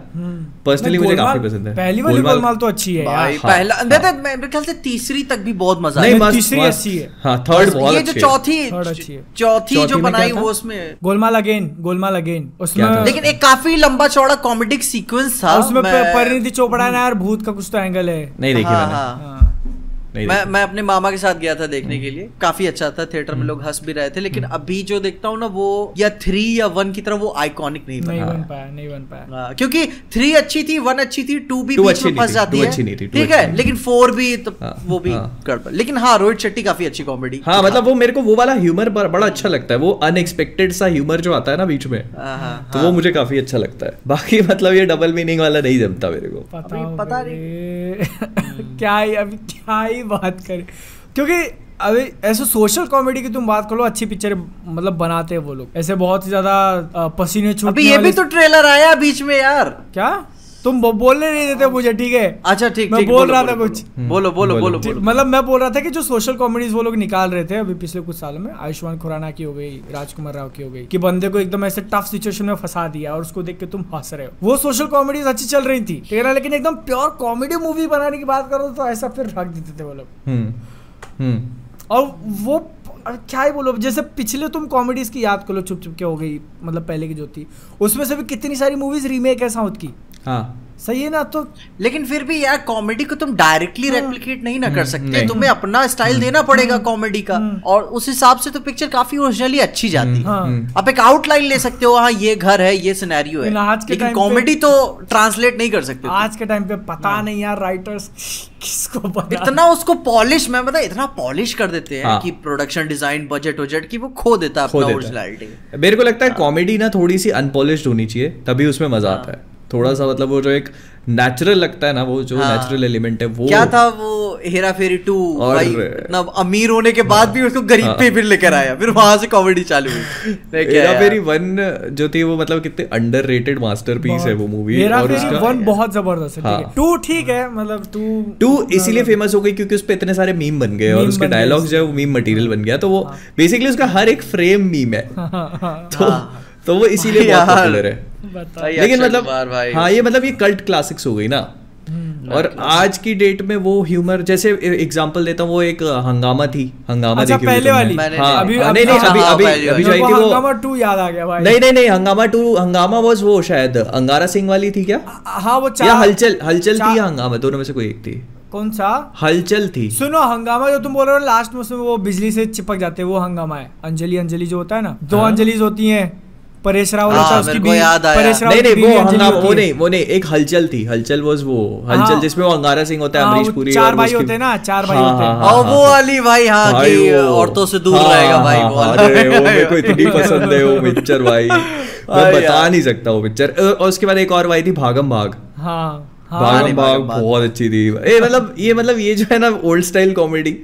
पर्सनली
नहीं,
मुझे काफ़ी पसंद है
पहली वाली गोलमाल तो अच्छी है यार
भाई
हाँ,
पहला
हाँ।
मैं तो मेरे ख्याल से तीसरी तक भी बहुत मज़ा
नहीं
आया
मस्त
तीसरी। अच्छी है।
हाँ थर्ड बहुत
ये
अच्छी
जो
है।
चौथी
Third है।
चौथी
चौथी
जो बनाई वो उसमें
गोलमाल अगेन गोलमाल अगेन उसमें
लेकिन एक काफ़ी लंबा चौड़ा कॉमेडिक सीक्वेंस था
उसमें परिणीति चोपड़ा ने यार भूत का कुछ तो एंगल है
नहीं देखी मैंने
हाँ।
हाँ।
नहीं
मैं मैं अपने मामा के साथ गया था देखने के लिए। काफ़ी अच्छा था थिएटर में लोग हंस भी रहे थे लेकिन अभी जो देखता हूँ ना वो या थ्री या वन की तरह वो आइकॉनिक नहीं
नहीं
बन
पाया नहीं बन पाया।
हाँ, क्योंकि थ्री अच्छी थी वन अच्छी थी टू भी बीच में
नहीं
फंस
थी,
जाती है।
अच्छी नहीं
ठीक है? लेकिन फोर भी तो
हाँ,
वो भी
हाँ।
गड़बड़। लेकिन हाँ रोहित शेट्टी काफ़ी अच्छी कॉमेडी
हाँ मतलब वो मेरे को वो वाला ह्यूमर बड़ा अच्छा लगता है। वो अनएक्सपेक्टेड सा ह्यूमर जो आता है ना बीच में
हाँ, हाँ,
तो
हाँ।
वो मुझे काफ़ी अच्छा लगता है। बाकी मतलब ये डबल मीनिंग वाला नहीं जमता मेरे को।
पता हो बे। क्या अभी क्या ही बात करें। क्योंकि अभी ऐसे सोशल कॉमेडी की तुम बात करो अच्छी पिक्चर मतलब बनाते हैं वो लोग। ऐसे बहुत ही ज़्यादा पसीने छूटने
अभी ये भी तो ट्रेलर आया बीच में यार।
क्या? तुम बोलने नहीं देते मुझे ठीक है?
अच्छा ठीक
मैं बोल रहा था कुछ।
बोलो बोलो
बोलो।
मतलब मैं बोल रहा था कि जो सोशल कॉमेडीज वो लोग निकाल रहे थे अभी पिछले कुछ सालों में आयुष्मान खुराना की हो गई राजकुमार राव की हो गई कि बंदे को एकदम ऐसे टफ सिचुएशन में फंसा दिया और उसको देख के तुम हंस रहे हो। वो सोशल कॉमेडीज अच्छी चल रही थी ठीक है ना? लेकिन एकदम प्योर कॉमेडी मूवी बनाने की बात करो तो ऐसा फिर रख देते थे वो लोग।
हम्म हम्म।
और वो क्या ही बोलो जैसे पिछले तुम कॉमेडीज की याद करो चुप चुप के हो गई मतलब पहले की जो थी उसमें से भी कितनी सारी मूवीज़ रीमेक है साउथ की?
हाँ।
सही है ना तो
लेकिन फिर भी यार कॉमेडी को तुम डायरेक्टली
हाँ।
रेप्लिकेट नहीं ना कर सकते।
नहीं।
तुम्हें अपना स्टाइल देना पड़ेगा कॉमेडी का। और उस हिसाब से तो पिक्चर काफ़ी ओरिजिनली अच्छी जाती। है।
हाँ
आप एक आउटलाइन ले सकते हो हाँ ये घर है ये सिनेरियो है।
आज के
लेकिन कॉमेडी तो ट्रांसलेट नहीं कर सकते
आज के टाइम पे पता नहीं यार राइटर्स किसको पता
इतना उसको पॉलिश मैं बता इतना पॉलिश कर देते हैं
हाँ।
कि प्रोडक्शन डिज़ाइन बजट वजट की वो खो देता है अपना ओरिजिनलिटी
मेरे को लगता है कॉमेडी ना थोड़ी सी अनपॉलिश्ड होनी चाहिए तभी उसमें मज़ा आता है। थोड़ा सा मतलब वो जो एक नेचुरल लगता है ना वो जो
हाँ।
नेचुरल एलिमेंट है वो
क्या था वो हेरा फेरी टू?
और-
भाई इतना अमीर होने के बाद हाँ, भी उसको गरीब हाँ, पे फिर लेकर आया फिर वहाँ से कॉमेडी चालू हुई।
हेरा फेरी वन जो थी वो मतलब कितने अंडररेटेड मास्टरपीस है वो मूवी और उसका
वन बहुत ज़बरदस्त है हाँ। टू ठीक है मतलब टू
टू इसीलिए फ़ेमस हो गई क्योंकि उस पे इतने सारे मीम बन गए और उसके डायलॉग्स जो है वो मीम मटेरियल बन गया तो वो बेसिकली उसका हर एक फ्रेम मीम है। तो तो वो इसीलिए बहुत पॉपुलर है। लेकिन मतलब हाँ ये मतलब ये कल्ट क्लासिक्स हो गई ना।
हम्म।
और आज की डेट में वो ह्यूमर जैसे एग्जांपल देता हूँ वो एक हंगामा थी। हंगामा
अच्छा,
देखी
पहले वाली?
हाँ।
नहीं-
हाँ,
अभी-
नहीं नहीं
हाँ,
अभी
हाँ,
अभी अभी जो थी वो
हंगामा टू याद आ गया भाई।
नहीं नहीं नहीं हंगामा टू हंगामा वॉज़ वो शायद अंगारा सिंह वाली थी क्या?
हाँ वो चार
या हलचल हलचल थी या हंगामा? दोनों में से कोई एक थी।
कौन सा?
हलचल थी।
सुनो हंगामा जो तुम बोल रहे हो लास्ट में उसमें वो बिजली से चिपक जाते हैं वो हंगामा है। अंजलि अंजलि जो होता है ना दो
हाँ।
अंजलिज होती हैं। परेश रावल
हाँ,
होता उसकी
मेरे याद आया।
परेश रावल
नहीं नहीं वो हंगामा वो नहीं वो नहीं एक हलचल थी हलचल वॉज़ वो हलचल
हाँ।
जिसमें वो अंगारा सिंह होता है
हाँ,
अमरीश पुरी
चार भाई होते हैं ना, चार भाई
हाँ,
होते हैं।
हाँ, हाँ,
और वो
हाँ।
वाली भाई हाँ
भाई
कि औरतों से दूर
हाँ,
रहेगा भाई
हाँ,
वो
हाँ, अरे वो मेरे को इतनी पसंद है वो पिक्चर भाई मैं बता नहीं सकता वो पिक्चर और उसके बाद एक और आई थी भागम भाग
हाँ हाँ
भागम भाग
भाग।
बहुत अच्छी थी ए मतलब ये मतलब ये जो है ना ओल्ड स्टाइल कॉमेडी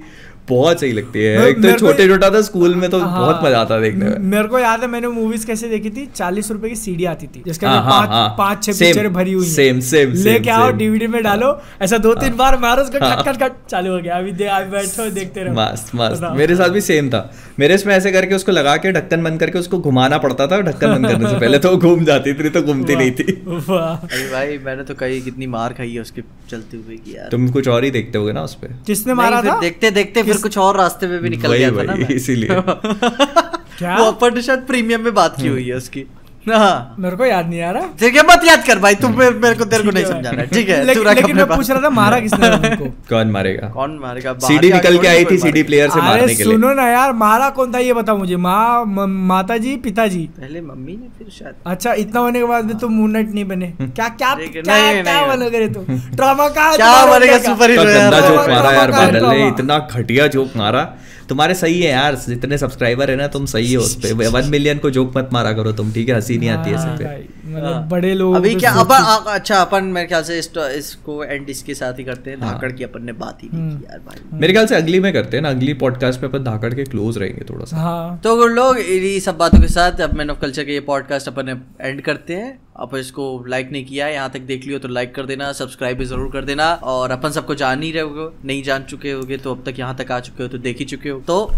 बहुत सही लगती है। एक तो छोटे छोटा था स्कूल में तो
हाँ।
बहुत मज़ा आता देखने में।
मेरे को याद है मैंने मूवीज़ कैसे देखी थी? चालीस रुपए की सीडी आती थी जिसके
हाँ,
अंदर
हाँ,
पाँच
हाँ।
छह पिक्चर भरी हुई हैं।
same, same,
लेके आओ डीवीडी में डालो ऐसा दो तीन बार मारो उसको कट कट कट चालू हो गया। अभी बैठो देखते रहो।
मस्त मस्त। मेरे साथ भी सेम था। मेरे इसमें ऐसे करके उसको लगा के ढक्कन बंद करके उसको घुमाना पड़ता था ढक्कन बंद करने से पहले तो घूम जाती थी तो घूमती नहीं थी।
अरे भाई मैंने तो कही कितनी मार खाई है उसके चलते हुए की यार।
तुम कुछ और ही देखते हो ना उस पे।
किसने मारा था?
देखते देखते फिर कुछ और रास्ते में भी निकल गया था ना
इसीलिए।
क्या?
वो अपर शायद प्रीमियम में बात की हुई है उसकी
मेरे को याद नहीं आ रहा।
ठीक है मत याद कर भाई तुम मेरे, मेरे को तेरे को नहीं
ठीक है।
समझाना ठीक है
लेकिन-
तू रख
लेकिन मैं पूछ रहा था मारा किसने उनको?
कौन मारेगा?
कौन मारेगा?
सीडी निकल के आई थी सीडी प्लेयर से मारने के लिए।
सुनो ना यार मारा कौन था ये बताओ मुझे। माँ माता जी पिताजी?
पहले मम्मी ने फिर शायद।
अच्छा इतना होने के बाद भी तुम मून नाइट नहीं बने। क्या क्या क्या क्या बनोगे रे तुम ड्रामा का
क्या बनेगा सुपर हीरो यार?
जोक मारा यार बादल ने इतना घटिया जोक मारा। तुम्हारे सही है यार जितने सब्सक्राइबर है ना तुम सही हो उस पर वन मिलियन को जोक मत मारा करो तुम ठीक है? हँसी नहीं आती है
हाँ,
सब पे।
मतलब बड़े लोग
अभी क्या अपन अच्छा अपन मेरे ख्याल से इस- तो, इसको एंड इसके साथ ही करते हैं।
हाँ।
धाकड़ की अपन ने बात ही नहीं
हम्म।
की यार भाई।
मेरे ख्याल से अगली में करते हैं ना अगली पॉडकास्ट में अपन धाकड़ के क्लोज रहेंगे थोड़ा सा।
हाँ।
तो गुड लोग इन्हीं सब बातों के साथ अब मैन ऑफ़ कल्चर के ये पॉडकास्ट अपन एंड करते हैं। आप इसको लाइक नहीं किया यहाँ तक देख लियो तो लाइक कर देना सब्सक्राइब भी ज़रूर कर देना। और अपन सबको जान ही रहे हो नहीं जान चुके होगे तो अब तक यहाँ तक आ चुके हो तो देख ही चुके हो। तो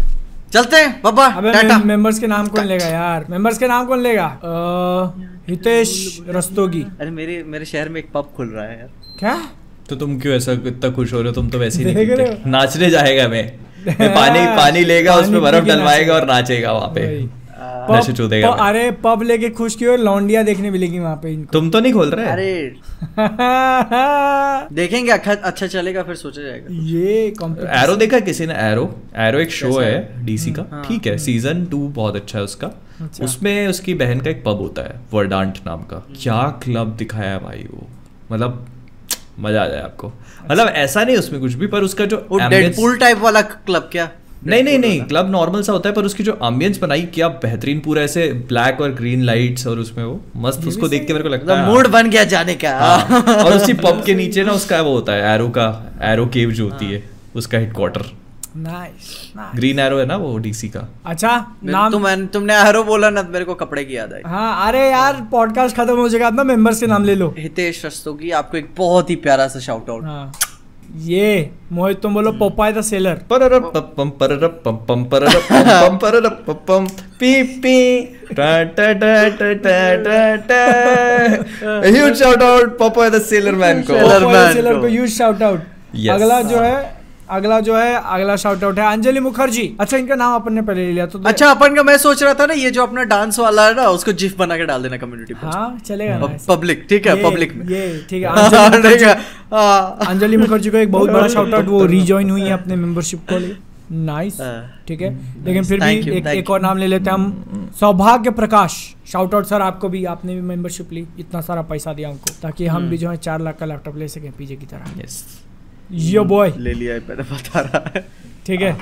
चलते हैं बाबा टाटा।
मेंबर्स के नाम कौन लेगा यार? मेंबर्स के नाम कौन लेगा? हितेश रस्तोगी।
अरे मेरे मेरे शहर में एक पब खुल रहा है यार।
क्या?
तो तुम क्यों ऐसा इतना खुश हो रहे हो? तुम तो वैसे ही नहीं। नाचने जाएगा मैं। मैं पानी पानी लेगा उसमें बर्फ़ डलवाएगा और
नाचेगा।
वहाँ पे।
पब- अरे पब लेके खुश क्यों लौंडिया देखने मिलेगी वहाँ पे इनको।
तुम तो नहीं खोल रहे?
अरे। देखेंगे अच्छा अच्छा चलेगा फिर सोचा जाएगा।
ये
एरो देखा किसी ने? एरो एरो एक शो है डीसी का।
हाँ।
ठीक है सीज़न टू बहुत अच्छा है उसका।
अच्छा।
उसमें उसकी बहन का एक पब होता है वर्डांट नाम का। क्या क्लब दिखाया है भाई वो? मतलब मज़ा आ जाए आपको। मतलब ऐसा नहीं उसमें कुछ भी पर उसका जो
डेडपूल टाइप वाला क्लब क्या?
नहीं नहीं नहीं क्लब नॉर्मल सा होता है पर उसकी जो एम्बियंस बनाई क्या बेहतरीन पूरा ऐसे ब्लैक और ग्रीन लाइट्स और उसमें वो मस्त उसको देख के मेरे को लगता है
मूड बन गया जाने का।
हाँ। और उसी पब के नीचे ना उसका वो होता है एरो का एरो केव जो होती है। उसका headquarter
nice nice
Green Arrow है ना वो डीसी का।
अच्छा नाम
तुम तुमने हैरो बोला ना तो मेरे को कपड़े की याद आई।
हाँ अरे यार पॉडकास्ट खत्म हो जाएगा अपना मेंबर्स के नाम ले लो।
हितेश रस्तोगी आपको एक बहुत ही प्यारा सा शाउट आउट
हाँ। ये मोहित तुम बोलो पोपाय द सेलर
पररप. पम पररप पम पम पररप पम पररप पम पम पी पी. टा टा टा टा टा टा टा. Huge shout out Popeye the sailor man को.
सेलर
को।
को. यूज़ शाउट आउट अगला जो है अगला जो है अगला शाउट आउट है अंजलि मुखर्जी। अच्छा इनका नाम अपन ने पहले ले लिया तो
अच्छा अपन का मैं सोच रहा था ना ये जो अपना डांस वाला है ना उसको जिफ बना के डाल देना कम्युनिटी
हाँ चलेगा
पब्लिक ठीक है पब्लिक में।
ये ठीक है अंजलि
हाँ,
मुखर्जी। अंजलि मुखर्जी को एक बहुत बड़ा शाउट आउट वो रिजॉइन हुई है अपने मेंबरशिप को लिए। नाइस
हाँ।
ठीक है। लेकिन फिर भी एक एक और नाम ले लेते हैं हम। सौभाग्य प्रकाश शाउट आउट सर आपको भी आपने भी मेंबरशिप ली। इतना सारा पैसा दिया हमको ताकि हम भी जो है चार लाख का लैपटॉप ले सकें पीजे की तरह।
यस
यो बॉय
ले लिया है, पहले बता रहा है।
ठीक है।